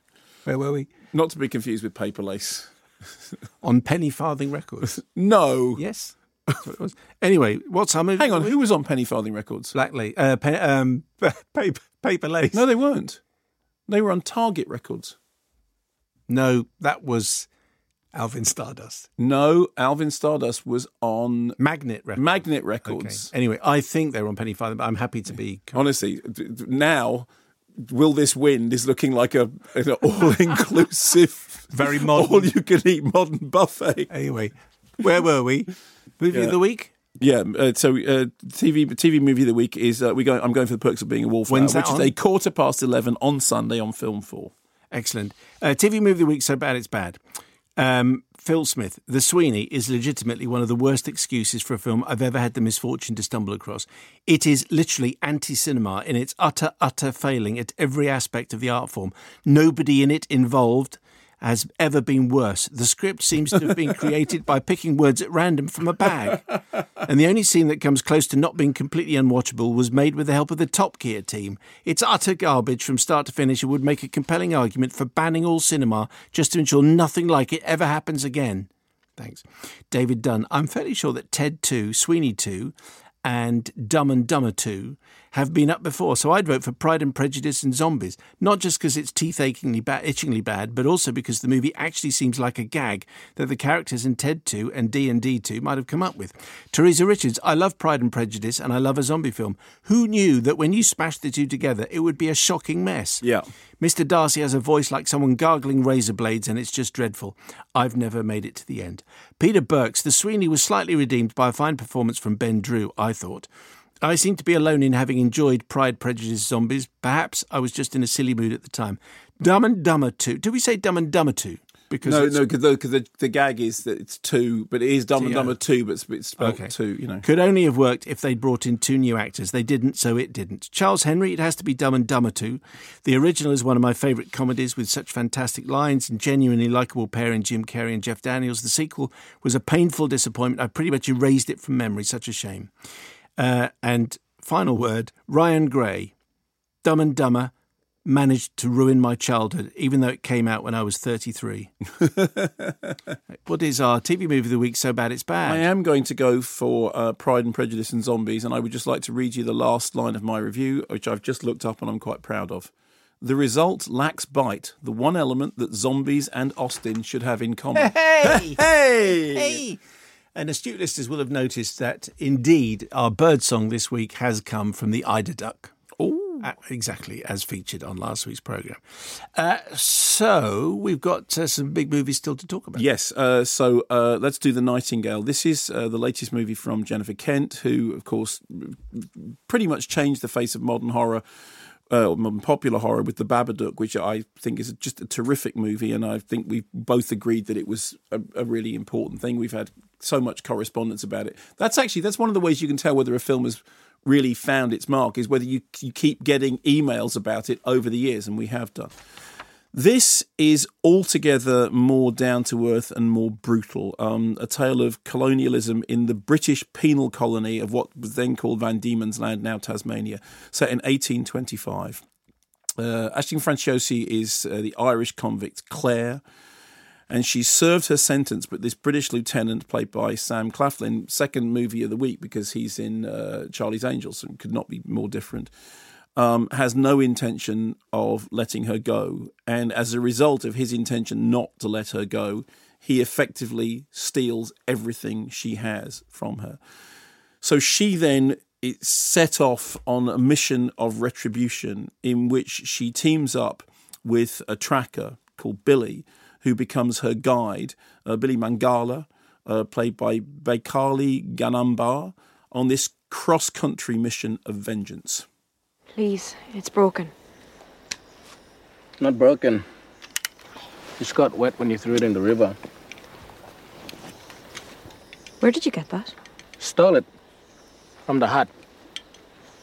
Where were we? Not to be confused with Paper Lace. On Penny Farthing Records. No. yes. That's what it was. Anyway, what's our movie? Hang on. Who was on Penny Farthing Records? Black Lace. Uh, pe- um, paper, paper Lace. No, they weren't. They were on Target Records. No, that was Alvin Stardust. No, Alvin Stardust was on Magnet Records. Magnet Okay. Records. Anyway, I think they were on Penny Farthing, but I'm happy to be. Honestly, now, Will This Wind is looking like a an all-inclusive, Very modern. all-you-can-eat modern buffet. Anyway, where were we? Movie Yeah. of the week? Yeah, uh, so uh, TV TV movie of the week is uh, we go. I'm going for the Perks of Being a Wallflower, When's which that is on? a quarter past eleven on Sunday on Film Four. Excellent. Uh, TV movie of the week, so bad it's bad. Um, Phil Smith, The Sweeney, is legitimately one of the worst excuses for a film I've ever had the misfortune to stumble across. It is literally anti cinema in its utter, utter failing at every aspect of the art form. Nobody in it involved has ever been worse. The script seems to have been created by picking words at random from a bag. And the only scene that comes close to not being completely unwatchable was made with the help of the Top Gear team. It's utter garbage from start to finish and would make a compelling argument for banning all cinema just to ensure nothing like it ever happens again. Thanks. David Dunn. I'm fairly sure that Ted 2, Sweeney 2, and Dumb and Dumber 2 have been up before, so I'd vote for Pride and Prejudice and Zombies. Not just because it's teeth achingly bad, itchingly bad, but also because the movie actually seems like a gag that the characters in Ted 2 and D&D 2 might have come up with. Teresa Richards, I love Pride and Prejudice and I love a zombie film. Who knew that when you smash the two together, it would be a shocking mess? Yeah. Mr. Darcy has a voice like someone gargling razor blades, and it's just dreadful. I've never made it to the end. Peter Burks, the Sweeney was slightly redeemed by a fine performance from Ben Drew, I thought. I seem to be alone in having enjoyed Pride, Prejudice, Zombies. Perhaps I was just in a silly mood at the time. Dumb and Dumber 2. Did we say Dumb and Dumber 2? Because no, no, because the, the, the gag is that it's two, but it is Dumb and Dumber two, but it's, it's spelled Okay. two. You know, Could only have worked if they'd brought in two new actors. They didn't, so it didn't. Charles Henry, it has to be Dumb and Dumber 2. The original is one of my favourite comedies with such fantastic lines and genuinely likeable pair in Jim Carrey and Jeff Daniels. The sequel was a painful disappointment. I pretty much erased it from memory. Such a shame. Uh, and final word Ryan Gray, Dumb and Dumber, managed to ruin my childhood, even though it came out when I was 33. what is our TV movie of the week so bad it's bad? I am going to go for uh, Pride and Prejudice and Zombies, and I would just like to read you the last line of my review, which I've just looked up and I'm quite proud of. The result lacks bite, the one element that zombies and Austin should have in common. Hey! hey! Hey! And astute listeners will have noticed that indeed our bird song this week has come from the eider duck. Oh, exactly as featured on last week's program. Uh, so we've got uh, some big movies still to talk about. Yes. Uh, so uh, let's do The Nightingale. This is uh, the latest movie from Jennifer Kent, who, of course, pretty much changed the face of modern horror. Uh, modern popular horror with the Babadook, which I think is just a terrific movie, and I think we both agreed that it was a, a really important thing. We've had so much correspondence about it. That's actually that's one of the ways you can tell whether a film has really found its mark is whether you you keep getting emails about it over the years, and we have done. This is altogether more down to earth and more brutal. Um, a tale of colonialism in the British penal colony of what was then called Van Diemen's Land, now Tasmania, set in 1825. Uh, Aisling Franciosi is uh, the Irish convict Claire, and she served her sentence. But this British lieutenant, played by Sam Claflin, second movie of the week because he's in uh, Charlie's Angels, and could not be more different um, has no intention of letting her go. And as a result of his intention not to let her go, he effectively steals everything she has from her. So she then is set off on a mission of retribution in which she teams up with a tracker called Billy, who becomes her guide, uh, Billy Mangala, uh, played by Baykali Ganambarr, on this cross country mission of vengeance. Please, it's broken. Not broken. Just got wet when you threw it in the river. Where did you get that? Stole it. From the hut.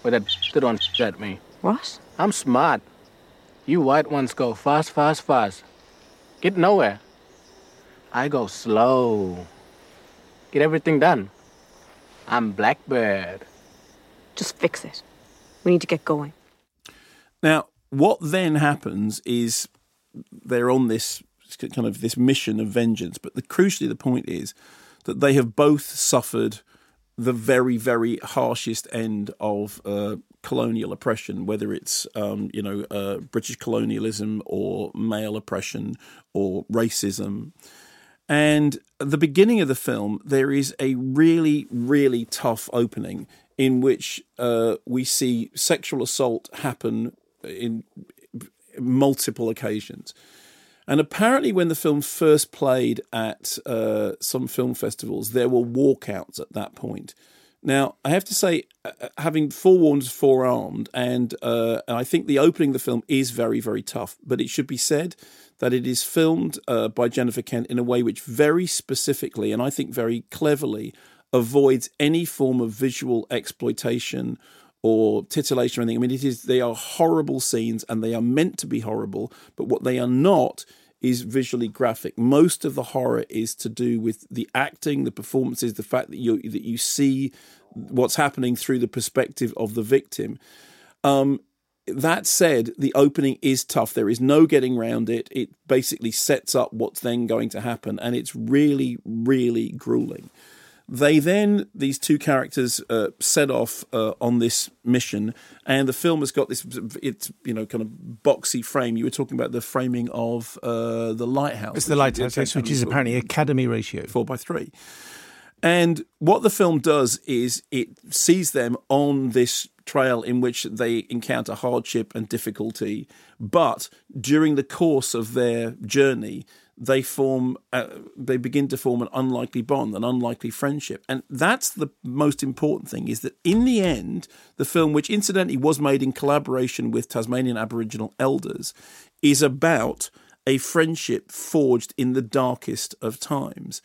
Where that stood on at me. What? I'm smart. You white ones go fast, fast, fast. Get nowhere. I go slow. Get everything done. I'm Blackbird. Just fix it. We need to get going. Now, what then happens is they're on this kind of this mission of vengeance, but the crucially the point is that they have both suffered the very, very harshest end of uh, colonial oppression, whether it's um, you know uh, British colonialism or male oppression or racism. And at the beginning of the film, there is a really, really tough opening in which uh, we see sexual assault happen in multiple occasions. And apparently, when the film first played at uh, some film festivals, there were walkouts at that point. Now, I have to say, uh, having forewarned, forearmed, and uh, I think the opening of the film is very, very tough. But it should be said that it is filmed uh, by Jennifer Kent in a way which very specifically, and I think very cleverly, avoids any form of visual exploitation or titillation or anything. I mean, it is they are horrible scenes and they are meant to be horrible, but what they are not is visually graphic. Most of the horror is to do with the acting, the performances, the fact that you that you see what's happening through the perspective of the victim. Um, that said, the opening is tough. There is no getting around it. It basically sets up what's then going to happen, and it's really, really grueling. They then, these two characters, uh, set off uh, on this mission, and the film has got this, it's, you know, kind of boxy frame. You were talking about the framing of uh, The Lighthouse. It's the Lighthouse, yes, which is apparently Academy ratio. Four by three. And what the film does is it sees them on this trail in which they encounter hardship and difficulty, but during the course of their journey, they form, uh, they begin to form an unlikely bond, an unlikely friendship, and that's the most important thing. Is that in the end, the film, which incidentally was made in collaboration with Tasmanian Aboriginal elders, is about a friendship forged in the darkest of times.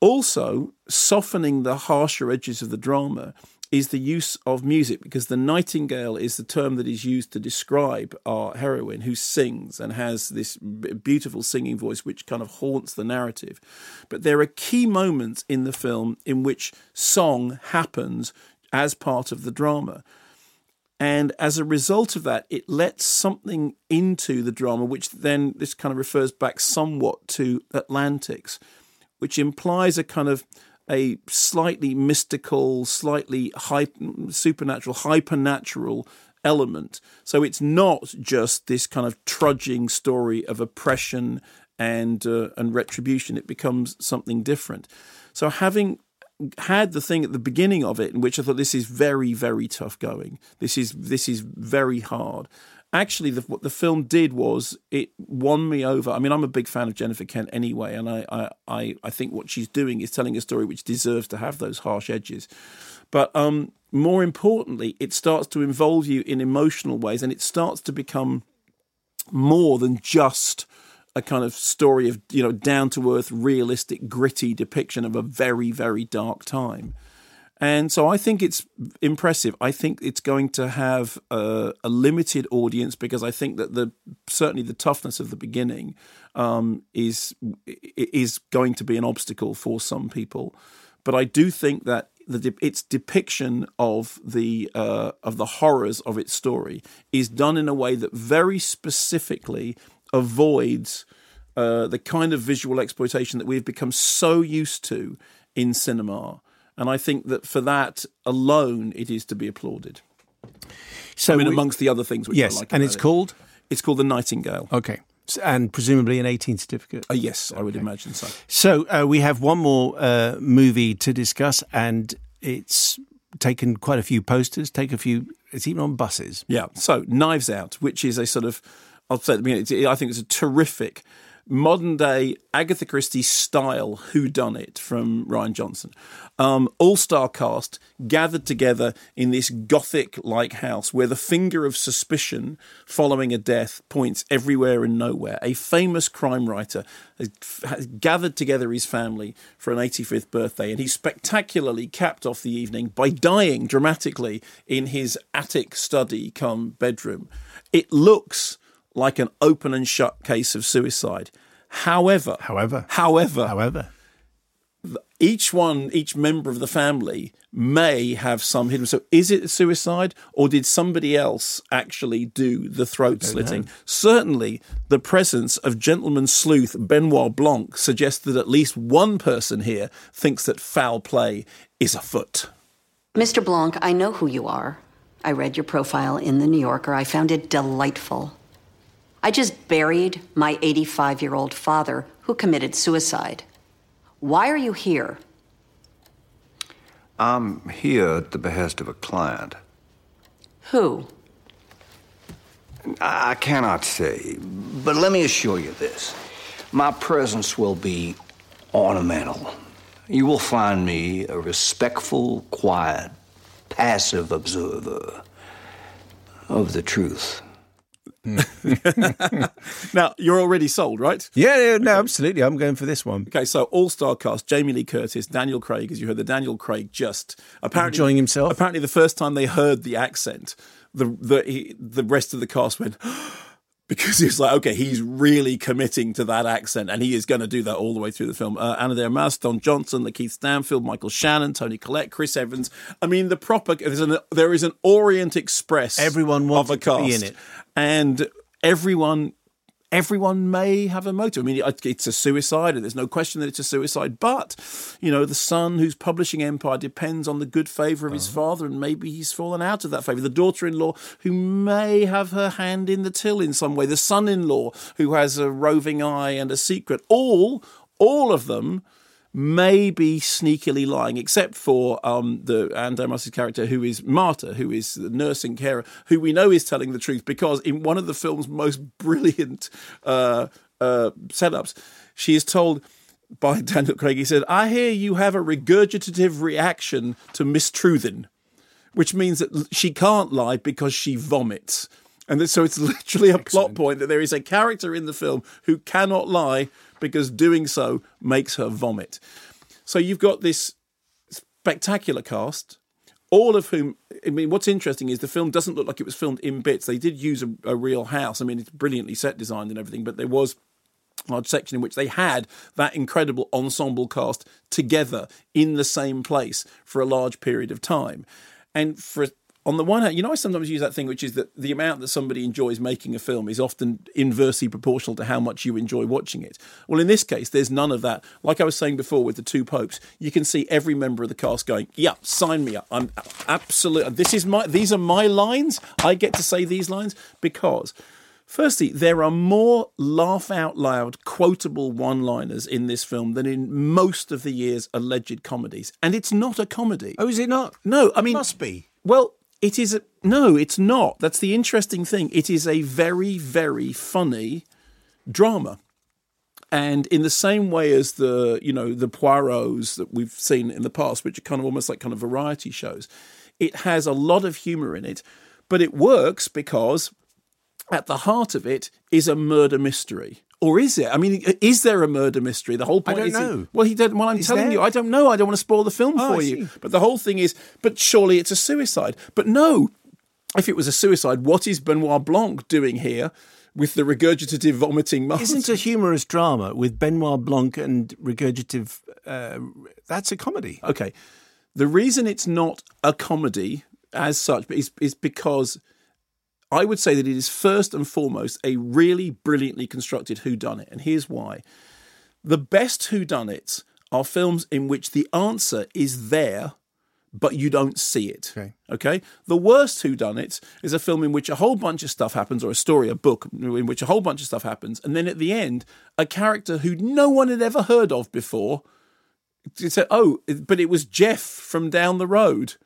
Also, softening the harsher edges of the drama is the use of music because the nightingale is the term that is used to describe our heroine who sings and has this beautiful singing voice which kind of haunts the narrative. But there are key moments in the film in which song happens as part of the drama. And as a result of that, it lets something into the drama, which then this kind of refers back somewhat to Atlantics, which implies a kind of a slightly mystical, slightly hyper, supernatural, hypernatural element. So it's not just this kind of trudging story of oppression and uh, and retribution. It becomes something different. So having had the thing at the beginning of it in which I thought this is very very tough going. This is this is very hard actually the, what the film did was it won me over. I mean, I'm a big fan of Jennifer Kent anyway, and I, I, I think what she's doing is telling a story which deserves to have those harsh edges. But um, more importantly, it starts to involve you in emotional ways, and it starts to become more than just a kind of story of you know down to earth, realistic, gritty depiction of a very, very dark time. And so I think it's impressive. I think it's going to have a, a limited audience because I think that the certainly the toughness of the beginning um, is is going to be an obstacle for some people. But I do think that the, its depiction of the uh, of the horrors of its story is done in a way that very specifically avoids uh, the kind of visual exploitation that we've become so used to in cinema. And I think that for that alone, it is to be applauded. So, I mean, we- amongst the other things, which yes, I like and it's it. called it's called the Nightingale. Okay, and presumably an 18 certificate. Uh, yes, I would imagine so. So uh, we have one more uh, movie to discuss, and it's taken quite a few posters. Take a few. It's even on buses. Yeah. So Knives Out, which is a sort of, I'll say, at the beginning, it's, I think it's a terrific modern day Agatha Christie style Who Done It from Rian Johnson. Um, All star cast gathered together in this gothic like house where the finger of suspicion following a death points everywhere and nowhere. A famous crime writer has, has gathered together his family for an 85th birthday and he spectacularly capped off the evening by dying dramatically in his attic study come bedroom. It looks like an open and shut case of suicide. However, however, however, however, each one, each member of the family may have some hidden. So, is it a suicide, or did somebody else actually do the throat slitting? know. Certainly, the presence of gentleman sleuth Benoit Blanc suggests that at least one person here thinks that foul play is afoot. Mr. Blanc, I know who you are. I read your profile in The New Yorker. I found it delightful. I just buried my 85 year old father who committed suicide. Why are you here? I'm here at the behest of a client. Who? I cannot say, but let me assure you this. My presence will be ornamental. You will find me a respectful, quiet, passive observer of the truth. now, you're already sold, right? Yeah, yeah, no, absolutely. I'm going for this one. Okay, so all star cast: Jamie Lee Curtis, Daniel Craig, as you heard. The Daniel Craig just apparently Enjoying himself. Apparently, the first time they heard the accent, the the he, the rest of the cast went. Because it's like, okay, he's really committing to that accent, and he is going to do that all the way through the film. Uh, Ana de Armas, Don Johnson, Lakeith Stanfield, Michael Shannon, Toni Collette, Chris Evans. I mean, the proper there's an, there is an Orient Express. Everyone wants of a to be cast, in it. And everyone everyone may have a motive. I mean, it's a suicide, and there's no question that it's a suicide. But you know, the son whose publishing empire depends on the good favor of his uh-huh. father, and maybe he's fallen out of that favor. The daughter-in-law who may have her hand in the till in some way. The son-in-law who has a roving eye and a secret. All, all of them may be sneakily lying, except for um, the Ana de Armas's character, who is Marta, who is the nursing carer, who we know is telling the truth because in one of the film's most brilliant uh, uh, setups, she is told by Daniel Craig, he said, I hear you have a regurgitative reaction to Miss Truthen, which means that she can't lie because she vomits. And so it's literally a plot point that there is a character in the film who cannot lie because doing so makes her vomit. So you've got this spectacular cast, all of whom. I mean, what's interesting is the film doesn't look like it was filmed in bits. They did use a, a real house. I mean, it's brilliantly set designed and everything, but there was a large section in which they had that incredible ensemble cast together in the same place for a large period of time. And for on the one hand, you know, I sometimes use that thing, which is that the amount that somebody enjoys making a film is often inversely proportional to how much you enjoy watching it. Well, in this case, there's none of that. Like I was saying before with the two popes, you can see every member of the cast going, "Yeah, sign me up. I'm absolutely. This is my. These are my lines. I get to say these lines because." Firstly, there are more laugh out loud, quotable one liners in this film than in most of the year's alleged comedies. And it's not a comedy. Oh, is it not? No, I mean. It must be. Well, it is. A, no, it's not. That's the interesting thing. It is a very, very funny drama. And in the same way as the, you know, the Poirots that we've seen in the past, which are kind of almost like kind of variety shows, it has a lot of humour in it, but it works because at the heart of it is a murder mystery. Or is it? I mean, is there a murder mystery? The whole point don't is know. well, he did. Well, I'm Is telling there? you, I don't know. I don't want to spoil the film Oh, for I you. But the whole thing is, but surely it's a suicide. But no, if it was a suicide, what is Benoit Blanc doing here with the regurgitative vomiting mask? Isn't a humorous drama with Benoit Blanc and regurgitative? Uh, that's a comedy. Okay. The reason it's not a comedy as such is, is because I would say that it is first and foremost a really brilliantly constructed whodunit. And here's why. The best whodunits are films in which the answer is there, but you don't see it. Okay. Okay. The worst whodunits is a film in which a whole bunch of stuff happens, or a story, a book in which a whole bunch of stuff happens, and then at the end, a character who no one had ever heard of before you say, "Oh, but it was Jeff from down the road."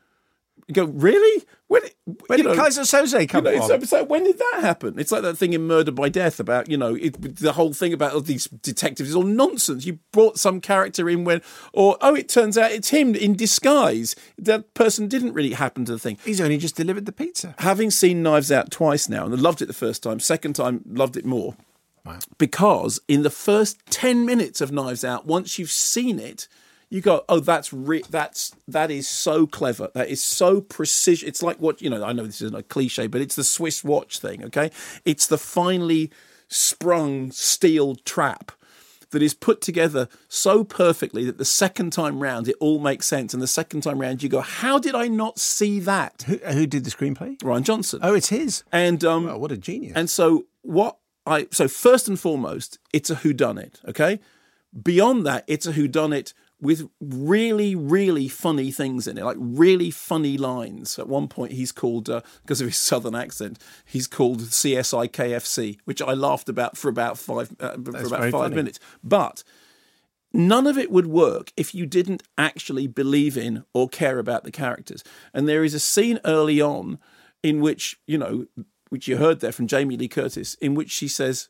You go, really? When, When did know, Keyser Söze come you know, along? it's, like, when did that happen? It's like that thing in Murder by Death about you know it, the whole thing about all these detectives is all nonsense. You brought some character in when, or oh, it turns out it's him in disguise. That person didn't really happen to the thing. He's only just delivered the pizza. Having seen Knives Out twice now, and I loved it the first time. Second time, loved it more Wow. because in the first 10 minutes of knives out once you've seen it you go oh that's re- that's that is so clever that is so precision it's like what you know i know this isn't a cliche but it's the swiss watch thing okay it's the finely sprung steel trap that is put together so perfectly that the second time round it all makes sense and the second time round you go how did i not see that Who, who did the screenplay? rian johnson Oh, it's his. and um Well, what a genius. and so what I so first and foremost, it's a whodunit, okay? Beyond that, it's a whodunit with really, really funny things in it, like really funny lines. At one point, he's called uh, because of his southern accent, he's called CSI KFC, which I laughed about for about five uh, for That's about five funny. minutes. But none of it would work if you didn't actually believe in or care about the characters. And there is a scene early on in which, you know, which you heard there from Jamie Lee Curtis, in which she says,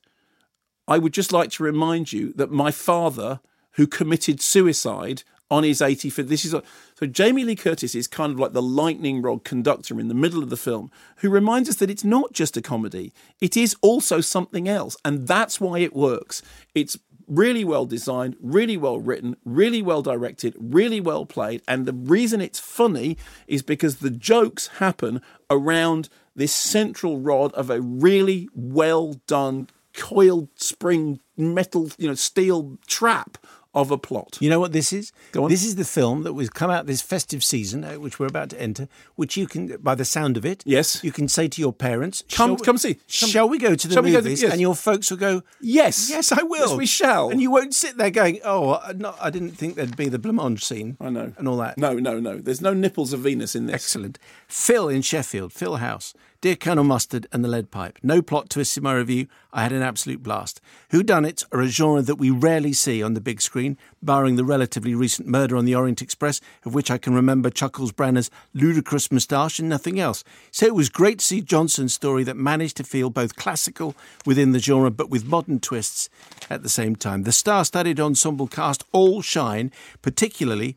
I would just like to remind you that my father, who committed suicide on his 85th, this is a, so Jamie Lee Curtis is kind of like the lightning rod conductor in the middle of the film, who reminds us that it's not just a comedy, it is also something else, and that's why it works. It's really well designed, really well written, really well directed, really well played, and the reason it's funny is because the jokes happen around this central rod of a really well done coiled spring metal, you know, steel trap of a plot. You know what this is? Go on. This is the film that was come out this festive season, uh, which we're about to enter, which you can, by the sound of it, yes, you can say to your parents, Come- shall, come see. Come- shall we go to the we go to- movies? yes. And your folks will go, Yes. yes, I will. Yes, we shall. And you won't sit there going, oh, I- no, I didn't think there'd be the blancmange scene. I know. And all that. No, no, no. There's no nipples of Venus in this. Excellent. Phil in Sheffield, Phil House. Dear Colonel Mustard and the Lead Pipe. No plot twists in my review. I had an absolute blast. Whodunits are a genre that we rarely see on the big screen, barring the relatively recent Murder on the Orient Express, of which I can remember Chuckles Branagh's ludicrous moustache and nothing else. So it was great to see Johnson's story that managed to feel both classical within the genre but with modern twists at the same time. The star studded ensemble cast all shine, particularly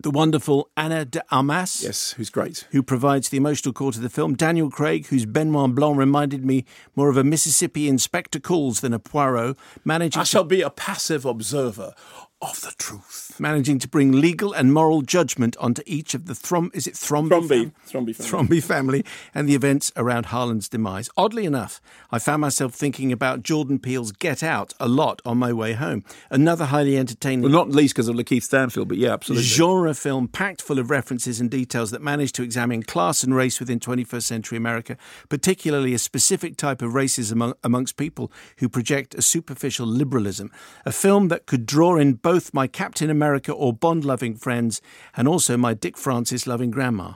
the wonderful Ana de Armas. Yes, who's great. Who provides the emotional core to the film. Daniel Craig, whose Benoit Blanc reminded me more of a Mississippi Inspector Calls than a Poirot, managing I shall be a passive observer of the truth. Managing to bring legal and moral judgment onto each of the Throm is it Thrombey Thrombey. fam- Thrombey family. Thrombey family and the events around Harlan's demise. Oddly enough, I found myself thinking about Jordan Peele's Get Out a lot on my way home. Another highly entertaining Well, not least because of Lakeith Stanfield, but yeah, absolutely. genre film packed full of references and details that manage to examine class and race within 21st century America, particularly a specific type of racism among, amongst people who project a superficial liberalism. A film that could draw in both my Captain America or Bond loving friends and also my Dick Francis loving grandma.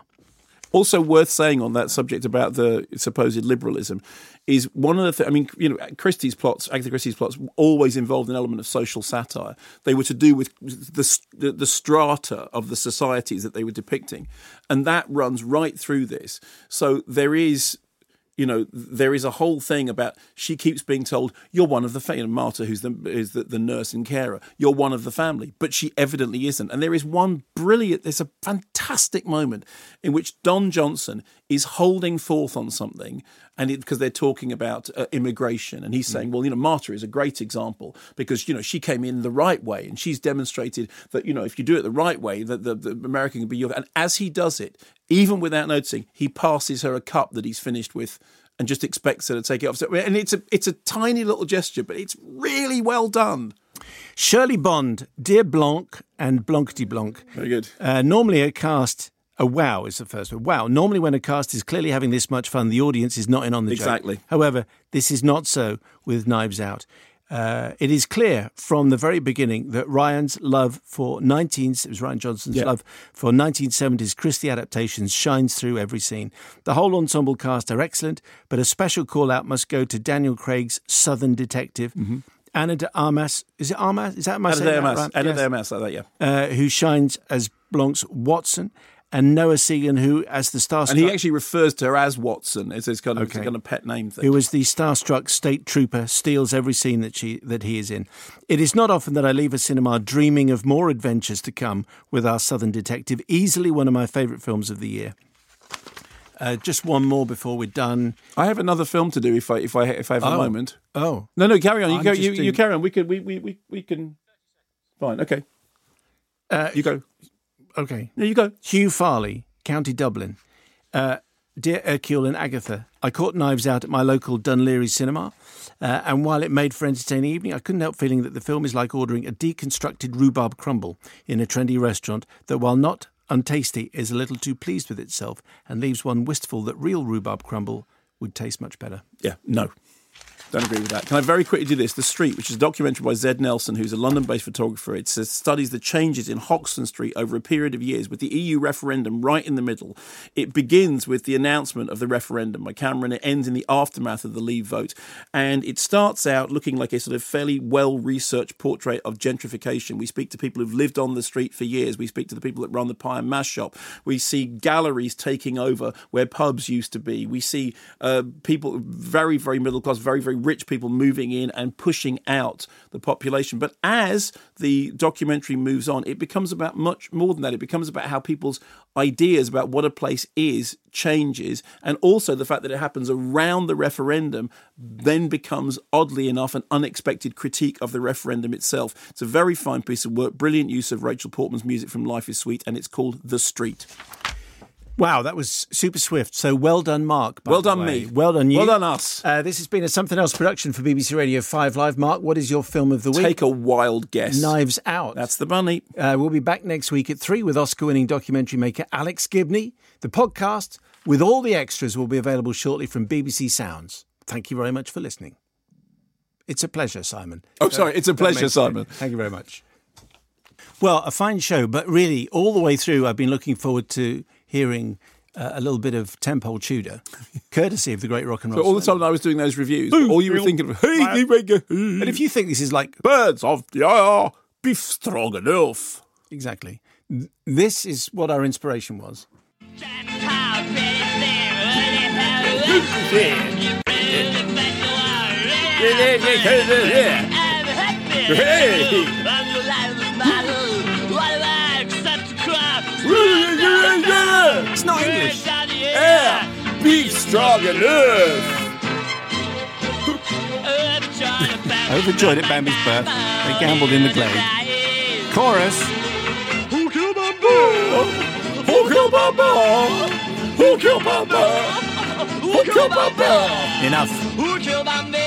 Also worth saying on that subject about the supposed liberalism is one of the th- I mean, you know, Christie's plots, Agatha Christie's plots, always involved an element of social satire. They were to do with the the, the strata of the societies that they were depicting, and that runs right through this. So there is you know, there is a whole thing about she keeps being told you're one of the family. Marta, who's the is the, the nurse and carer, you're one of the family, but she evidently isn't. And there is one brilliant, there's a fantastic moment in which Don Johnson is holding forth on something, and because they're talking about uh, immigration, and he's saying, well, you know, Marta is a great example because you know she came in the right way, and she's demonstrated that you know if you do it the right way, that the, the American can be your. And as he does it, even without noticing, he passes her a cup that he's finished with and just expects her to take it off. So, and it's a it's a tiny little gesture, but it's really well done. Shirley Bond, Dear Blanc, and Blancety Blanc. Very good. Uh, normally, a cast. A wow is the first word. Wow. Normally, when a cast is clearly having this much fun, the audience is not in on the joke. Exactly. However, this is not so with Knives Out. Uh, it is clear from the very beginning that Rian's love for 19 it was Rian Johnson's Yeah. love for 1970s Christie adaptations shines through every scene. The whole ensemble cast are excellent, but a special call out must go to Daniel Craig's Southern detective. Ana de Armas, is it Armas? Is that I Ana de Armas. right? Anna Yes de Armas, like that, yeah. uh, who shines as Blanc's Watson, and Noah Segan, who as the star And he actually refers to her as Watson. It's his kind of, a Okay. kind of pet name thing. who was the starstruck state trooper, steals every scene that she that he is in. It is not often that I leave a cinema dreaming of more adventures to come with our Southern Detective. Easily one of my favourite films of the year. Uh, just one more before we're done. I have another film to do if I if I if I have a Oh. moment. Oh. no, no, carry on. You I'm go. You, you carry on. We can. We we we, we can. Fine. Okay. Uh, you go. Okay. There you go. Hugh Farley, County Dublin. Uh, Dear Hercule and Agatha, I caught Knives Out at my local Dun Laoghaire cinema, uh, and while it made for entertaining evening, I couldn't help feeling that the film is like ordering a deconstructed rhubarb crumble in a trendy restaurant that, while not untasty, is a little too pleased with itself and leaves one wistful that real rhubarb crumble would taste much better. Yeah. No. Don't agree with that. Can I very quickly do this? The Street, which is a documentary by Zed Nelson, who's a London based photographer, it says, studies the changes in Hoxton Street over a period of years with the EU referendum right in the middle. It begins with the announcement of the referendum by Cameron. It ends in the aftermath of the Leave vote. And it starts out looking like a sort of fairly well researched portrait of gentrification. We speak to people who've lived on the street for years. We speak to the people that run the pie and mash shop. We see galleries taking over where pubs used to be. We see uh, people, very, very middle class, very, very rich people moving in and pushing out the population. But as the documentary moves on, it becomes about much more than that. It becomes about how people's ideas about what a place is changes, and also the fact that it happens around the referendum then becomes, oddly enough, an unexpected critique of the referendum itself. It's a very fine piece of work, brilliant use of Rachel Portman's music from Life is Sweet, and it's called The Street. Wow, that was super swift. So well done, Mark. Well done, way. me. Well done, you. Well done, us. Uh, this has been a Something Else production for BBC Radio 5 Live. Mark, what is your film of the week? Take a wild guess. Knives Out. That's the bunny. Uh, we'll be back next week at 3 with Oscar winning documentary maker Alex Gibney. The podcast, with all the extras, will be available shortly from BBC Sounds. Thank you very much for listening. It's a pleasure, Simon. Oh, sorry, it's a pleasure, Simon. Thank you very much. Well, a fine show, but really, all the way through, I've been looking forward to hearing uh, a little bit of Tenpole Tudor, courtesy of the great rock and roll. So roll. all the time I was doing those reviews, all you were thinking of, hey, and if you think this is like birds of the air, beef stroganoff. Exactly. This is what our inspiration was. Hey! That's not English. Yeah, beef stroganoff. Overjoyed at Bambi's birth, they gambled in the glade. Chorus. Who killed Bamba? Who killed Bamba? Who killed Bamba? Who killed Bamba? Enough. Who killed Bamba?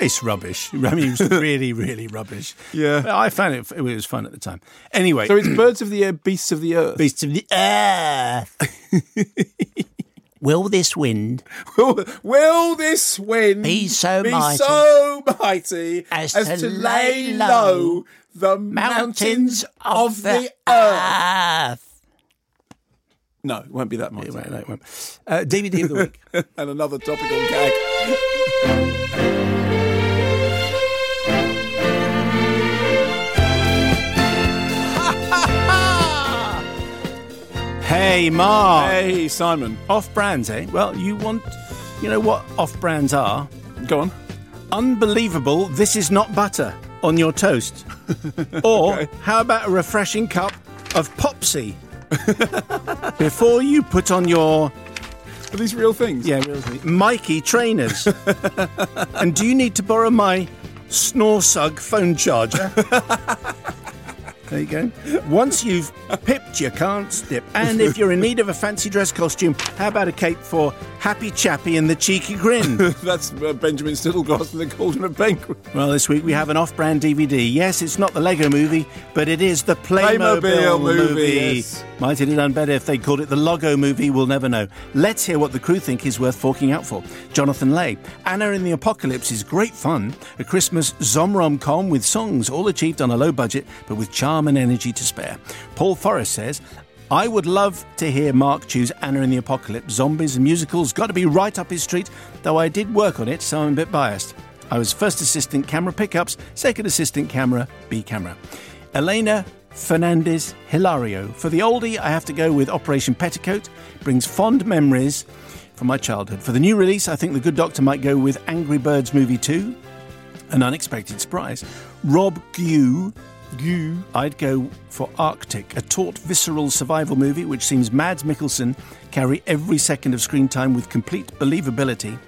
It's rubbish. I mean, it was really, really rubbish. Yeah. But I found it, it was fun at the time. Anyway. So it's birds of the air, beasts of the earth. Beasts of the earth. Will this wind Will, will this wind Be so be mighty so mighty as as, to to, lay low low the mountains mountains of the earth? No, it won't be that much. It won't, no, it won't. Uh, DVD of the week. and another topical gag. Hey, Mark. Hey, Simon. Off brands, eh? Well, you want. You know what off brands are? Go on. Unbelievable, this is not butter on your toast. or how about a refreshing cup of Popsy before you put on your. Are these real things? Yeah, real things. Mikey trainers. and do you need to borrow my Snorsug phone charger? There you go. Once you've pipped, you can't stip. And if you're in need of a fancy dress costume, how about a cape for Happy Chappy and the Cheeky Grin? That's uh, Benjamin Stittleglass and the Golden of Banquet. well, this week we have an off brand DVD. Yes, it's not the Lego movie, but it is the Playmobil, Playmobil movie, yes. Might it have done better if they called it the Logo movie? We'll never know. Let's hear what the crew think is worth forking out for. Jonathan Lay. Anna and the Apocalypse is great fun. A Christmas Zomrom com with songs all achieved on a low budget, but with charm and energy to spare. Paul Forrest says, I would love to hear Mark choose Anna and the Apocalypse. Zombies and musicals got to be right up his street, though I did work on it, so I'm a bit biased. I was first assistant camera pickups, second assistant camera, B camera. Elena Fernandez Hilario. For the oldie, I have to go with Operation Petticoat. Brings fond memories from my childhood. For the new release, I think The Good Doctor might go with Angry Birds Movie 2. An unexpected surprise. Rob Gue. Gue. I'd go for Arctic, a taut, visceral survival movie which seems Mads Mikkelsen carry every second of screen time with complete believability.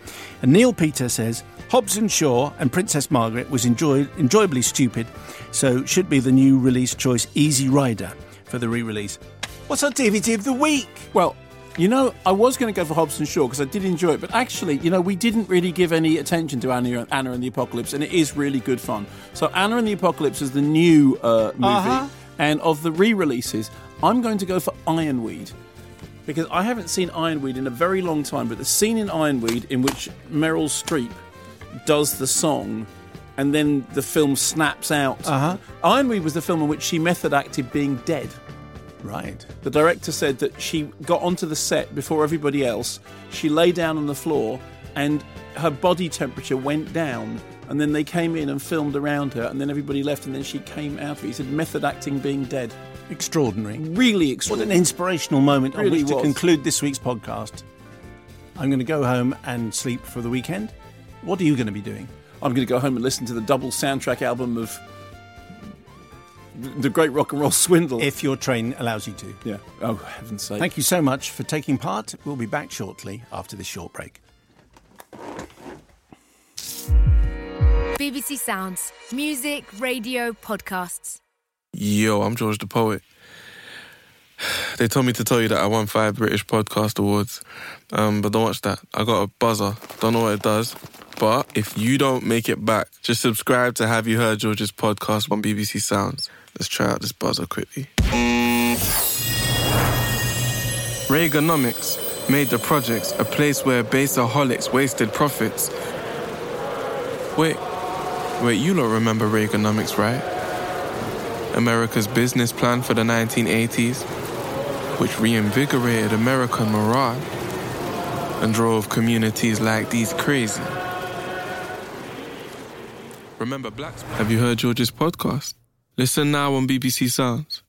And Neil Peter says Hobbs and Shaw and Princess Margaret was enjoyed, enjoyably stupid, so should be the new release choice Easy Rider for the re-release. What's our DVD of the week? Well, you know, I was going to go for Hobbs and Shaw because I did enjoy it, but actually, you know, we didn't really give any attention to Anna, Anna and the Apocalypse, and it is really good fun. So, Anna and the Apocalypse is the new uh, movie, Uh-huh. and of the re-releases, I'm going to go for Ironweed because I haven't seen Ironweed in a very long time. But the scene in Ironweed in which Meryl Streep does the song. And then the film snaps out. Uh-huh. Ironweed was the film in which she method acted being dead. Right. The director said that she got onto the set before everybody else. She lay down on the floor and her body temperature went down. And then they came in and filmed around her, and then everybody left, and then she came out of it. He said, method acting being dead. Extraordinary. Really extraordinary. What an inspirational moment on Really which to conclude this week's podcast. I'm going to go home and sleep for the weekend. What are you going to be doing? I'm going to go home and listen to the double soundtrack album of The Great Rock and Roll Swindle. If your train allows you to. yeah. Oh, heaven's sake. Thank you so much for taking part. We'll be back shortly after this short break. BBC Sounds. Music, radio, podcasts. Yo, I'm George the Poet. They told me to tell you that I won five British Podcast Awards, um, but don't watch that. I got a buzzer. Don't know what it does. But if you don't make it back, just subscribe to Have You Heard George's podcast on BBC Sounds. Let's try out this buzzer quickly. Reaganomics made the projects a place where baseaholics wasted profits. Wait, wait, you don't remember Reaganomics, right? America's business plan for the 1980s, which reinvigorated American morale and drove communities like these crazy. Remember blacks? Have you heard George's podcast? Listen now on BBC Sounds.